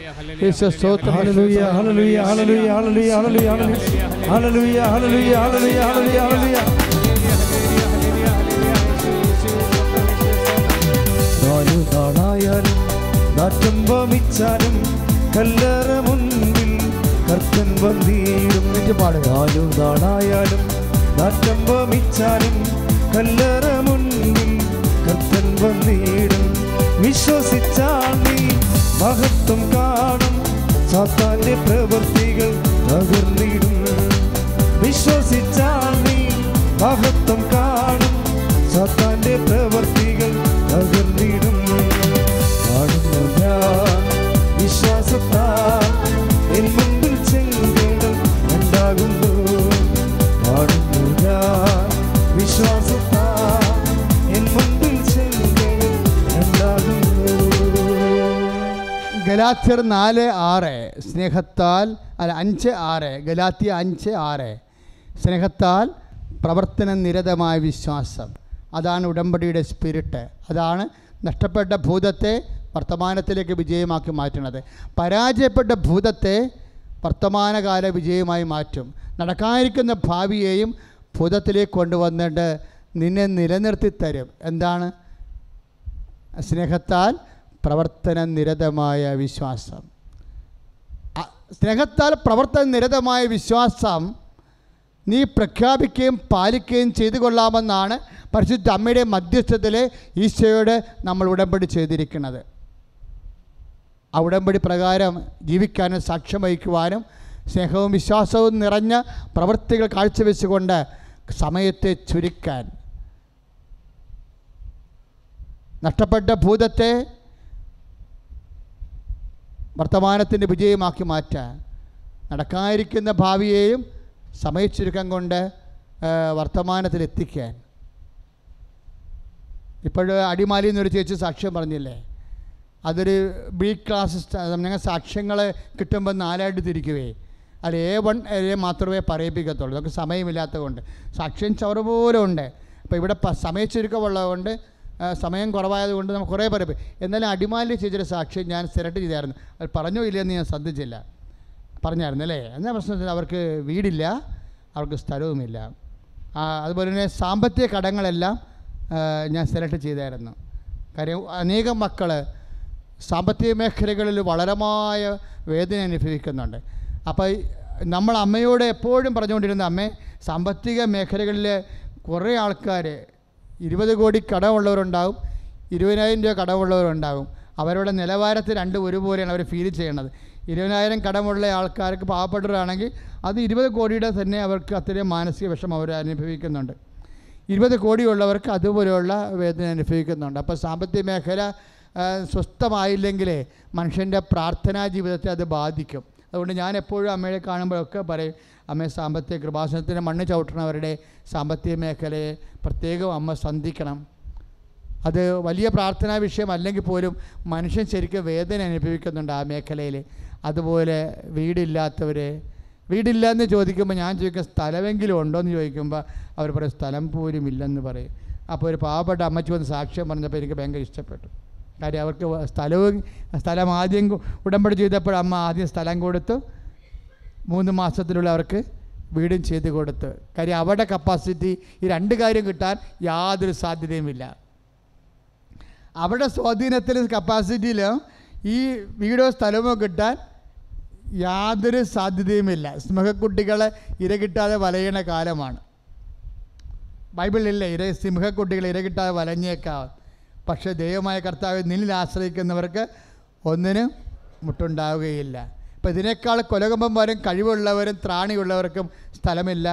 യേശുവ സ്തോത്രം hallelujah hallelujah. Hallelujah hallelujah hallelujah hallelujah hallelujah hallelujah hallelujah hallelujah നാലു നാളായാലും നാറ്റം വമിച്ചാലും കല്ലറ മുൻപിൽ കർത്തൻ വന്നീടും. പാടുക. നാലു നാളായാലും നാറ്റം വമിച്ചാലും കല്ലറ കർത്തൻ വിശ്വസിച്ചാൽ നീ മഹത്വം കാണും. സാത്താന്റെ പ്രവൃത്തികൾ തകർന്നിടും. വിശ്വസിച്ചാൽ നീ മഹത്വം കാണും. സാത്താന്റെ പ്രവൃത്തികൾ തകർന്നിടും. ഗലാത്യർ നാല് ആറ് സ്നേഹത്താൽ അല്ല അഞ്ച് ആറ് ഗലാത്തിയ അഞ്ച് ആറ്. സ്നേഹത്താൽ പ്രവർത്തന നിരതമായ വിശ്വാസം. അതാണ് ഉടമ്പടിയുടെ സ്പിരിറ്റ് അതാണ് നഷ്ടപ്പെട്ട ഭൂതത്തെ വർത്തമാനത്തിലേക്ക് വിജയമാക്കി മാറ്റുന്നത്. പരാജയപ്പെട്ട ഭൂതത്തെ വർത്തമാനകാല വിജയമായി മാറ്റും. നടക്കാനിരിക്കുന്ന ഭാവിയെയും ഭൂതത്തിലേക്ക് കൊണ്ടുവന്നിട്ട് നിന്നെ നിലനിർത്തി തരും എന്താണ്? സ്നേഹത്താൽ പ്രവർത്തന നിരതമായ വിശ്വാസം സ്നേഹത്താൽ പ്രവർത്തന നിരതമായ വിശ്വാസം നീ പ്രഖ്യാപിക്കുകയും പാലിക്കുകയും ചെയ്തു കൊള്ളാമെന്നാണ് പരിശുദ്ധ അമ്മയുടെ മധ്യസ്ഥത്തിൽ ഈശോയോട് നമ്മൾ ഉടമ്പടി ചെയ്തിരിക്കുന്നത്. ആ ഉടമ്പടി പ്രകാരം ജീവിക്കാനും സാക്ഷ്യം വഹിക്കുവാനും സ്നേഹവും വിശ്വാസവും നിറഞ്ഞ പ്രവൃത്തികൾ കാഴ്ചവെച്ചുകൊണ്ട് സമയത്തെ ചുരുക്കാൻ. നഷ്ടപ്പെട്ട ഭൂതത്തെ വർത്തമാനത്തിന്റെ വിജയമാക്കി മാറ്റാൻ നടക്കാതിരിക്കുന്ന ഭാവിയെയും സമയച്ചുരുക്കം കൊണ്ട് വർത്തമാനത്തിലെത്തിക്കാൻ. ഇപ്പോൾ അടിമാലി എന്നൊരു ചേച്ചി സാക്ഷ്യം പറഞ്ഞില്ലേ? അതൊരു ബി ക്ലാസ് ഞങ്ങൾ സാക്ഷ്യങ്ങൾ കിട്ടുമ്പോൾ നാലായിട്ട് തിരിക്കുവേ. അല്ല എ വൺ എ മാത്രമേ പറയിപ്പിക്കത്തുള്ളൂ. നമുക്ക് സമയമില്ലാത്തതുകൊണ്ട്. സാക്ഷ്യം ചവറ് പോലെ ഉണ്ട്. അപ്പോൾ ഇവിടെ സമയച്ചുരുക്കമുള്ളതുകൊണ്ട് സമയം കുറവായതുകൊണ്ട് നമുക്ക് കുറേ പേരെ എന്നാലും അടിമാലി ചേച്ചിയുടെ സാക്ഷി ഞാൻ സെലക്ട് ചെയ്തായിരുന്നു. അത് പറഞ്ഞോ ഇല്ലയെന്ന് ഞാൻ ശ്രദ്ധിച്ചില്ല. പറഞ്ഞായിരുന്നു അല്ലേ? എന്നാ പ്രശ്നത്തിൽ അവർക്ക് വീടില്ല അവർക്ക് സ്ഥലവുമില്ല. അതുപോലെ തന്നെ സാമ്പത്തിക കടങ്ങളെല്ലാം ഞാൻ സെലക്ട് ചെയ്തായിരുന്നു. കാര്യം അനേകം മക്കൾ സാമ്പത്തിക മേഖലകളിൽ വളരമായ വേദന അനുഭവിക്കുന്നുണ്ട്. അപ്പോൾ നമ്മൾ അമ്മയോട് എപ്പോഴും പറഞ്ഞുകൊണ്ടിരുന്ന അമ്മേ സാമ്പത്തിക മേഖലകളിൽ കുറേ ആൾക്കാർ ഇരുപത് കോടി കടമുള്ളവരുണ്ടാവും ഇരുപതിനായിരം രൂപ കടമുള്ളവരുണ്ടാകും അവരുടെ നിലവാരത്തിൽ രണ്ടും ഒരുപോലെയാണ് അവർ ഫീൽ ചെയ്യണത് ഇരുപതിനായിരം കടമുള്ള ആൾക്കാർക്ക് പാവപ്പെട്ടവരാണെങ്കിൽ അത് ഇരുപത് കോടിയുടെ തന്നെ അവർക്ക് അത്രയും മാനസിക വിഷമം അവർ അനുഭവിക്കുന്നുണ്ട്. ഇരുപത് കോടിയുള്ളവർക്ക് അതുപോലെയുള്ള വേദന അനുഭവിക്കുന്നുണ്ട്. അപ്പോൾ സാമ്പത്തിക മേഖല സ്വസ്ഥമായില്ലെങ്കിലേ മനുഷ്യന്റെ പ്രാർത്ഥനാ ജീവിതത്തെ അത് ബാധിക്കും. അതുകൊണ്ട് ഞാൻ എപ്പോഴും അമ്മയെ കാണുമ്പോഴൊക്കെ പറയും അമ്മയെ സാമ്പത്തിക കൃപാസനത്തിന് മണ്ണ് ചവിട്ടണവരുടെ സാമ്പത്തിക മേഖലയെ പ്രത്യേകം അമ്മ സന്ധിക്കണം അത് വലിയ പ്രാർത്ഥനാ വിഷയം അല്ലെങ്കിൽ പോലും മനുഷ്യൻ ശരിക്കും വേദന അനുഭവിക്കുന്നുണ്ട് ആ മേഖലയിൽ. അതുപോലെ വീടില്ലാത്തവർ വീടില്ല എന്ന് ചോദിക്കുമ്പോൾ ഞാൻ ചോദിക്കും സ്ഥലമെങ്കിലും ഉണ്ടോ എന്ന് ചോദിക്കുമ്പോൾ അവർ പറയും സ്ഥലം പോലും ഇല്ലെന്ന് പറയും. അപ്പോൾ ഒരു പാവപ്പെട്ട അമ്മച്ചി വന്ന് സാക്ഷ്യം പറഞ്ഞപ്പോൾ എനിക്ക് ഭയങ്കര ഇഷ്ടപ്പെട്ടു. കാര്യം അവർക്ക് സ്ഥലവും സ്ഥലം ആദ്യം ഉടമ്പടി ചെയ്തപ്പോൾ അമ്മ ആദ്യം സ്ഥലം കൊടുത്തു. മൂന്ന് മാസത്തിലുള്ള അവർക്ക് വീടും ചെയ്ത് കൊടുത്ത്. കാര്യം അവരുടെ കപ്പാസിറ്റി ഈ രണ്ട് കാര്യം കിട്ടാൻ യാതൊരു സാധ്യതയുമില്ല അവരുടെ സ്വാധീനത്തിലും കപ്പാസിറ്റിയിലും ഈ വീടോ സ്ഥലമോ കിട്ടാൻ യാതൊരു സാധ്യതയുമില്ല സിംഹക്കുട്ടികളെ ഇര കിട്ടാതെ വലയണ കാലമാണ്. ബൈബിളില്ല ഇര സിംഹക്കുട്ടികൾ ഇര കിട്ടാതെ വലഞ്ഞേക്കാം. പക്ഷേ ദൈവമായ കർത്താവ് നിന്നിൽ ആശ്രയിക്കുന്നവർക്ക് ഒന്നിനും മുട്ടുണ്ടാവുകയില്ല. ഇപ്പം ഇതിനേക്കാൾ കൊലകമ്പന്മാരും വരും കഴിവുള്ളവരും ത്രാണിയുള്ളവർക്കും സ്ഥലമില്ല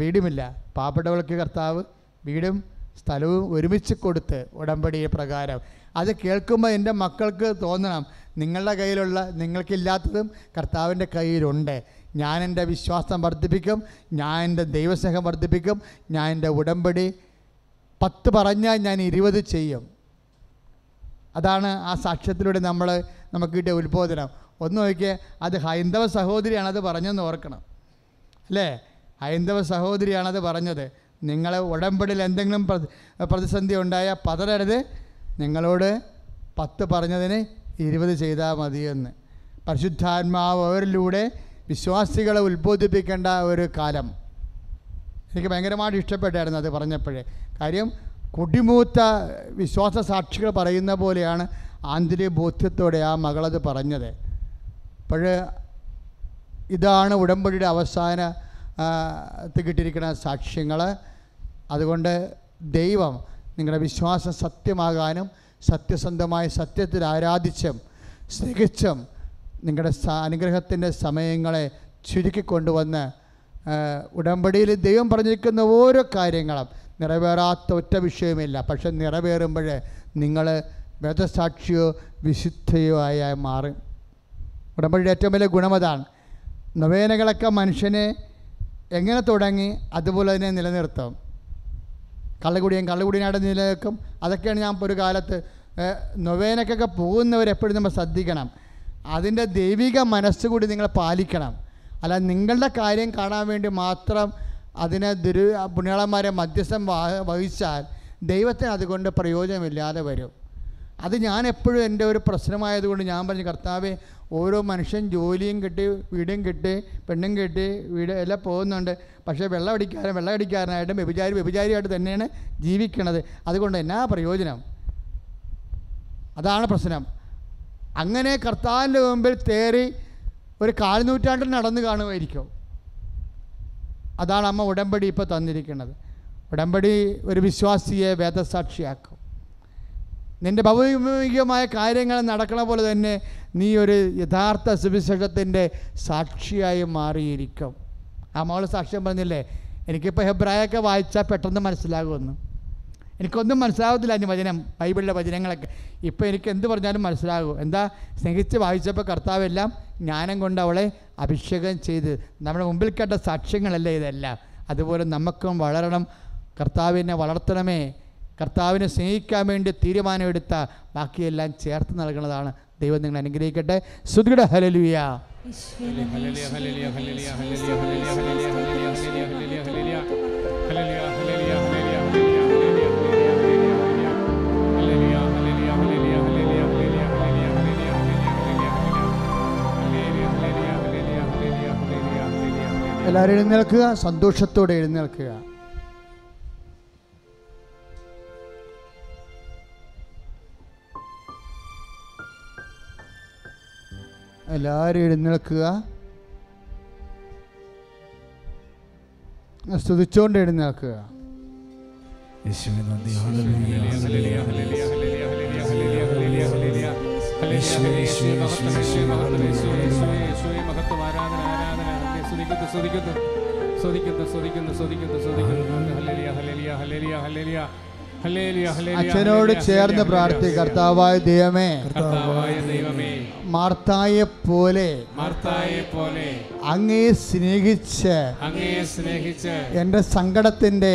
വീടുമില്ല. പാവപ്പെട്ടവർക്ക് കർത്താവ് വീടും സ്ഥലവും ഒരുമിച്ച് കൊടുത്ത് ഉടമ്പടി പ്രകാരം. അത് കേൾക്കുമ്പോൾ എന്റെ മക്കൾക്ക് തോന്നണം നിങ്ങളുടെ കയ്യിലുള്ള നിങ്ങൾക്കില്ലാത്തതും കർത്താവിന്റെ കയ്യിലുണ്ട്. ഞാൻ എന്റെ വിശ്വാസം വർദ്ധിപ്പിക്കും ഞാൻ എന്റെ ദൈവസ്നേഹം വർദ്ധിപ്പിക്കും ഞാൻ എന്റെ ഉടമ്പടി പത്ത് പറഞ്ഞാൽ ഞാൻ ഇരുപത് ചെയ്യും. അതാണ് ആ സാക്ഷ്യത്തിലൂടെ നമ്മൾ നമുക്ക് കിട്ടിയ ഉത്ബോധനം. ഒന്ന് നോക്കിയേ അത് ഹൈന്ദവ സഹോദരിയാണ് അത് പറഞ്ഞതെന്ന് ഓർക്കണം. അല്ലേ? ഹൈന്ദവ സഹോദരിയാണത് പറഞ്ഞത്. നിങ്ങളെ ഉടമ്പടിയിൽ എന്തെങ്കിലും പ്രതിസന്ധി ഉണ്ടായാൽ പതരരുത് നിങ്ങളോട് പത്ത് പറഞ്ഞതിന് ഇരുപത് ചെയ്താൽ മതിയെന്ന്. പരിശുദ്ധാത്മാവ് അവരിലൂടെ വിശ്വാസികളെ ഉത്ബോധിപ്പിക്കേണ്ട ഒരു കാലം. എനിക്ക് ഭയങ്കരമായിട്ട് ഇഷ്ടപ്പെട്ടായിരുന്നു അത് പറഞ്ഞപ്പോഴേ. കാര്യം കുടിമൂത്ത വിശ്വാസ സാക്ഷികൾ പറയുന്ന പോലെയാണ് ആന്തരിക ബോധ്യത്തോടെ ആ മകളത് പറഞ്ഞത്. അപ്പോൾ ഇതാണ് ഉടമ്പടിയുടെ അവസാന കിട്ടിയിരിക്കുന്ന സാക്ഷ്യങ്ങൾ അതുകൊണ്ട് ദൈവം നിങ്ങളുടെ വിശ്വാസം സത്യമാകാനും സത്യസന്ധമായ സത്യത്തിൽ ആരാധിച്ചും സ്നേഹിച്ചും നിങ്ങളുടെ അനുഗ്രഹത്തിന്റെ സമയങ്ങളെ ചുരുക്കിക്കൊണ്ടുവന്ന് ഉടമ്പടിയിൽ ദൈവം പറഞ്ഞിരിക്കുന്ന ഓരോ കാര്യങ്ങളും നിറവേറാത്ത ഒറ്റ വിഷയമില്ല പക്ഷെ നിറവേറുമ്പോൾ നിങ്ങൾ വേദസാക്ഷിയോ വിശുദ്ധയോ ആയി മാറും. ഉടമ്പടിയുടെ ഏറ്റവും വലിയ ഗുണം അതാണ്. നൊവേനകളൊക്കെ മനുഷ്യനെ എങ്ങനെ തുടങ്ങി അതുപോലെ തന്നെ നിലനിർത്തും. കള്ളുകുടിയും കള്ളുകുടിയനായിട്ട് നിലനിൽക്കും. അതൊക്കെയാണ് ഞാൻ ഒരു കാലത്ത് നൊവേനക്കൊക്കെ പോകുന്നവരെപ്പോഴും നമ്മൾ ശ്രദ്ധിക്കണം. അതിന്റെ ദൈവിക മനസ്സുകൂടി നിങ്ങൾ പാലിക്കണം. അല്ല നിങ്ങളുടെ കാര്യം കാണാൻ വേണ്ടി മാത്രം അതിനെ ദുരു പുണ്യാളന്മാരെ മധ്യസ്ഥം വഹിച്ചാൽ ദൈവത്തിന് അതുകൊണ്ട് പ്രയോജനമില്ലാതെ വരും. അത് ഞാൻ എപ്പോഴും എന്റെ ഒരു പ്രശ്നമായതുകൊണ്ട് ഞാൻ പറഞ്ഞു കർത്താവെ ഓരോ മനുഷ്യൻ ജോലിയും കിട്ടി വീടും കിട്ടി പെണ്ണും കിട്ടി വീട് എല്ലാം പോകുന്നുണ്ട്. പക്ഷേ വെള്ളം അടിക്കാരൻ വെള്ളം അടിക്കാരനായിട്ടും വ്യഭിചാരി വ്യഭിചാരിയായിട്ട് തന്നെയാണ് ജീവിക്കണത്. അതുകൊണ്ട് എന്നാ പ്രയോജനം? അതാണ് പ്രശ്നം. അങ്ങനെ കർത്താവിന്റെ മുമ്പിൽ തേറി ഒരു കാൽനൂറ്റാണ്ടിൽ നടന്നു കാണുമായിരിക്കും. അതാണ് അമ്മ ഉടമ്പടി ഇപ്പോൾ തന്നിരിക്കുന്നത്. ഉടമ്പടി ഒരു വിശ്വാസിയെ വേദസാക്ഷിയാക്കും. നിന്റെ ഭൗമികമായ കാര്യങ്ങൾ നടക്കണ പോലെ തന്നെ നീ ഒരു യഥാർത്ഥ സുവിശേഷത്തിന്റെ സാക്ഷിയായി മാറിയിരിക്കും. ആ മകൾ സാക്ഷ്യം പറഞ്ഞില്ലേ? എനിക്കിപ്പോൾ ഹെബ്രായൊക്കെ വായിച്ചാൽ പെട്ടെന്ന് മനസ്സിലാകുമെന്ന്. എനിക്കൊന്നും മനസ്സിലാകത്തില്ല അതിന് വചനം ബൈബിളിലെ വചനങ്ങളൊക്കെ. ഇപ്പോൾ എനിക്ക് എന്ത് പറഞ്ഞാലും മനസ്സിലാകും. എന്താ? സ്നേഹിച്ച് വായിച്ചപ്പോൾ കർത്താവെല്ലാം ജ്ഞാനം കൊണ്ട് അവളെ അഭിഷേകം ചെയ്ത്. നമ്മുടെ മുമ്പിൽ കേട്ട സാക്ഷ്യങ്ങളല്ലേ ഇതെല്ലാം? അതുപോലെ നമുക്കും വളരണം. കർത്താവിനെ വളർത്തണമേ. കർത്താവിനെ സ്നേഹിക്കാൻ വേണ്ടി തീരുമാനമെടുത്ത ബാക്കിയെല്ലാം ചേർത്ത് നൽകുന്നതാണ് ദൈവം നിങ്ങൾ അനുഗ്രഹിക്കട്ടെ. സുദൃഢ ഹലലുയ എല്ലാവരും എഴുന്നേൽക്കുക സന്തോഷത്തോടെ യേശുവേ എല്ലാവരും എഴുന്നേൽക്കുക. സ്തുതിച്ചുകൊണ്ട് എഴുന്നേൽക്കുക. യേശുവേ നന്ദി. സ്തുതിക്കുന്നു സ്തുതിക്കുന്നു. സ്തുതിക്കുന്നു സ്തുതിക്കുന്നു സ്തുതിക്കുന്നു സ്തുതിക്കുന്നു ഹലലിയ ഹലലിയ ഹലലിയ ഹലലിയ അച്ഛനോട് ചേർന്ന് പ്രാർത്ഥി കർത്താവായ ദൈവമേ. മാർത്തായെ പോലെ. അങ്ങയെ സ്നേഹിച്ച്. എന്റെ സങ്കടത്തിന്റെ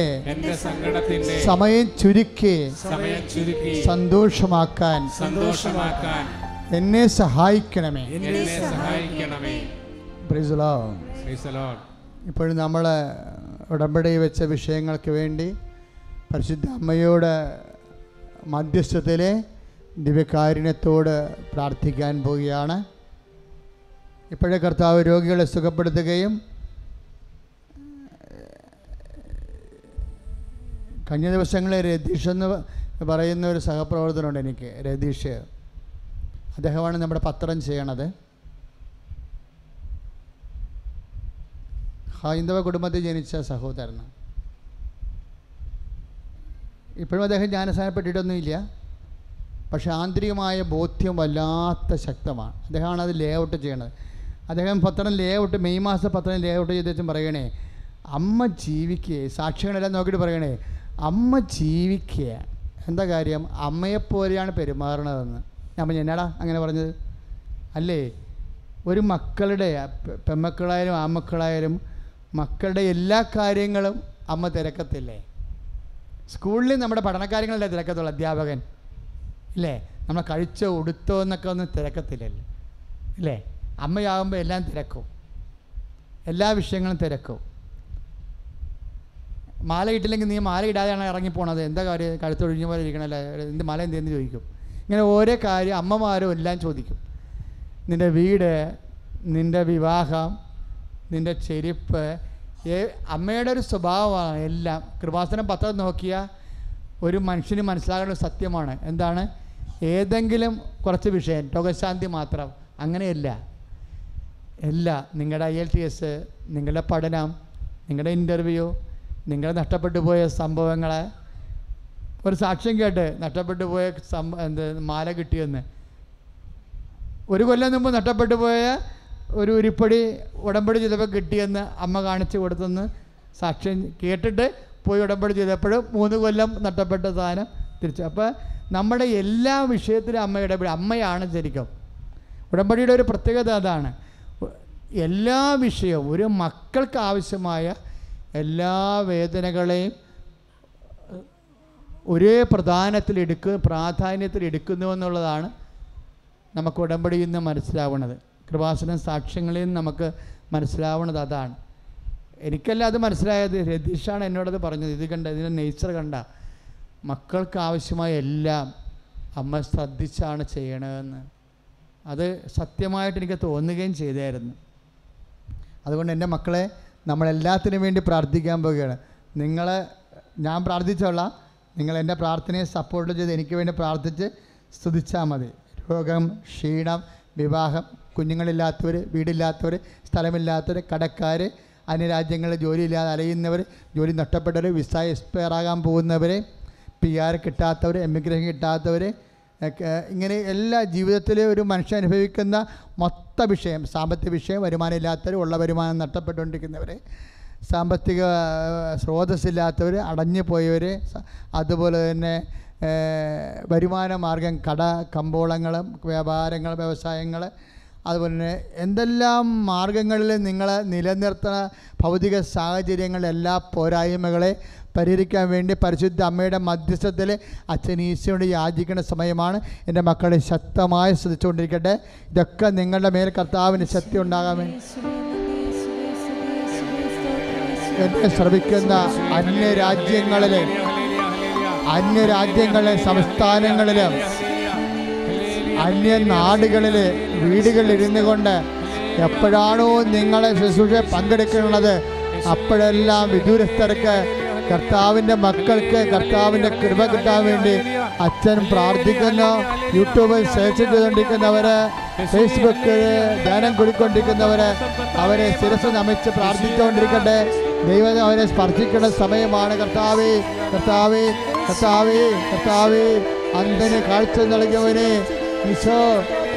സമയം ചുരുക്കി. സമയം ചുരുക്കി. സന്തോഷമാക്കാൻ. സന്തോഷമാക്കാൻ. എന്നെ സഹായിക്കണമേ. ഇപ്പോഴും നമ്മൾ ഉടമ്പടി വെച്ച വിഷയങ്ങൾക്ക് വേണ്ടി പരിശുദ്ധ അമ്മയോട് മധ്യസ്ഥത്തിലെ ദിവ്യകാരുണ്യത്തോട് പ്രാർത്ഥിക്കാൻ പോവുകയാണ്. ഇപ്പോഴേ കർത്താവ് രോഗികളെ സുഖപ്പെടുത്തുകയും കഴിഞ്ഞ ദിവസങ്ങളെ രതീഷ് എന്ന് പറയുന്ന ഒരു സഹപ്രവർത്തനമുണ്ട് എനിക്ക് രതീഷ്. അദ്ദേഹമാണ് നമ്മുടെ പത്രം ചെയ്യണത്. ഹൈന്ദവ കുടുംബത്തിൽ ജനിച്ച സഹോദരനാണ്. ഇപ്പോഴും അദ്ദേഹം ജ്ഞാനസ്ഥാനപ്പെട്ടിട്ടൊന്നുമില്ല പക്ഷേ ആന്തരികമായ ബോധ്യം വല്ലാത്ത ശക്തമാണ്. അദ്ദേഹമാണ് അത് ലേ ഔട്ട് ചെയ്യണത്. അദ്ദേഹം പത്രം ലേ ഔട്ട് മെയ് മാസം പത്രം ലേ ഔട്ട് ചെയ്തിട്ടും പറയണേ അമ്മ ജീവിക്കുക സാക്ഷികളെല്ലാം നോക്കിയിട്ട് പറയണേ അമ്മ ജീവിക്കുക എന്താ കാര്യം? അമ്മയെപ്പോലെയാണ് പെരുമാറണതെന്ന്. ഞാൻ പറഞ്ഞു എന്നാടാ അങ്ങനെ പറഞ്ഞത്? അല്ലേ? ഒരു മക്കളുടെ പെമ്മക്കളായാലും ആമക്കളായാലും മക്കളുടെ എല്ലാ കാര്യങ്ങളും അമ്മ തിരക്കത്തില്ലേ? സ്കൂളിൽ നമ്മുടെ പഠനകാര്യങ്ങളല്ലേ തിരക്കത്തുള്ളൂ അധ്യാപകൻ. ഇല്ലേ? നമ്മൾ കഴിച്ചോ ഉടുത്തോ എന്നൊക്കെ ഒന്നും തിരക്കത്തില്ലല്ലേ. ഇല്ലേ? അമ്മയാകുമ്പോൾ എല്ലാം തിരക്കും. എല്ലാ വിഷയങ്ങളും തിരക്കും. മാല ഇട്ടില്ലെങ്കിൽ നീ മാല ഇടാതെയാണ് ഇറങ്ങിപ്പോണത്. എന്താ കാര്യം? കഴുത്തൊഴിഞ്ഞ പോലെ ഇരിക്കണല്ലേ? എന്ത് മല എന്തെന്ന് ചോദിക്കും. ഇങ്ങനെ ഓരോ കാര്യം അമ്മമാരും എല്ലാം ചോദിക്കും. നിന്റെ വീട് നിന്റെ വിവാഹം നിന്റെ ചെരുപ്പ് അമ്മയുടെ ഒരു സ്വഭാവമാണ് എല്ലാം. കൃപാസനം പത്രം നോക്കിയാൽ ഒരു മനുഷ്യന് മനസ്സിലാകേണ്ട സത്യമാണ്. എന്താണ്? ഏതെങ്കിലും കുറച്ച് വിഷയം രോഗശാന്തി മാത്രം അങ്ങനെയല്ല. എല്ലാ നിങ്ങളുടെ ഐ എൽ ടി എസ് നിങ്ങളുടെ പഠനം നിങ്ങളുടെ ഇന്റർവ്യൂ നിങ്ങളുടെ നഷ്ടപ്പെട്ടു പോയ സംഭവങ്ങളെ ഒരു സാക്ഷ്യം കേട്ട് നഷ്ടപ്പെട്ടു പോയ സംഭ എന്ത് മാല കിട്ടിയെന്ന്. ഒരു കൊല്ലം മുമ്പ് നഷ്ടപ്പെട്ടു പോയ ഒരു ഉരുപ്പടി ഉടമ്പടി ചെയ്തപ്പോൾ കിട്ടിയെന്ന് അമ്മ കാണിച്ചു കൊടുത്തെന്ന് സാക്ഷ്യം കേട്ടിട്ട് പോയി ഉടമ്പടി ചെയ്തപ്പോൾ മൂന്ന് കൊല്ലം നഷ്ടപ്പെട്ട സാധനം തിരിച്ചു. അപ്പോൾ നമ്മുടെ എല്ലാ വിഷയത്തിലും അമ്മ ഇടപെടും അമ്മയാണ് ശരിക്കും. ഉടമ്പടിയുടെ ഒരു പ്രത്യേകത അതാണ്. എല്ലാ വിഷയവും ഒരു മക്കൾക്ക് ആവശ്യമായ എല്ലാ വേദനകളെയും ഒരേ പ്രധാനത്തിൽ എടുക്കുക പ്രാധാന്യത്തിൽ എടുക്കുന്നു എന്നുള്ളതാണ് നമുക്ക് ഉടമ്പടിയിൽ നിന്ന് മനസ്സിലാവുന്നത്. കൃപാസനം സാക്ഷ്യങ്ങളിൽ നിന്ന് നമുക്ക് മനസ്സിലാവുന്നത് അതാണ്. എനിക്കല്ല അത് മനസ്സിലായത്. രതീഷാണ് എന്നോടത് പറഞ്ഞത്. ഇത് കണ്ട ഇതിന്റെ നേച്ചർ കണ്ട. മക്കൾക്ക് ആവശ്യമായ എല്ലാം അമ്മ ശ്രദ്ധിച്ചാണ് ചെയ്യണതെന്ന്. അത് സത്യമായിട്ട് എനിക്ക് തോന്നുകയും ചെയ്തായിരുന്നു. അതുകൊണ്ട് എന്റെ മക്കളെ നമ്മളെല്ലാത്തിനും വേണ്ടി പ്രാർത്ഥിക്കാൻ പോവുകയാണ്. നിങ്ങൾ ഞാൻ പ്രാർത്ഥിച്ചോളാം നിങ്ങൾ എന്റെ പ്രാർത്ഥനയെ സപ്പോർട്ട് ചെയ്ത് എനിക്ക് വേണ്ടി പ്രാർത്ഥിച്ച് സ്തുതിച്ചാൽ മതി. രോഗം ക്ഷീണം വിവാഹം കുഞ്ഞുങ്ങളില്ലാത്തവർ വീടില്ലാത്തവർ സ്ഥലമില്ലാത്തവർ കടക്കാർ അന്യരാജ്യങ്ങളിൽ ജോലിയില്ലാതെ അലയുന്നവർ ജോലി നഷ്ടപ്പെട്ടവർ വിസ എക്സ്പയർ ആകാൻ പോകുന്നവർ പി ആർ കിട്ടാത്തവർ എമിഗ്രേഷൻ കിട്ടാത്തവർ ഇങ്ങനെ എല്ലാ ജീവിതത്തിലെ ഒരു മനുഷ്യൻ അനുഭവിക്കുന്ന മൊത്ത വിഷയം സാമ്പത്തിക വിഷയം വരുമാനം ഇല്ലാത്തവർ ഉള്ള വരുമാനം നഷ്ടപ്പെട്ടുകൊണ്ടിരിക്കുന്നവർ സാമ്പത്തിക സ്രോതസ്സില്ലാത്തവർ അടഞ്ഞു പോയവർ അതുപോലെ തന്നെ വരുമാന മാർഗം കട കമ്പോളങ്ങൾ വ്യാപാരങ്ങൾ വ്യവസായങ്ങൾ അതുപോലെ തന്നെ എന്തെല്ലാം മാർഗങ്ങളിൽ നിങ്ങളെ നിലനിർത്തുന്ന ഭൗതിക സാഹചര്യങ്ങളുടെ എല്ലാ പോരായ്മകളെ പരിഹരിക്കാൻ വേണ്ടി പരിശുദ്ധ അമ്മയുടെ മധ്യസ്ഥത്തിൽ അച്ഛൻ ഈശോയോട് യാചിക്കുന്ന സമയമാണ്. എന്റെ മക്കളെ ശക്തമായി ശ്രദ്ധിച്ചുകൊണ്ടിരിക്കട്ടെ. ഇതൊക്കെ നിങ്ങളുടെ മേൽ കർത്താവിന് ശക്തി ഉണ്ടാകാൻ വേണ്ടി. എന്നെ ശ്രമിക്കുന്ന അന്യ രാജ്യങ്ങളിലെ അന്യ രാജ്യങ്ങളിലെ സംസ്ഥാനങ്ങളിലും അന്യ നാടുകളിൽ വീടുകളിലിരുന്നു കൊണ്ട് എപ്പോഴാണോ നിങ്ങളെ ശുശ്രൂഷ പങ്കെടുക്കുന്നത് അപ്പോഴെല്ലാം വിദൂരസ്ഥർക്ക് കർത്താവിന്റെ മക്കൾക്ക് കർത്താവിന്റെ കൃപ കിട്ടാൻ വേണ്ടി അച്ഛൻ പ്രാർത്ഥിക്കുന്നു. യൂട്യൂബിൽ സെർച്ച് ചെയ്തുകൊണ്ടിരിക്കുന്നവർ ഫേസ്ബുക്കിൽ ധ്യാനം കൊടുക്കൊണ്ടിരിക്കുന്നവർ അവരെ ശിരസ് നമിച്ച് പ്രാർത്ഥിച്ചുകൊണ്ടിരിക്കട്ടെ. ദൈവം അവരെ സ്പർശിക്കുന്ന സമയമാണ്. കർത്താവേ കർത്താവേ കർത്താവേ കർത്താവേ അന്ധന് കാഴ്ച നൽകിയവനെ ഈശോ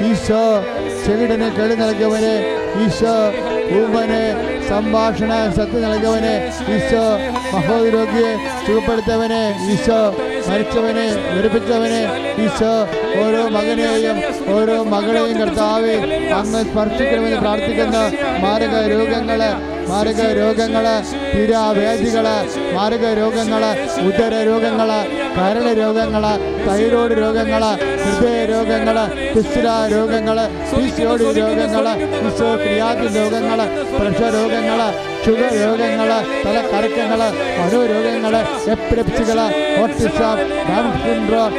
ഈശോ ചെവിടനെ കേളി നൽകിയവനെ ഈശോ ഊമ്പന് സംഭാഷണ സത്യം നൽകവനെ ഈശോ മഹോരോഗിയെ സുഖപ്പെടുത്തവനെ ഈശോ മരിച്ചവനെ വിരപ്പിച്ചവനെ ഈശോ ഓരോ മകനെയും ഓരോ മകളെയും കർത്താവെ അങ്ങ് സ്പർശിക്കണമെന്ന് പ്രാർത്ഥിക്കുന്ന മാരക രോഗങ്ങളെ മാരക രോഗങ്ങൾ തിരാവേദികൾ മാരക രോഗങ്ങൾ ഉദര രോഗങ്ങൾ കരള രോഗങ്ങൾ തൈറോയ്ഡ് രോഗങ്ങൾ ഹൃദയ രോഗങ്ങൾ പിസ്തുല രോഗങ്ങൾ പിസിയോടി രോഗങ്ങൾ പിസോ ക്രിയാതി രോഗങ്ങൾ പ്രഷർ രോഗങ്ങൾ ഷുഗർ രോഗങ്ങൾ തലക്കറക്കങ്ങൾ മനോരോഗങ്ങൾ എപ്പിലെപ്സികൾ autism down syndrome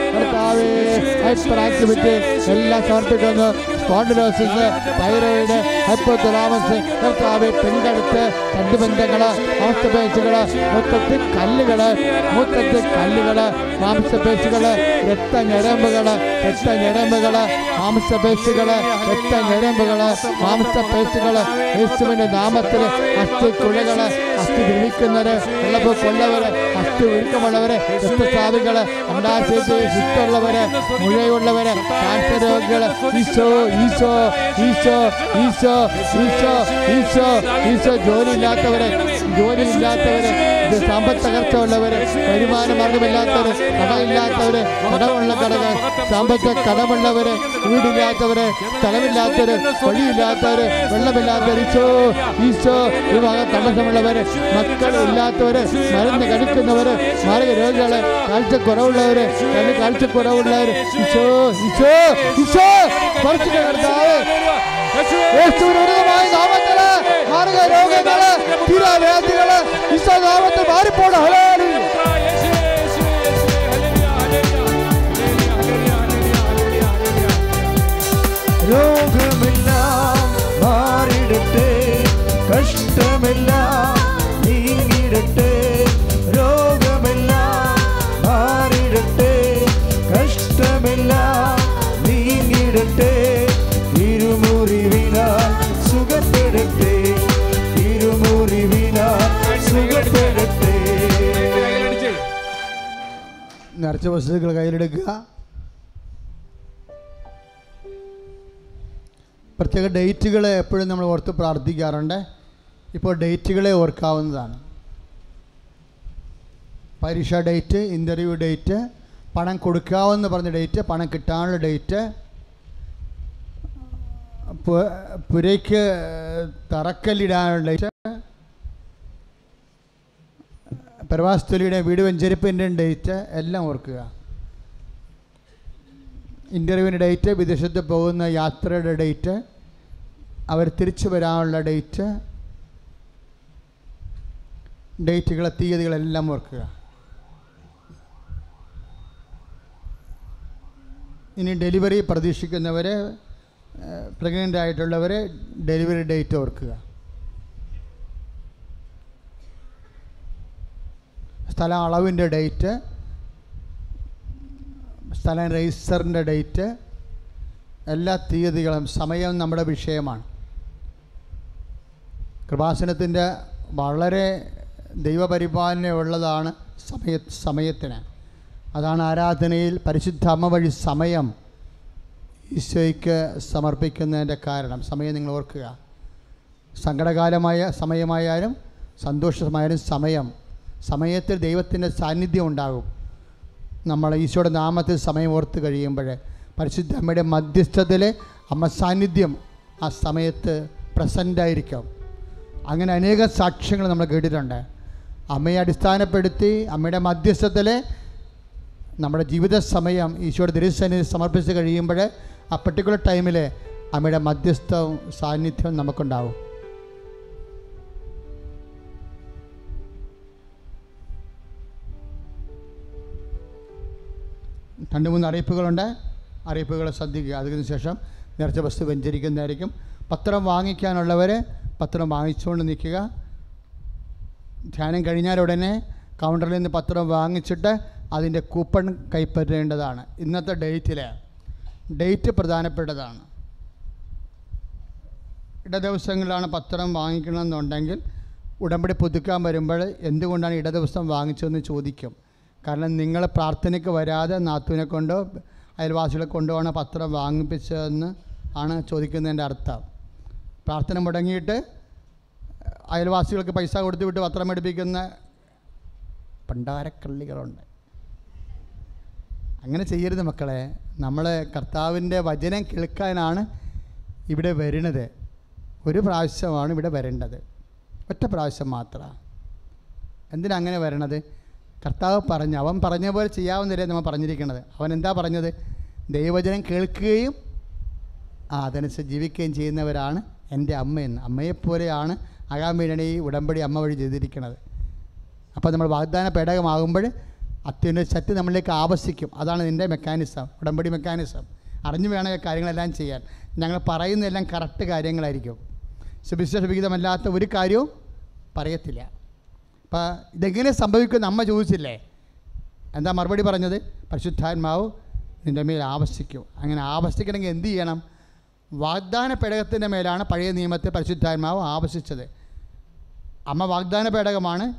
hyperactivity എല്ലാം സമർപ്പിക്കുന്നു. സ്പോണ്ടിലോസിസ് തൈറോയിഡ് ഹൈപ്പോതുലാമസ് കർത്താവെ പെൺകടുത്ത് കണ്ടുബന്ധങ്ങൾ അവസ്ഥപേശികൾ മൊത്തത്തിൽ കല്ലുകൾ മൊത്തത്തിൽ കല്ലുകൾ മാംസപേശികൾ രക്തഞരമ്പുകൾ രക്തഞരമ്പുകൾ മാംസപേശികൾ രക്തഞരമ്പുകൾ മാംസപേശികൾ യേശുവിന്റെ നാമത്തിൽ അസ്ഥി കുഴകൾ അസ്ഥി ദ്രവിക്കുന്നവര് വെള്ളപ്പ് കൊള്ളവര് അസ്ഥി ഒരുക്കമുള്ളവര് രക്തസ്രാവികൾ അണ്ടാശയത്തിൽ ശുദ്ധമുള്ളവര് മുഴയുള്ളവര് കാൻസർ രോഗികൾ ഈശോ ഈശോ ഈശോ ഈശോ ഈശോ ഈശോ ഈശോ ജോലിയില്ലാത്തവര് ജോലി ഇല്ലാത്തവരെ സമ്പത്ത് തകർച്ച ഉള്ളവര് വരുമാന മാർഗമില്ലാത്തവര് കടമില്ലാത്തവര് കടമുള്ള കടകൾ സാമ്പത്തിക കടമുള്ളവര് വീടില്ലാത്തവര് സ്ഥലമില്ലാത്തവര് വഴിയില്ലാത്തവര് വെള്ളമില്ലാത്തവര് ഈശോ ഈശോ വിവാഹ തടസ്സമുള്ളവര് മക്കൾ ഇല്ലാത്തവര് മരുന്ന് കഴിക്കുന്നവര് മാരക രോഗികൾ കാഴ്ചക്കുറവുള്ളവര് കണ്ണ് കാഴ്ചക്കുറവുള്ളവര് ഈശോ ഈശോ ഈശോ കുറച്ചു കർത്താവ് യേശുവിന്റെ ഉന്നതമായ നാമത്തിൽ മാരക രോഗങ്ങൾ തീരാവേദികൾ ഈശോ നാമത്തിൽ മാറിപ്പോണം ഹല്ലേലൂയ. രോഗമെല്ലാം കഷ്ടമെല്ലാം നീങ്ങിടട്ടെ നിറച്ച വസ്തുക്കൾ കയ്യിലെടുക്കുക. പ്രത്യേക ഡേറ്റുകളെ എപ്പോഴും നമ്മൾ ഓർത്ത് പ്രാർത്ഥിക്കാറുണ്ട്. ഇപ്പോൾ ഡേറ്റുകളെ ഓർക്കാവുന്നതാണ്. പരീക്ഷ ഡേറ്റ് ഇന്റർവ്യൂ ഡേറ്റ് പണം കൊടുക്കാമെന്ന് പറഞ്ഞ ഡേറ്റ് പണം കിട്ടാനുള്ള ഡേറ്റ്. പുരയ്ക്ക് തറക്കല്ലിടാനുള്ള ഡേറ്റ്. പ്രവാസത്തൊലിയുടെ വീട് വെഞ്ചരിപ്പിന്റെ ഡേറ്റ് എല്ലാം ഓർക്കുക. ഇന്റർവ്യൂവിന്റെ ഡേറ്റ് വിദേശത്ത് പോകുന്ന യാത്രയുടെ ഡേറ്റ് അവർ തിരിച്ചു വരാനുള്ള ഡേറ്റ്. ഡേറ്റുകളെ തീയതികളെല്ലാം ഓർക്കുക. ഇനി ഡെലിവറി പ്രതീക്ഷിക്കുന്നവർ പ്രഗ്നന്റ് ആയിട്ടുള്ളവർ ഡെലിവറി ഡേറ്റ് ഓർക്കുക. സ്ഥല അളവിന്റെ ഡേറ്റ് സ്ഥലം രജിസ്റ്ററിന്റെ ഡേറ്റ് എല്ലാ തീയതികളും സമയം നമ്മുടെ വിഷയമാണ്. കൃപാസനത്തിന്റെ വളരെ ദൈവപരിപാലന ഉള്ളതാണ് സമയ സമയത്തിന്. അതാണ് ആരാധനയിൽ പരിശുദ്ധ അമ്മ വഴി സമയം ഈശോയ്ക്ക് സമർപ്പിക്കുന്നതിന്റെ കാരണം. സമയം നിങ്ങൾ ഓർക്കുക. സങ്കടകാലമായ സമയമായാലും സന്തോഷമായാലും സമയം. സമയത്തിൽ ദൈവത്തിന്റെ സാന്നിധ്യം ഉണ്ടാകും. നമ്മൾ ഈശോയുടെ നാമത്തിൽ സമയം ഓർത്ത് കഴിയുമ്പോൾ പരിശുദ്ധ അമ്മയുടെ മധ്യസ്ഥത്തിൽ അമ്മ സാന്നിധ്യം ആ സമയത്ത് പ്രസന്റായിരിക്കും അങ്ങനെ അനേക സാക്ഷ്യങ്ങൾ നമ്മൾ കേട്ടിട്ടുണ്ട്. അമ്മയെ അടിസ്ഥാനപ്പെടുത്തി അമ്മയുടെ മധ്യസ്ഥത്തിൽ നമ്മുടെ ജീവിത സമയം ഈശോയുടെ തിരുസന്നിധി സമർപ്പിച്ച് കഴിയുമ്പോൾ ആ പെർട്ടിക്കുലർ ടൈമിൽ അമ്മയുടെ മധ്യസ്ഥവും സാന്നിധ്യവും നമുക്കുണ്ടാവും. രണ്ട് മൂന്ന് അറിയിപ്പുകളുണ്ട്. അറിയിപ്പുകൾ ശ്രദ്ധിക്കുക. അതിന് ശേഷം നേർച്ച വസ്തു വെഞ്ചരിക്കുന്നതായിരിക്കും. പത്രം വാങ്ങിക്കാനുള്ളവർ പത്രം വാങ്ങിച്ചുകൊണ്ട് നിൽക്കുക. ധ്യാനം കഴിഞ്ഞാൽ ഉടനെ കൗണ്ടറിൽ നിന്ന് പത്രം വാങ്ങിച്ചിട്ട് അതിന്റെ കൂപ്പൺ കൈപ്പറ്റേണ്ടതാണ്. ഇന്നത്തെ ഡേറ്റിൽ ഡേറ്റ് പ്രധാനപ്പെട്ടതാണ്. ഇട ദിവസങ്ങളിലാണ് പത്രം വാങ്ങിക്കണമെന്നുണ്ടെങ്കിൽ ഉടമ്പടി പുതുക്കാൻ വരുമ്പോൾ എന്തുകൊണ്ടാണ് ഇടദിവസം വാങ്ങിച്ചതെന്ന് ചോദിക്കും. കാരണം നിങ്ങൾ പ്രാർത്ഥനയ്ക്ക് വരാതെ നാത്തുവിനെ കൊണ്ടോ അയൽവാസികളെ കൊണ്ടുപോകണ പത്രം വാങ്ങിപ്പിച്ചതെന്ന് ആണ് ചോദിക്കുന്നതിന്റെ അർത്ഥം. പ്രാർത്ഥന മുടങ്ങിയിട്ട് അയൽവാസികൾക്ക് പൈസ കൊടുത്തു വിട്ട് പത്രം എടുപ്പിക്കുന്ന പണ്ടാരക്കള്ളികളുണ്ട് അങ്ങനെ ചെയ്യരുത് മക്കളെ. നമ്മൾ കർത്താവിന്റെ വചനം കേൾക്കാനാണ് ഇവിടെ വരുന്നത്. ഒരു പ്രാവശ്യമാണ് ഇവിടെ വരേണ്ടത്. ഒറ്റ പ്രാവശ്യം മാത്രമാണ് എന്തിനാ അങ്ങനെ വരണത്? കർത്താവ് പറഞ്ഞു. അവൻ പറഞ്ഞ പോലെ ചെയ്യാവുന്നതല്ലേ നമ്മൾ പറഞ്ഞിരിക്കുന്നത് അവൻ എന്താ പറഞ്ഞത്? ദൈവവചനം കേൾക്കുകയും അതനുസരിച്ച് ജീവിക്കുകയും ചെയ്യുന്നവരാണ് എന്റെ അമ്മയെന്ന് അമ്മയെപ്പോലെയാണ് ആകാൻ ഈ ഉടമ്പടി അമ്മ വഴി ചെയ്തിരിക്കുന്നത് അപ്പോൾ നമ്മൾ വാഗ്ദാന പേടകമാകുമ്പോൾ അത്യുന്നത ശക്തി നമ്മളിലേക്ക് ആവശ്യിക്കും അതാണ് ഇതിന്റെ മെക്കാനിസം ഉടമ്പടി മെക്കാനിസം അറിഞ്ഞു വേണം കാര്യങ്ങളെല്ലാം ചെയ്യാൻ. ഞങ്ങൾ പറയുന്നതെല്ലാം കറക്റ്റ് കാര്യങ്ങളായിരിക്കും. സുവിശേഷ വിഹിതമല്ലാത്ത ഒരു കാര്യവും പറയത്തില്ല. അപ്പോൾ ഇതെങ്ങനെ സംഭവിക്കുമെന്ന് അമ്മ ചോദിച്ചില്ലേ? എന്താ മറുപടി പറഞ്ഞത്? പരിശുദ്ധാത്മാവ് നിന്റെ മേൽ ആവശ്യിക്കും അങ്ങനെ ആവശ്യിക്കണമെങ്കിൽ എന്ത് ചെയ്യണം? വാഗ്ദാന പേടകത്തിന്റെ മേലാണ് പഴയ നിയമത്തെ പരിശുദ്ധാത്മാവ് ആവശ്യിച്ചത് അമ്മ വാഗ്ദാന പേടകമാണ്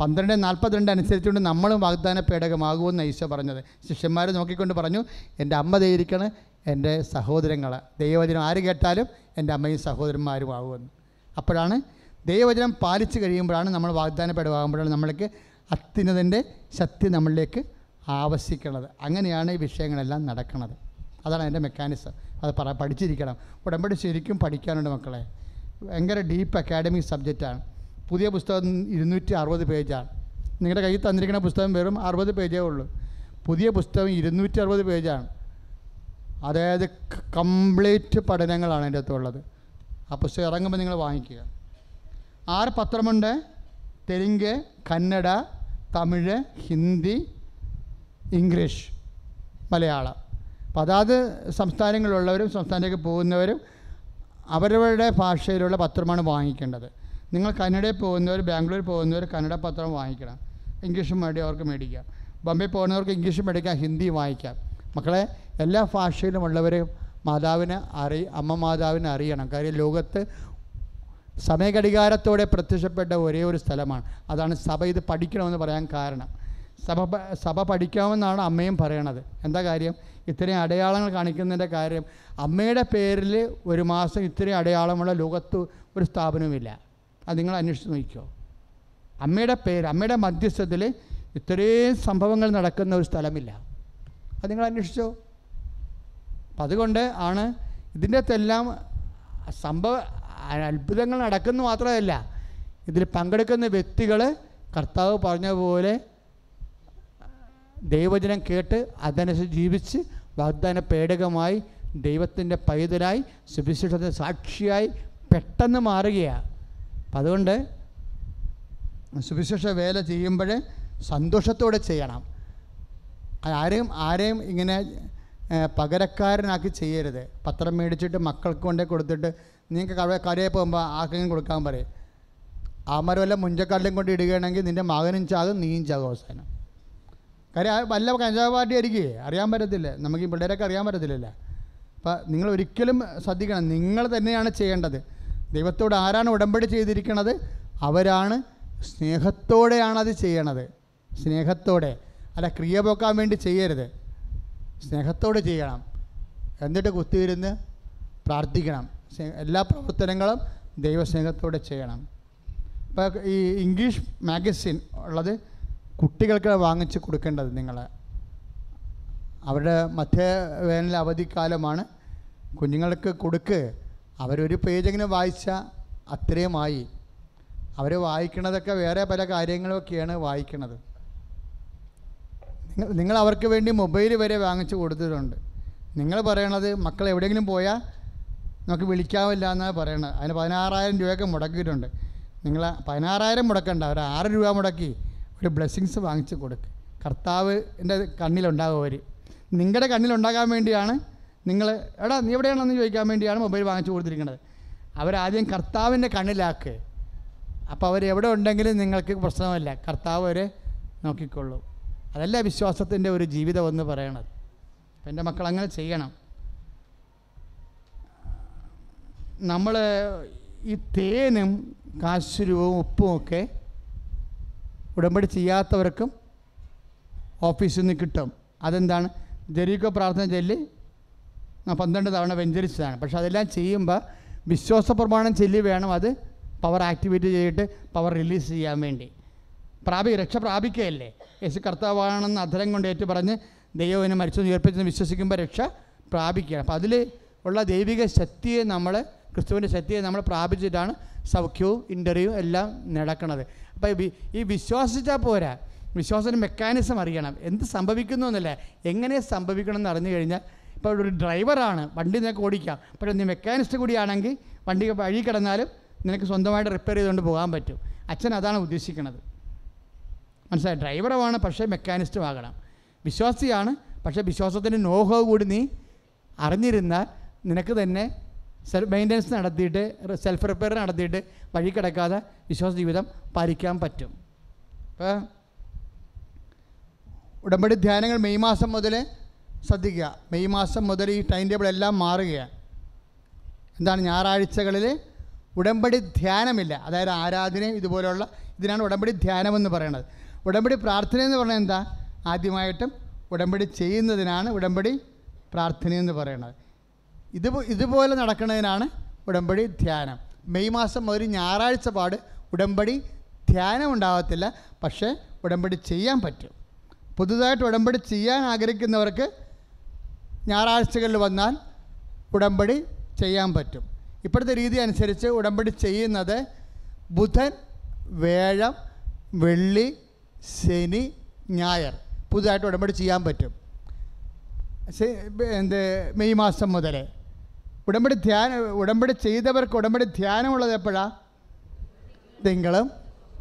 പന്ത്രണ്ട് നാൽപ്പത്തിരണ്ട് അനുസരിച്ചുകൊണ്ട് നമ്മളും വാഗ്ദാന പേടകമാകുമെന്ന് ഈശോ പറഞ്ഞത്. ശിഷ്യന്മാർ നോക്കിക്കൊണ്ട് പറഞ്ഞു എന്റെ അമ്മ ദയിരിക്കണം എന്റെ സഹോദരങ്ങൾ ദൈവവചനം ആര് കേട്ടാലും എന്റെ അമ്മയും സഹോദരന്മാരും ആകുമെന്ന്. അപ്പോഴാണ് ദൈവവചനം പാലിച്ച് കഴിയുമ്പോഴാണ് നമ്മൾ വാഗ്ദാന പേടകമാകുമ്പോഴാണ് നമ്മൾക്ക് അത്യുന്നതിന്റെ ശക്തി നമ്മളിലേക്ക് ആവശ്യിക്കുന്നത് അങ്ങനെയാണ് ഈ വിഷയങ്ങളെല്ലാം നടക്കുന്നത്. അതാണ് അതിന്റെ മെക്കാനിസം. അത് പറ പഠിച്ചിരിക്കണം. ഉടമ്പടി ശരിക്കും പഠിക്കാനുണ്ട് മക്കളെ. ഭയങ്കര ഡീപ്പ് അക്കാഡമിക് സബ്ജക്റ്റാണ്. പുതിയ പുസ്തകം ഇരുന്നൂറ്റി അറുപത് പേജാണ്. നിങ്ങളുടെ കയ്യിൽ തന്നിരിക്കുന്ന പുസ്തകം വെറും അറുപത് പേജേ ഉള്ളൂ. പുതിയ പുസ്തകം ഇരുന്നൂറ്റി അറുപത് പേജാണ്. അതായത് കംപ്ലീറ്റ് പഠനങ്ങളാണ് അതിന്റെ അകത്തുള്ളത്. ആ പുസ്തകം ഇറങ്ങുമ്പോൾ നിങ്ങൾ വാങ്ങിക്കുക. ആറ് പത്രമുണ്ട്. തെലുങ്ക് കന്നഡ തമിഴ് ഹിന്ദി ഇംഗ്ലീഷ് മലയാളം. അപ്പോൾ അതാത് സംസ്ഥാനങ്ങളിലുള്ളവരും സംസ്ഥാനത്തേക്ക് പോകുന്നവരും അവരവരുടെ ഭാഷയിലുള്ള പത്രമാണ് വാങ്ങിക്കേണ്ടത്. നിങ്ങൾ കന്നഡയിൽ പോകുന്നവർ ബാംഗ്ലൂർ പോകുന്നവർ കന്നഡ പത്രം വാങ്ങിക്കണം. ഇംഗ്ലീഷും മീഡിയം അവർക്ക് മേടിക്കാം. ബോംബെ പോകുന്നവർക്ക് ഇംഗ്ലീഷും മേടിക്കാം ഹിന്ദി വാങ്ങിക്കാം. മക്കളെ എല്ലാ ഭാഷയിലുമുള്ളവർ മാതാവിനെ അറി അമ്മ മാതാവിനെ അറിയണം. കാര്യം ലോകത്ത് സമയഘടികാരത്തോടെ പ്രത്യക്ഷപ്പെട്ട ഒരേ ഒരു സ്ഥലമാണ്. അതാണ് സഭ. ഇത് പഠിക്കണമെന്ന് പറയാൻ കാരണം. സഭ സഭ പഠിക്കാമെന്നാണ് അമ്മയും പറയണത്. എന്താ കാര്യം? ഇത്രയും അടയാളങ്ങൾ കാണിക്കുന്നതിന്റെ കാര്യം. അമ്മയുടെ പേരിൽ ഒരു മാസം ഇത്രയും അടയാളമുള്ള ലോകത്ത് ഒരു സ്ഥാപനവുമില്ല. അത് നിങ്ങൾ അന്വേഷിച്ച് നോക്കിക്കോ. അമ്മയുടെ പേര് അമ്മയുടെ മധ്യസ്ഥത്തിൽ ഇത്രയും സംഭവങ്ങൾ നടക്കുന്ന ഒരു സ്ഥലമില്ല. അത് നിങ്ങൾ അന്വേഷിച്ചോ. അപ്പം അതുകൊണ്ട് ആണ് ഇതിന്റെ അകത്തെല്ലാം സംഭവ അത്ഭുതങ്ങൾ നടക്കുന്നു മാത്രമല്ല ഇതിൽ പങ്കെടുക്കുന്ന വ്യക്തികൾ കർത്താവ് പറഞ്ഞ പോലെ ദൈവജനം കേട്ട് അതനുസരിച്ച് ജീവിച്ച് വാഗ്ദാന പേടകമായി ദൈവത്തിന്റെ പൈതലായി സുവിശേഷത്തിന് സാക്ഷിയായി പെട്ടെന്ന് മാറുകയാണ്. അപ്പം അതുകൊണ്ട് സുവിശേഷ വേല ചെയ്യുമ്പോൾ സന്തോഷത്തോടെ ചെയ്യണം. ആരെയും ആരെയും ഇങ്ങനെ പകരക്കാരനാക്കി ചെയ്യരുത്. പത്രം മേടിച്ചിട്ട് മക്കൾക്ക് കൊണ്ടേ കൊടുത്തിട്ട് നിങ്ങൾക്ക് കട കടയിൽ പോകുമ്പോൾ ആർക്കെങ്കിലും കൊടുക്കാൻ പറയും. ആമരം വല്ല മുഞ്ചക്കാട്ടിലും കൊണ്ട് ഇടുകയാണെങ്കിൽ നിന്റെ മകനും ചാകും നീയും ചാകും അവസാനം. കാര്യം വല്ല കഞ്ചാവ് പാർട്ടി ആയിരിക്കേ? അറിയാൻ പറ്റത്തില്ല. നമുക്ക് ഈ പിള്ളേരൊക്കെ അറിയാൻ പറ്റത്തില്ലല്ലോ. അപ്പം നിങ്ങൾ ഒരിക്കലും ശ്രദ്ധിക്കണം. നിങ്ങൾ തന്നെയാണ് ചെയ്യേണ്ടത്. ദൈവത്തോട് ആരാണ് ഉടമ്പടി ചെയ്തിരിക്കുന്നത് അവരാണ് സ്നേഹത്തോടെയാണ് അത് ചെയ്യണത്. സ്നേഹത്തോടെ. അല്ല ക്രിയ പോക്കാൻ വേണ്ടി ചെയ്യരുത്. സ്നേഹത്തോടെ ചെയ്യണം. എന്നിട്ട് കുത്തിയിരുന്ന് പ്രാർത്ഥിക്കണം. എല്ലാ പ്രവർത്തനങ്ങളും ദൈവസ്നേഹത്തോടെ ചെയ്യണം. ഇപ്പോൾ ഈ ഇംഗ്ലീഷ് മാഗസിൻ ഉള്ളത് കുട്ടികൾക്ക് വാങ്ങിച്ച് കൊടുക്കേണ്ടത് നിങ്ങൾ അവരുടെ മധ്യവേനൽ അവധിക്കാലമാണ് കുഞ്ഞുങ്ങൾക്ക് കൊടുക്ക്. അവരൊരു പേജെങ്കിലും വായിച്ചാൽ അത്രയുമായി. അവർ വായിക്കണതൊക്കെ വേറെ പല കാര്യങ്ങളൊക്കെയാണ് വായിക്കണത്. നിങ്ങൾ നിങ്ങൾ അവർക്ക് വേണ്ടി മൊബൈൽ വരെ വാങ്ങിച്ചു കൊടുത്തിട്ടുണ്ട്. നിങ്ങൾ പറയണത് മക്കൾ എവിടെയെങ്കിലും പോയാൽ നമുക്ക് വിളിക്കാവില്ല എന്നാണ് പറയണത്. അതിന് പതിനാറായിരം രൂപയൊക്കെ മുടക്കിയിട്ടുണ്ട്. നിങ്ങൾ പതിനാറായിരം മുടക്കണ്ട ഒരു ആറ് രൂപ മുടക്കി ഒരു ബ്ലെസ്സിങ്സ് വാങ്ങിച്ച് കൊടുക്കുക കർത്താവിന്റെ കണ്ണിലുണ്ടാകും അവർ നിങ്ങളുടെ കണ്ണിലുണ്ടാകാൻ വേണ്ടിയാണ് നിങ്ങൾ എടാ നീ എവിടെയാണെന്ന് ചോദിക്കാൻ വേണ്ടിയാണ് മൊബൈൽ വാങ്ങിച്ചു കൊടുത്തിരിക്കുന്നത് അവരാദ്യം കർത്താവിന്റെ കണ്ണിലാക്ക്. അപ്പോൾ അവരെവിടെ ഉണ്ടെങ്കിലും നിങ്ങൾക്ക് പ്രശ്നമല്ല. കർത്താവ് അവരെ നോക്കിക്കൊള്ളൂ. അതല്ല വിശ്വാസത്തിന്റെ ഒരു ജീവിതം എന്ന് പറയണത്. അപ്പം എന്റെ മക്കൾ അങ്ങനെ ചെയ്യണം. നമ്മൾ ഈ തേനും കാശുരുവും ഉപ്പും ഒക്കെ ഉടമ്പടി ചെയ്യാത്തവർക്കും ഓഫീസിൽ നിന്ന് കിട്ടും. അതെന്താണ്? ജരീക്കോ പ്രാർത്ഥന ചൊല്ലി പന്ത്രണ്ട് തവണ വെഞ്ചരിച്ചതാണ്. പക്ഷെ അതെല്ലാം ചെയ്യുമ്പോൾ വിശ്വാസ പ്രമാണം ചൊല്ലി വേണം അത് പവർ ആക്ടിവേറ്റ് ചെയ്തിട്ട് പവർ റിലീസ് ചെയ്യാൻ വേണ്ടി. പ്രാപി രക്ഷ പ്രാപിക്കുകയല്ലേ? യേശു കർത്താവാണെന്ന് അധരം കൊണ്ട് ഏറ്റു പറഞ്ഞ് ദൈവവിനെ മരിച്ചു ഉയർപ്പിച്ചെന്ന് വിശ്വസിക്കുമ്പോൾ രക്ഷ പ്രാപിക്കുകയാണ്. അപ്പോൾ അതിൽ ഉള്ള ദൈവിക ശക്തിയെ നമ്മൾ ക്രിസ്തുവിന്റെ ശക്തിയെ നമ്മൾ പ്രാപിച്ചിട്ടാണ് സൗഖ്യവും ഇന്റർവ്യൂ എല്ലാം നടക്കുന്നത്. അപ്പോൾ ഈ വിശ്വസിച്ചാൽ പോരാ. വിശ്വാസത്തിന്റെ മെക്കാനിസം അറിയണം. എന്ത് സംഭവിക്കുന്നു എന്നല്ല? എങ്ങനെ സംഭവിക്കണം എന്ന് അറിഞ്ഞു കഴിഞ്ഞാൽ ഇപ്പോൾ ഒരു ഡ്രൈവറാണ് വണ്ടി നിനക്ക് ഓടിക്കാം. പക്ഷേ നീ മെക്കാനിസ്റ്റ് കൂടിയാണെങ്കിൽ വണ്ടി വഴി കിടന്നാലും നിനക്ക് സ്വന്തമായിട്ട് റിപ്പയർ ചെയ്തുകൊണ്ട് പോകാൻ പറ്റും. അച്ഛൻ അതാണ് ഉദ്ദേശിക്കുന്നത്. മനസ്സിലായി? ഡ്രൈവറുമാണ് പക്ഷേ മെക്കാനിസ്റ്റും ആകണം. വിശ്വാസിയാണ് പക്ഷേ വിശ്വാസത്തിന്റെ നോഹോ കൂടി നീ അറിഞ്ഞിരുന്നാൽ നിനക്ക് തന്നെ സെൽഫ് മെയിന്റനൻസ് നടത്തിയിട്ട് സെൽഫ് റിപ്പയർ നടത്തിയിട്ട് വഴി കിടക്കാതെ വിശ്വാസ ജീവിതം പാലിക്കാൻ പറ്റും. അപ്പോൾ ഉടമ്പടി ധ്യാനങ്ങൾ മെയ് മാസം മുതൽ ശ്രദ്ധിക്കുക. മെയ് മാസം മുതൽ ഈ ടൈം ടേബിൾ എല്ലാം മാറുകയാണ്. എന്താണ്? ഞായറാഴ്ചകളിൽ ഉടമ്പടി ധ്യാനമില്ല. അതായത് ആരാധനയും ഇതുപോലെയുള്ള ഇതിനാണ് ഉടമ്പടി ധ്യാനമെന്ന് പറയുന്നത്. ഉടമ്പടി പ്രാർത്ഥന എന്ന് പറഞ്ഞാൽ എന്താ? ആദ്യമായിട്ടും ഉടമ്പടി ചെയ്യുന്നതിനാണ് ഉടമ്പടി പ്രാർത്ഥന എന്ന് പറയുന്നത്. ഇത് ഇതുപോലെ നടക്കുന്നതിനാണ് ഉടമ്പടി ധ്യാനം. മെയ് മാസം ഒരു ഞായറാഴ്ച പാട് ഉടമ്പടി ധ്യാനം ഉണ്ടാകത്തില്ല. പക്ഷേ ഉടമ്പടി ചെയ്യാൻ പറ്റും. പുതുതായിട്ട് ഉടമ്പടി ചെയ്യാൻ ആഗ്രഹിക്കുന്നവർക്ക് ഞായറാഴ്ചകളിൽ വന്നാൽ ഉടമ്പടി ചെയ്യാൻ പറ്റും. ഇപ്പോഴത്തെ രീതി അനുസരിച്ച് ഉടമ്പടി ചെയ്യുന്നത് ബുധൻ വേഴം വെള്ളി ശനി ഞായർ പുതുതായിട്ട് ഉടമ്പടി ചെയ്യാൻ പറ്റും. എന്ത് മെയ് മാസം മുതൽ ഉടമ്പടി ധ്യാനം ഉടമ്പടി ചെയ്തവർക്ക് ഉടമ്പടി ധ്യാനമുള്ളത് എപ്പോഴാണ് തിങ്കളും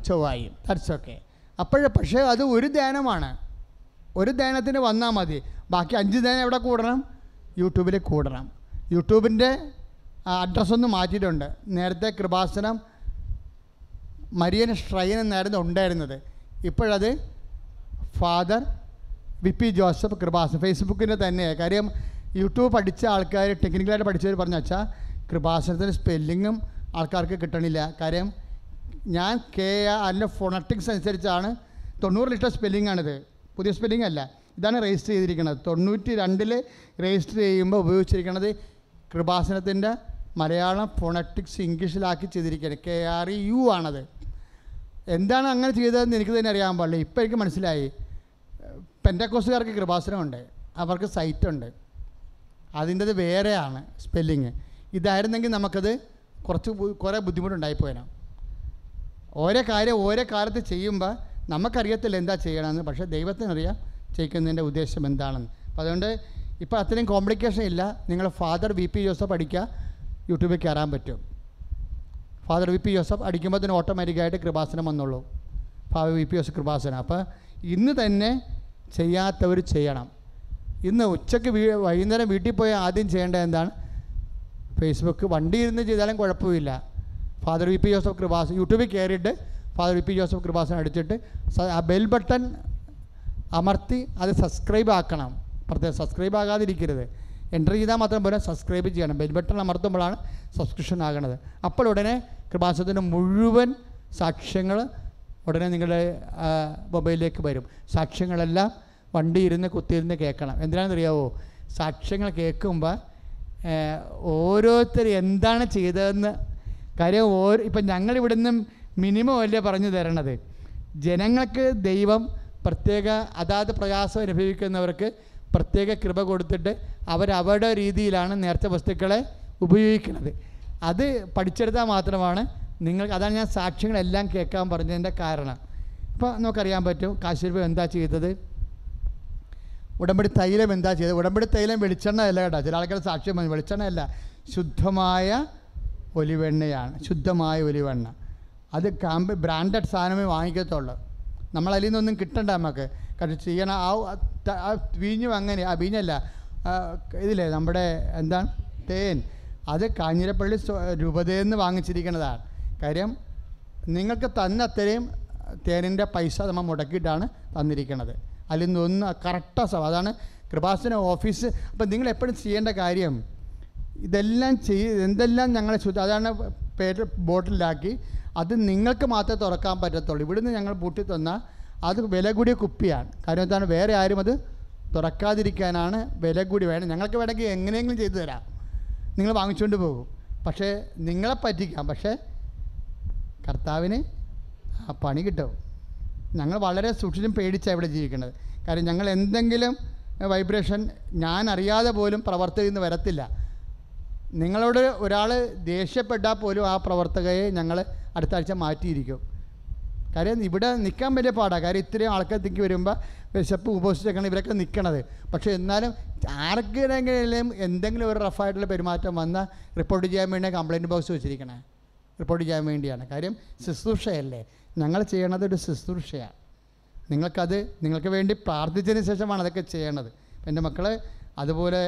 ചൊവ്വായും. ഓക്കെ അപ്പോഴേ പക്ഷേ അത് ഒരു ധ്യാനമാണ്. ഒരു ധ്യാനത്തിന് വന്നാൽ മതി. ബാക്കി അഞ്ച് ധ്യാനം എവിടെ കൂടണം? യൂട്യൂബിൽ കൂടണം. യൂട്യൂബിന്റെ അഡ്രസ്സ് ഒന്ന് മാറ്റിയിട്ടുണ്ട്. നേരത്തെ കൃപാസനം മരിയൻ ഷ്രൈൻ എന്നായിരുന്നു ഉണ്ടായിരുന്നത്. ഇപ്പോഴത് father V P Joseph Krupasanam. ഫേസ്ബുക്കിന്റെ തന്നെ കാര്യം യൂട്യൂബ് പഠിച്ച ആൾക്കാർ ടെക്നിക്കലായിട്ട് പഠിച്ചവർ പറഞ്ഞു വെച്ചാൽ കൃപാസനത്തിന് സ്പെല്ലിങ്ങും ആൾക്കാർക്ക് കിട്ടണില്ല. കാര്യം ഞാൻ കെ അതിന്റെ ഫോണറ്റിക്സ് അനുസരിച്ചാണ് തൊണ്ണൂറ് ലിറ്റർ സ്പെല്ലിംഗാണിത് പുതിയ സ്പെല്ലിംഗ് അല്ല. ഇതാണ് രജിസ്റ്റർ ചെയ്തിരിക്കുന്നത്. തൊണ്ണൂറ്റി രണ്ടിൽ രജിസ്റ്റർ ചെയ്യുമ്പോൾ ഉപയോഗിച്ചിരിക്കുന്നത് കൃപാസനത്തിന്റെ മലയാളം ഫോണറ്റിക്സ് ഇംഗ്ലീഷിലാക്കി ചെയ്തിരിക്കുകയാണ്. കെ ആർ ഇ യു ആണത്. എന്താണ് അങ്ങനെ ചെയ്തതെന്ന് എനിക്ക് തന്നെ അറിയാൻ പാടില്ല. ഇപ്പം എനിക്ക് മനസ്സിലായി. പെന്റക്കോസുകാർക്ക് കൃപാസനമുണ്ട്. അവർക്ക് സൈറ്റുണ്ട്. അതിന്റെത് വേറെയാണ് സ്പെല്ലിങ് ഇതായിരുന്നെങ്കിൽ നമുക്കത് കുറച്ച് കുറേ ബുദ്ധിമുട്ടുണ്ടായിപ്പോയേനെ ഓരോ കാര്യം ഓരോ കാലത്ത് ചെയ്യുമ്പോൾ നമുക്കറിയത്തില്ല എന്താ ചെയ്യണമെന്ന് പക്ഷേ ദൈവത്തിനറിയാം ചെയ്യിക്കുന്നതിന്റെ ഉദ്ദേശം എന്താണെന്ന്. അപ്പോൾ അതുകൊണ്ട് ഇപ്പോൾ അത്രയും കോംപ്ലിക്കേഷൻ ഇല്ല. നിങ്ങൾ ഫാദർ വി പി ജോസഫ് അടിക്കുക യൂട്യൂബിൽ കയറാൻ പറ്റും. ഫാദർ വി പി ജോസഫ് അടിക്കുമ്പോൾ തന്നെ ഓട്ടോമാറ്റിക്കായിട്ട് Kripasanam വന്നുള്ളൂ. Father V P Joseph Krupasanam. അപ്പോൾ ഇന്ന് തന്നെ ചെയ്യാത്തവർ ചെയ്യണം. ഇന്ന് ഉച്ചയ്ക്ക് വീ വൈകുന്നേരം വീട്ടിൽ പോയി ആദ്യം ചെയ്യേണ്ടത് എന്താണ്? ഫേസ്ബുക്ക് വണ്ടി ഇരുന്ന് ചെയ്താലും കുഴപ്പമില്ല. Father V P Joseph Krupasanam യൂട്യൂബിൽ കയറിയിട്ട് father V P Joseph Krupasan അടിച്ചിട്ട് ആ ബെൽ ബട്ടൺ അമർത്തി അത് സബ്സ്ക്രൈബ് ആക്കണം. പ്രത്യേകം സബ്സ്ക്രൈബ് ആകാതിരിക്കരുത്. എന്റർ ചെയ്താൽ മാത്രം പോലെ സബ്സ്ക്രൈബ് ചെയ്യണം. ബെൽ ബട്ടൺ അമർത്തുമ്പോഴാണ് സബ്സ്ക്രിപ്ഷൻ ആകണത് അപ്പോൾ ഉടനെ കൃപാസനത്തിന്റെ മുഴുവൻ സാക്ഷ്യങ്ങൾ ഉടനെ നിങ്ങളുടെ മൊബൈലിലേക്ക് വരും. സാക്ഷ്യങ്ങളെല്ലാം വണ്ടി ഇരുന്ന് കുത്തിയിരുന്ന് കേൾക്കണം. എന്തിനാണെന്നറിയാവോ? സാക്ഷ്യങ്ങൾ കേൾക്കുമ്പോൾ ഓരോരുത്തർ എന്താണ് ചെയ്തതെന്ന് കാര്യം ഓരോ ഇപ്പം ഞങ്ങളിവിടുന്നും മിനിമം അല്ലേ പറഞ്ഞു തരണത്? ജനങ്ങൾക്ക് ദൈവം പ്രത്യേക അതാത് പ്രയാസം അനുഭവിക്കുന്നവർക്ക് പ്രത്യേക കൃപ കൊടുത്തിട്ട് അവരവരുടെ രീതിയിലാണ് നേർച്ച വസ്തുക്കളെ ഉപയോഗിക്കുന്നത്. അത് പഠിച്ചെടുത്താൽ മാത്രമാണ് നിങ്ങൾ അതാണ് ഞാൻ സാക്ഷ്യങ്ങളെല്ലാം കേൾക്കാൻ പറഞ്ഞതിന്റെ കാരണം. ഇപ്പോൾ നമുക്കറിയാൻ പറ്റും കാശ്മീർ എന്താ ചെയ്തത്? ഉടമ്പടി തൈലം എന്താ ചെയ്തത്? ഉടമ്പടി തൈലം വെളിച്ചെണ്ണ അല്ല കേട്ടോ. ചില ആൾക്കാർ സാക്ഷ്യം വെളിച്ചെണ്ണ അല്ല ശുദ്ധമായ ഒലിവെണ്ണയാണ് ശുദ്ധമായ ഒലിവെണ്ണ. അത് കമ്പ് ബ്രാൻഡഡ് സാധനമേ വാങ്ങിക്കത്തുള്ളൂ. നമ്മളതിൽ നിന്നൊന്നും കിട്ടണ്ട നമുക്ക് കാരണം ചെയ്യണ ആ വീഞ്ഞു അങ്ങനെ ആ വീഞ്ഞല്ല ഇതില്ലേ നമ്മുടെ എന്താണ് തേൻ. അത് കാഞ്ഞിരപ്പള്ളി രൂപതയെന്ന് വാങ്ങിച്ചിരിക്കുന്നതാണ് കാര്യം നിങ്ങൾക്ക് തന്ന അത്രയും തേനിന്റെ പൈസ നമ്മൾ മുടക്കിയിട്ടാണ് തന്നിരിക്കുന്നത് അതിൽ നിന്നൊന്ന് കറക്റ്റാ സഭ അതാണ് കൃപാസന ഓഫീസ്. അപ്പം നിങ്ങൾ എപ്പോഴും ചെയ്യേണ്ട കാര്യം ഇതെല്ലാം ചെയ് എന്തെല്ലാം ഞങ്ങളെ ശുദ്ധ അതാണ് പേര് ബോട്ടിലാക്കി അത് നിങ്ങൾക്ക് മാത്രമേ തുറക്കാൻ പറ്റത്തുള്ളൂ. ഇവിടുന്ന് ഞങ്ങൾ പൂട്ടി തന്നാൽ അത് വില കൂടിയ കുപ്പിയാണ്. കാര്യം എന്താണ്? വേറെ ആരും അത് തുറക്കാതിരിക്കാനാണ് വില കൂടി വേണം ഞങ്ങൾക്ക് വേണമെങ്കിൽ എങ്ങനെയെങ്കിലും ചെയ്തു തരാം. നിങ്ങൾ വാങ്ങിച്ചുകൊണ്ട് പോകും. പക്ഷേ നിങ്ങളെ പറ്റിക്കാം. പക്ഷേ കർത്താവിന് ആ പണി കിട്ടും. ഞങ്ങൾ വളരെ സൂക്ഷിച്ചും പേടിച്ചാണ് ഇവിടെ ജീവിക്കുന്നത്. കാര്യം ഞങ്ങൾ എന്തെങ്കിലും വൈബ്രേഷൻ ഞാൻ അറിയാതെ പോലും പ്രവർത്തകയിൽ നിന്ന് വരത്തില്ല. നിങ്ങളോട് ഒരാൾ ദേഷ്യപ്പെട്ടാൽ പോലും ആ പ്രവർത്തകയെ ഞങ്ങൾ അടുത്ത ആഴ്ച മാറ്റിയിരിക്കും. കാര്യം ഇവിടെ നിൽക്കാൻ വലിയ പാടാണ് കാര്യം ഇത്രയും ആൾക്കാർ തിക്കി വരുമ്പോൾ വിശപ്പ് ഉപസിച്ചൊക്കെയാണ് ഇവരൊക്കെ നിൽക്കണത് പക്ഷേ എന്നാലും ആർക്കെങ്കിലും എന്തെങ്കിലും ഒരു റഫായിട്ടുള്ള പെരുമാറ്റം വന്നാൽ റിപ്പോർട്ട് ചെയ്യാൻ വേണ്ടി കംപ്ലയിന്റ് ബോക്സ് വെച്ചിരിക്കണേ. റിപ്പോർട്ട് ചെയ്യാൻ വേണ്ടിയാണ്. കാര്യം ശുശ്രൂഷയല്ലേ. ഞങ്ങൾ ചെയ്യണത് ഒരു ശുശ്രൂഷയാണ് നിങ്ങൾക്കത് നിങ്ങൾക്ക് വേണ്ടി പ്രാർത്ഥിച്ചതിന് ശേഷമാണ് അതൊക്കെ ചെയ്യണത്. എന്റെ മക്കൾ അതുപോലെ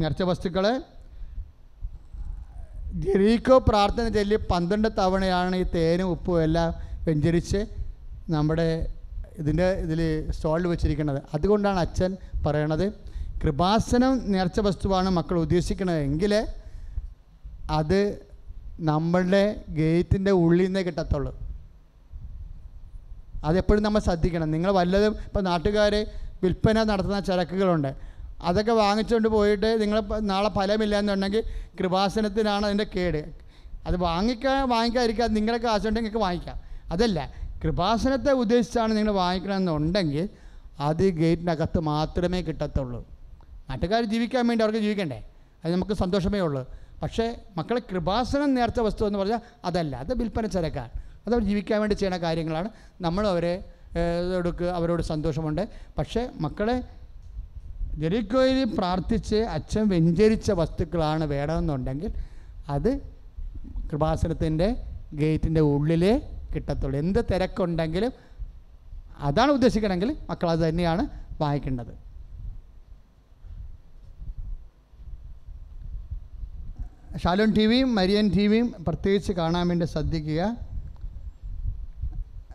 നിറച്ച വസ്തുക്കൾ ജെറീക്കോ പ്രാർത്ഥന ചൊല്ലി പന്ത്രണ്ട് തവണയാണ് ഈ തേനും ഉപ്പും എല്ലാം വെഞ്ചരിച്ച് നമ്മുടെ ഇതിന്റെ ഇതിൽ സ്റ്റോളിൽ വെച്ചിരിക്കുന്നത്. അതുകൊണ്ടാണ് അച്ഛൻ പറയണത് കൃപാസനം നേർച്ച വസ്തുവാണ് മക്കൾ ഉദ്ദേശിക്കണതെങ്കിൽ അത് നമ്മളുടെ ഗേറ്റിന്റെ ഉള്ളിൽ നിന്നേ കിട്ടത്തുള്ളൂ. അതെപ്പോഴും നമ്മൾ ശ്രദ്ധിക്കണം. നിങ്ങൾ വല്ലതും ഇപ്പോൾ നാട്ടുകാർ വിൽപ്പന നടത്തുന്ന ചരക്കുകളുണ്ട്. അതൊക്കെ വാങ്ങിച്ചുകൊണ്ട് പോയിട്ട് നിങ്ങൾ നാളെ ഫലമില്ല എന്നുണ്ടെങ്കിൽ കൃപാസനത്തിനാണ് അതിന്റെ കേട്. അത് വാങ്ങിക്കാൻ വാങ്ങിക്കാതിരിക്കാം നിങ്ങളുടെ കാശുണ്ടെങ്കിൽ നിങ്ങൾക്ക് വാങ്ങിക്കാം. അതല്ല കൃപാസനത്തെ ഉദ്ദേശിച്ചാണ് നിങ്ങൾ വാങ്ങിക്കണമെന്നുണ്ടെങ്കിൽ അത് ഗേറ്റിനകത്ത് മാത്രമേ കിട്ടത്തുള്ളൂ. നാട്ടുകാർ ജീവിക്കാൻ വേണ്ടി അവർക്ക് ജീവിക്കണ്ടേ? അത് നമുക്ക് സന്തോഷമേ ഉള്ളൂ. പക്ഷേ മക്കളെ കൃപാസനം നേർച്ച വസ്തു എന്ന് പറഞ്ഞാൽ അതല്ല അത് വിൽപ്പന ചരക്കാണ്. അത് അവർ ജീവിക്കാൻ വേണ്ടി ചെയ്യുന്ന കാര്യങ്ങളാണ്. നമ്മൾ അവരെ എടുക്കുക അവരോട് സന്തോഷമുണ്ട്. പക്ഷേ മക്കളെ ജെറിക്കോയിൽ പ്രാർത്ഥിച്ച് അച്ഛൻ വെഞ്ചരിച്ച വസ്തുക്കളാണ് വേണമെന്നുണ്ടെങ്കിൽ അത് കൃപാസനത്തിന്റെ ഗേറ്റിന്റെ ഉള്ളിലേ കിട്ടത്തുള്ളൂ. എന്ത് തിരക്കുണ്ടെങ്കിലും അതാണ് ഉദ്ദേശിക്കണമെങ്കിൽ മക്കൾ അത് തന്നെയാണ് വായിക്കേണ്ടത് ഷാലോൺ ടി വിയും മരിയൻ ടി വിയും പ്രത്യേകിച്ച് കാണാൻ വേണ്ടി ശ്രദ്ധിക്കുക.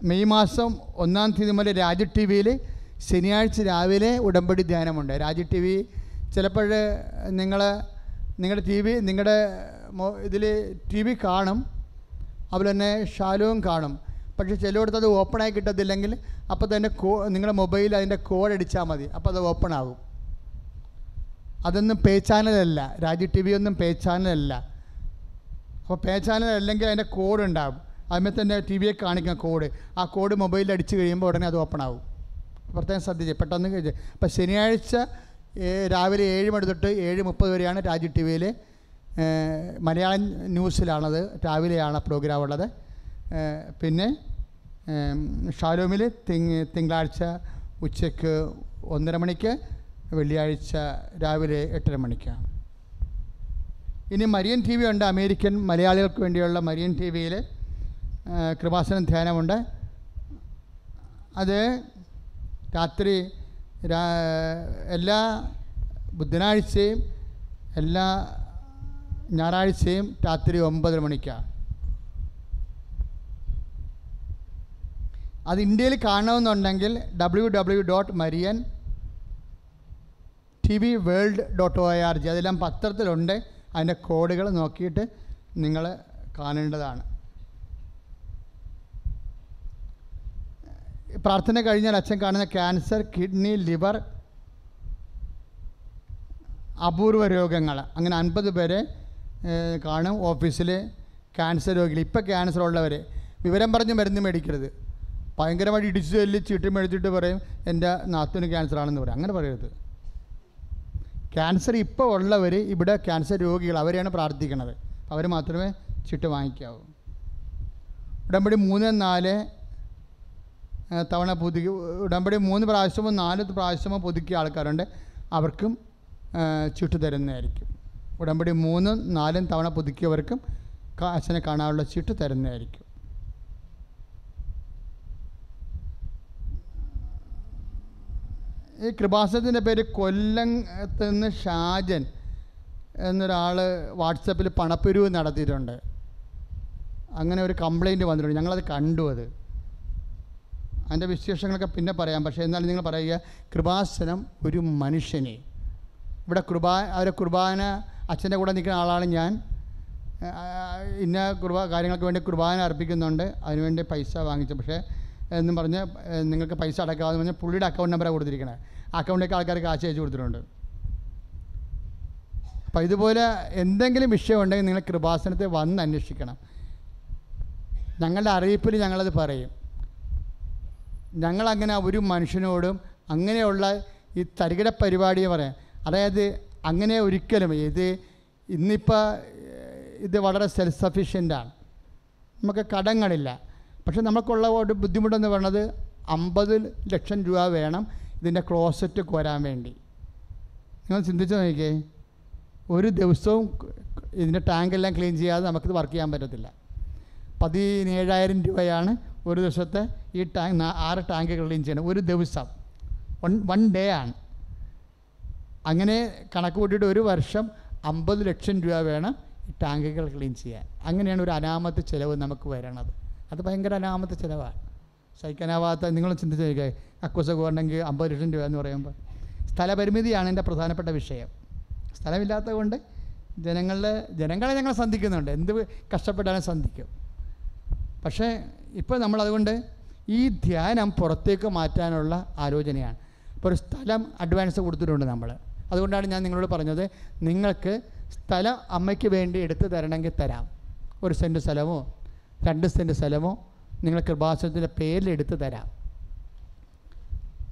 മെയ് മാസം ഒന്നാം തീയതി മുതൽ രാജ ടി വിയിൽ ശനിയാഴ്ച രാവിലെ ഉടമ്പടി ധ്യാനമുണ്ട്. രാജി ടി വി ചിലപ്പോൾ നിങ്ങൾ നിങ്ങളുടെ ടി വി നിങ്ങളുടെ ഇതിൽ ടി വി കാണും. അതുപോലെ തന്നെ ഷാലുവും കാണും. പക്ഷേ ചിലയിടത്ത് അത് ഓപ്പണായി കിട്ടത്തില്ലെങ്കിൽ അപ്പോൾ തന്നെ കോ നിങ്ങളുടെ മൊബൈൽ അതിന്റെ കോഡ് അടിച്ചാൽ മതി. അപ്പോൾ അത് ഓപ്പൺ ആകും. അതൊന്നും പേ ചാനലല്ല രാജി ടി വി ഒന്നും പേ ചാനലല്ല അപ്പോൾ പേ ചാനൽ അല്ലെങ്കിൽ അതിന്റെ കോഡ് ഉണ്ടാകും. അതിൽ തന്നെ ടി വിയെ കാണിക്കുന്ന കോഡ് ആ കോഡ് മൊബൈലിൽ അടിച്ച് കഴിയുമ്പോൾ ഉടനെ അത് ഓപ്പൺ ആകും. പ്രത്യേകം ശ്രദ്ധിച്ച് പെട്ടെന്ന് കഴിച്ച് അപ്പോൾ ശനിയാഴ്ച രാവിലെ ഏഴ് മണി തൊട്ട് ഏഴ് മുപ്പത് വരെയാണ് രാജ് ടി വിയിൽ മലയാളം ന്യൂസിലാണത് രാവിലെയാണ് പ്രോഗ്രാം ഉള്ളത്. പിന്നെ ഷാലോമിൽ തിങ് തിങ്കളാഴ്ച ഉച്ചയ്ക്ക് ഒന്നര മണിക്ക് വെള്ളിയാഴ്ച രാവിലെ എട്ടര മണിക്കാണ് ഇനി മരിയൻ ടി വി ഉണ്ട് അമേരിക്കൻ മലയാളികൾക്ക് വേണ്ടിയുള്ള മരിയൻ ടി വിയിൽ കൃപാസനം ധ്യാനമുണ്ട്. അത് രാത്രി എല്ലാ ബുധനാഴ്ചയും എല്ലാ ഞായറാഴ്ചയും രാത്രി ഒമ്പതര മണിക്കാണ് അത് ഇന്ത്യയിൽ കാണണമെന്നുണ്ടെങ്കിൽ W W dot Marian T V world dot O R G അതെല്ലാം പത്രത്തിലുണ്ട്. അതിന്റെ കോഡുകൾ നോക്കിയിട്ട് നിങ്ങൾ കാണേണ്ടതാണ്. പ്രാർത്ഥന കഴിഞ്ഞാൽ അച്ഛൻ കാണുന്ന ക്യാൻസർ കിഡ്നി ലിവർ അപൂർവ രോഗങ്ങൾ. അങ്ങനെ അൻപത് പേരെ കാണും ഓഫീസിൽ ക്യാൻസർ രോഗികൾ. ഇപ്പോൾ ക്യാൻസർ ഉള്ളവർ വിവരം പറഞ്ഞ് മരുന്ന് മേടിക്കരുത്. ഭയങ്കരമായിട്ട് ഇടിച്ചു ചൊല്ലി ചീട്ടി മേടിച്ചിട്ട് പറയും എന്റെ നാത്തുവിന് ക്യാൻസർ ആണെന്ന് പറയും. അങ്ങനെ പറയരുത്. ക്യാൻസർ ഇപ്പോൾ ഉള്ളവർ ഇവിടെ ക്യാൻസർ രോഗികൾ അവരെയാണ് പ്രാർത്ഥിക്കുന്നത് അവർ മാത്രമേ ചിട്ട് വാങ്ങിക്കാവൂ. ഉടമ്പടി മൂന്ന് നാല് തവണ പുതുക്കി ഉടമ്പടി മൂന്ന് പ്രാവശ്യമോ നാല് പ്രാവശ്യമോ പുതുക്കിയ ആൾക്കാരുണ്ട്. അവർക്കും ചുട്ടു തരുന്നതായിരിക്കും. ഉടമ്പടി മൂന്നും നാലും തവണ പുതുക്കിയവർക്കും അച്ഛനെ കാണാനുള്ള ചീട്ട് തരുന്നതായിരിക്കും. ഈ കൃപാസനത്തിന്റെ പേര് കൊല്ലത്ത് നിന്ന് ഷാജൻ എന്നൊരാൾ വാട്സപ്പിൽ പണപ്പിരിവ് നടത്തിയിട്ടുണ്ട്. അങ്ങനെ ഒരു കംപ്ലൈന്റ് വന്നിട്ടുണ്ട്. ഞങ്ങളത് കണ്ടു അത്. അതിന്റെ വിശേഷങ്ങളൊക്കെ പിന്നെ പറയാം. പക്ഷേ എന്നാലും നിങ്ങൾ പറയുക കൃപാസനം ഒരു മനുഷ്യനെ. ഇവിടെ കൃപാ അവരെ കുർബാന അച്ഛന്റെ കൂടെ നിൽക്കുന്ന ആളാണ് ഞാൻ. ഇന്ന കുർബാ കാര്യങ്ങൾക്ക് വേണ്ടി കുർബാന അർപ്പിക്കുന്നുണ്ട്. അതിനുവേണ്ടി പൈസ വാങ്ങിച്ചു. പക്ഷേ എന്നും പറഞ്ഞ് നിങ്ങൾക്ക് പൈസ അടക്കാമെന്ന് പറഞ്ഞാൽ പുള്ളിയുടെ അക്കൗണ്ട് നമ്പറാണ് കൊടുത്തിരിക്കണേ. അക്കൗണ്ടിലേക്ക് ആൾക്കാർക്ക് കാശ് അയച്ചു കൊടുത്തിട്ടുണ്ട്. അപ്പോൾ ഇതുപോലെ എന്തെങ്കിലും വിഷയം ഉണ്ടെങ്കിൽ നിങ്ങൾ കൃപാസനത്തെ വന്ന് അന്വേഷിക്കണം ഞങ്ങളുടെ അറിയിപ്പിൽ ഞങ്ങളത് പറയും. ഞങ്ങളങ്ങനെ ഒരു മനുഷ്യനോടും അങ്ങനെയുള്ള ഈ തരികിട പരിപാടി പറയാം. അതായത് അങ്ങനെ ഒരിക്കലും ഇത് ഇന്നിപ്പോൾ ഇത് വളരെ സെൽഫ് സഫീഷ്യന്റാണ് നമുക്ക് കടങ്ങളില്ല. പക്ഷെ നമുക്കുള്ള ഒരു ബുദ്ധിമുട്ടെന്ന് പറയുന്നത് അമ്പത് ലക്ഷം രൂപ വേണം ഇതിന്റെ ക്ലോസറ്റ് കോരാൻ വേണ്ടി. നിങ്ങൾ ചിന്തിച്ച് നോക്കിയേ ഒരു ദിവസവും ഇതിന്റെ ടാങ്കെല്ലാം ക്ലീൻ ചെയ്യാതെ നമുക്കിത് വർക്ക് ചെയ്യാൻ പറ്റത്തില്ല. പതിനേഴായിരം രൂപയാണ് ഒരു ദിവസത്തെ ഈ ടാങ്ക് ആറ് ടാങ്ക് ക്ലീൻ ചെയ്യണം ഒരു ദിവസം. വൺ വൺ ഡേ ആണ്. അങ്ങനെ കണക്ക് കൂട്ടിയിട്ട് ഒരു വർഷം അമ്പത് ലക്ഷം രൂപ വേണം ടാങ്കുകൾ ക്ലീൻ ചെയ്യാൻ. അങ്ങനെയാണ് ഒരു അനാമത്ത് ചിലവ് നമുക്ക് വരണത്. അത് ഭയങ്കര അനാമത്ത് ചിലവാണ്. സഹിക്കാനാവാത്ത നിങ്ങൾ ചിന്തിച്ച് നോക്കുക ഉണ്ടെങ്കിൽ അമ്പത് ലക്ഷം രൂപ എന്ന് പറയുമ്പോൾ സ്ഥലപരിമിതിയാണ് എന്റെ പ്രധാനപ്പെട്ട വിഷയം. സ്ഥലമില്ലാത്തത് കൊണ്ട് ജനങ്ങളുടെ ജനങ്ങളെ ഞങ്ങൾ സന്ധിക്കുന്നുണ്ട്. എന്ത് കഷ്ടപ്പെട്ടാലും സന്ധിക്കും. പക്ഷേ ഇപ്പോൾ നമ്മളതുകൊണ്ട് ഈ ധ്യാനം പുറത്തേക്ക് മാറ്റാനുള്ള ആലോചനയാണ്. ഇപ്പോൾ ഒരു സ്ഥലം അഡ്വാൻസ് കൊടുത്തിട്ടുണ്ട് നമ്മൾ അതുകൊണ്ടാണ് ഞാൻ നിങ്ങളോട് പറഞ്ഞത് നിങ്ങൾക്ക് സ്ഥലം അമ്മയ്ക്ക് വേണ്ടി എടുത്ത് തരണമെങ്കിൽ തരാം. ഒരു സെന്റ് സ്ഥലമോ രണ്ട് സെന്റ് സ്ഥലമോ നിങ്ങൾ കൃപാസനത്തിന്റെ പേരിൽ എടുത്ത് തരാം.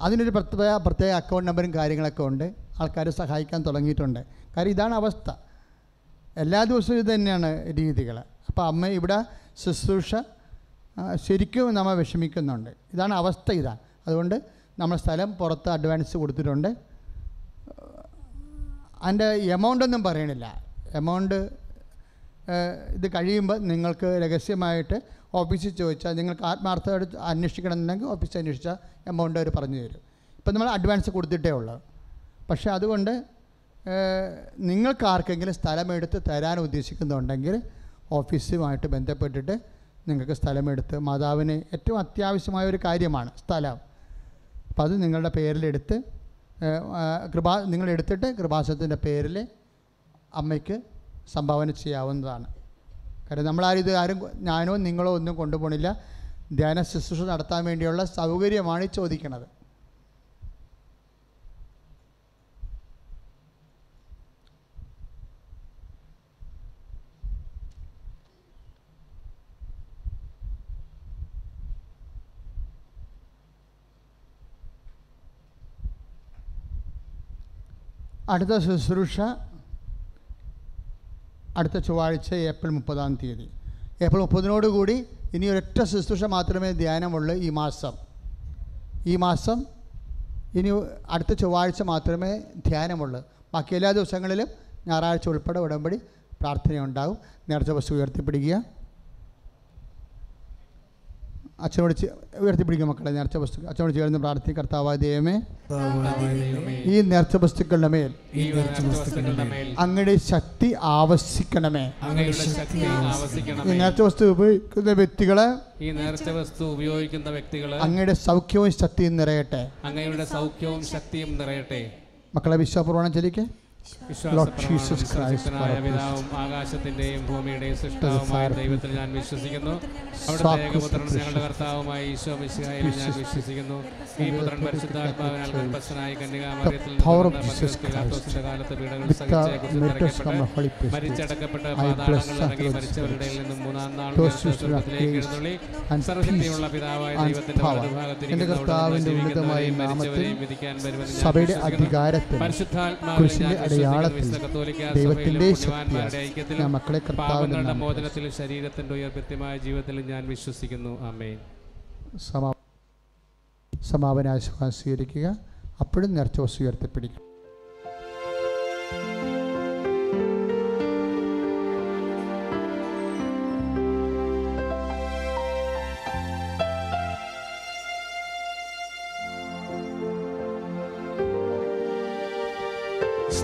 അതിനൊരു പ്രത്യേക പ്രത്യേക അക്കൗണ്ട് നമ്പറും കാര്യങ്ങളൊക്കെ ഉണ്ട്. ആൾക്കാർ സഹായിക്കാൻ തുടങ്ങിയിട്ടുണ്ട്. കാര്യം ഇതാണ് അവസ്ഥ. എല്ലാ ദിവസവും ഇത് തന്നെയാണ് രീതികൾ അപ്പോൾ അമ്മ ഇവിടെ ശുശ്രൂഷ ശരിക്കും നമ്മൾ വിഷമിക്കുന്നുണ്ട്. ഇതാണ് അവസ്ഥ ഇതാണ് അതുകൊണ്ട് നമ്മൾ സ്ഥലം പുറത്ത് അഡ്വാൻസ് കൊടുത്തിട്ടുണ്ട്. അതിന്റെ എമൗണ്ട് ഒന്നും പറയണില്ല. എമൗണ്ട് ഇത് കഴിയുമ്പോൾ നിങ്ങൾക്ക് രഹസ്യമായിട്ട് ഓഫീസിൽ ചോദിച്ചാൽ നിങ്ങൾക്ക് ആത്മാർത്ഥമായിട്ട് അന്വേഷിക്കണമെന്നുണ്ടെങ്കിൽ ഓഫീസിൽ അന്വേഷിച്ചാൽ എമൗണ്ട് അവർ പറഞ്ഞു തരും. ഇപ്പം നമ്മൾ അഡ്വാൻസ് കൊടുത്തിട്ടേ ഉള്ളൂ. പക്ഷേ അതുകൊണ്ട് നിങ്ങൾക്ക് ആർക്കെങ്കിലും സ്ഥലമെടുത്ത് തരാൻ ഉദ്ദേശിക്കുന്നുണ്ടെങ്കിൽ ഓഫീസുമായിട്ട് ബന്ധപ്പെട്ടിട്ട് നിങ്ങൾക്ക് സ്ഥലമെടുത്ത് മാതാവിന് ഏറ്റവും അത്യാവശ്യമായ ഒരു കാര്യമാണ് സ്ഥലം. അപ്പോൾ അത് നിങ്ങളുടെ പേരിലെടുത്ത് കൃപാ നിങ്ങളെടുത്തിട്ട് കൃപാസനത്തിന്റെ പേരിൽ അമ്മയ്ക്ക് സംഭാവന ചെയ്യാവുന്നതാണ്. കാര്യം നമ്മളാരും ഇത് ആരും ഞാനോ നിങ്ങളോ ഒന്നും കൊണ്ടുപോകണില്ല ധ്യാന ശുശ്രൂഷ നടത്താൻ വേണ്ടിയുള്ള സൗകര്യമാണ് ചോദിക്കുന്നത് അടുത്ത ശുശ്രൂഷ അടുത്ത ചൊവ്വാഴ്ച ഏപ്രിൽ മുപ്പതാം തീയതി. ഏപ്രിൽ മുപ്പതിനോടുകൂടി ഇനി ഒരൊറ്റ ശുശ്രൂഷ മാത്രമേ ധ്യാനമുള്ളൂ ഈ മാസം. ഈ മാസം ഇനി അടുത്ത ചൊവ്വാഴ്ച മാത്രമേ ധ്യാനമുള്ളൂ. ബാക്കി എല്ലാ ദിവസങ്ങളിലും ഞായറാഴ്ച ഉൾപ്പെടെ ഉടമ്പടി പ്രാർത്ഥനയുണ്ടാകും. നേർച്ച വസ്തു ഉയർത്തിപ്പിടിക്കുക. അച്ഛനോട് ഉയർത്തിപ്പിടിക്കും മക്കളെ നേർച്ച വസ്തുക്കൾ അച്ഛനോട് ചേർന്ന് പ്രാർത്ഥിക്കും കർത്താവായ ദൈവമേ ഈ നേർച്ച വസ്തുക്കളുടെ മേൽ അങ്ങയുടെ ശക്തി ആവശ്യിക്കണമേ ഈ നേർച്ച വസ്തു ഉപയോഗിക്കുന്ന വ്യക്തികളെ ഈ നേർച്ച വസ്തു ഉപയോഗിക്കുന്ന വ്യക്തികളെ അങ്ങയുടെ സൗഖ്യവും ശക്തിയും നിറയട്ടെ. അങ്ങയുടെ സൗഖ്യവും ശക്തിയും നിറയട്ടെ. മക്കളെ വിശ്വാസപൂർവം ചൊല്ലിക്കേ? Lord ജീസസ് വിശ്വാസപ്രമാണം ആകാശത്തിന്റെയും ഭൂമിയുടെയും സൃഷ്ടാവുമായ ദൈവത്തിൽ ഞാൻ വിശ്വസിക്കുന്നു. അവിടുത്തെ ഏകപുത്രൻ ഞങ്ങളുടെ കർത്താവുമായ ഈശോ മിശിഹായിൽ ഞാൻ വിശ്വസിക്കുന്നു. ഈ പുത്രൻ പരിശുദ്ധാത്മാവിനാൽ ഗർഭസ്ഥനായി കന്യകാമറിയത്തിൽ പത്രോസ് കാലത്ത് പീഡകൾ മരിച്ചടക്കപ്പെട്ട സഹിച്ച് the കുരിശിൽ letters from the Holy തറയ്ക്കപ്പെട്ട് Priest, മരിച്ചടക്കപ്പെട്ട് പാതാളങ്ങളിൽ ഇറങ്ങി മരിച്ചവരുടെ നിന്നും മൂന്നാം നാൾ praise എഴുന്നള്ളി. സർവശക്തിയുള്ള പിതാവായ ദൈവത്തിന്റെ power. വലതുഭാഗത്തിരിക്കുന്ന എന്റെ കർത്താവിന്റെ അവിടുന്ന് ഉന്നതമായ ജീവിക്കുന്നവരെയും മരിച്ചവരെയും വിധിക്കാൻ വരുമെന്ന് ഞാൻ അടയാളത്തിൽ ദൈവത്തിന്റെ ഞാൻ മക്കളെ ശരീരത്തിന്റെ ഉയർപ്പിത്യമായ ജീവിതത്തിലും ഞാൻ വിശ്വസിക്കുന്നു. സമാ സമാപന ആശ്വാസം സ്വീകരിക്കുക അപ്പോഴും നേർച്ച വസ്തു ഉയർത്തിപ്പിടിക്കും.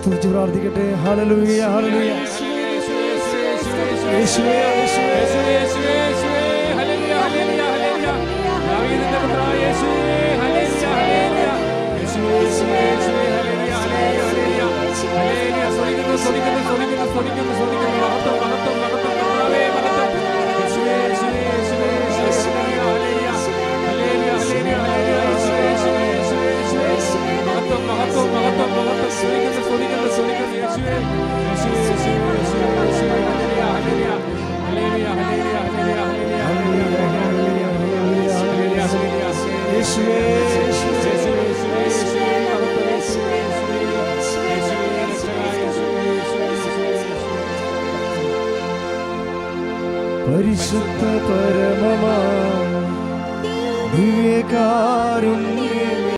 സ്തുതിച്ച് പ്രാർത്ഥിക്കട്ടെ. ഹലലൂയ ഹലലൂയ സ്തുതിക്കുന്നു സ്തുതിക്കുന്നു സ്തുതിക്കുന്നു സ്തുതിക്കുന്നു. മഹത്വം മഹത്വം മഹത്വം. മഹത്വം മഹത്വം മഹത്വം മഹത്വം സ്തുതിക്കുന്നു സ്തുതിക്കുന്നു സ്തുതിക്കുന്നു യേശുവേ യേശുവേ യേശുവേ യേശുവേ യേശുവേ hallelujah hallelujah hallelujah hallelujah hallelujah hallelujah hallelujah hallelujah യേശുവേ യേശുവേ യേശുവേ യേശുവേ യേശുവേ മഹത്വം യേശുവേ യേശുവേ യേശുവേ രക്ഷകനായ യേശുവേ യേശുവേ യേശുവേ പരിശുദ്ധ പരമമാ ദിവ്യകാരുണ്യ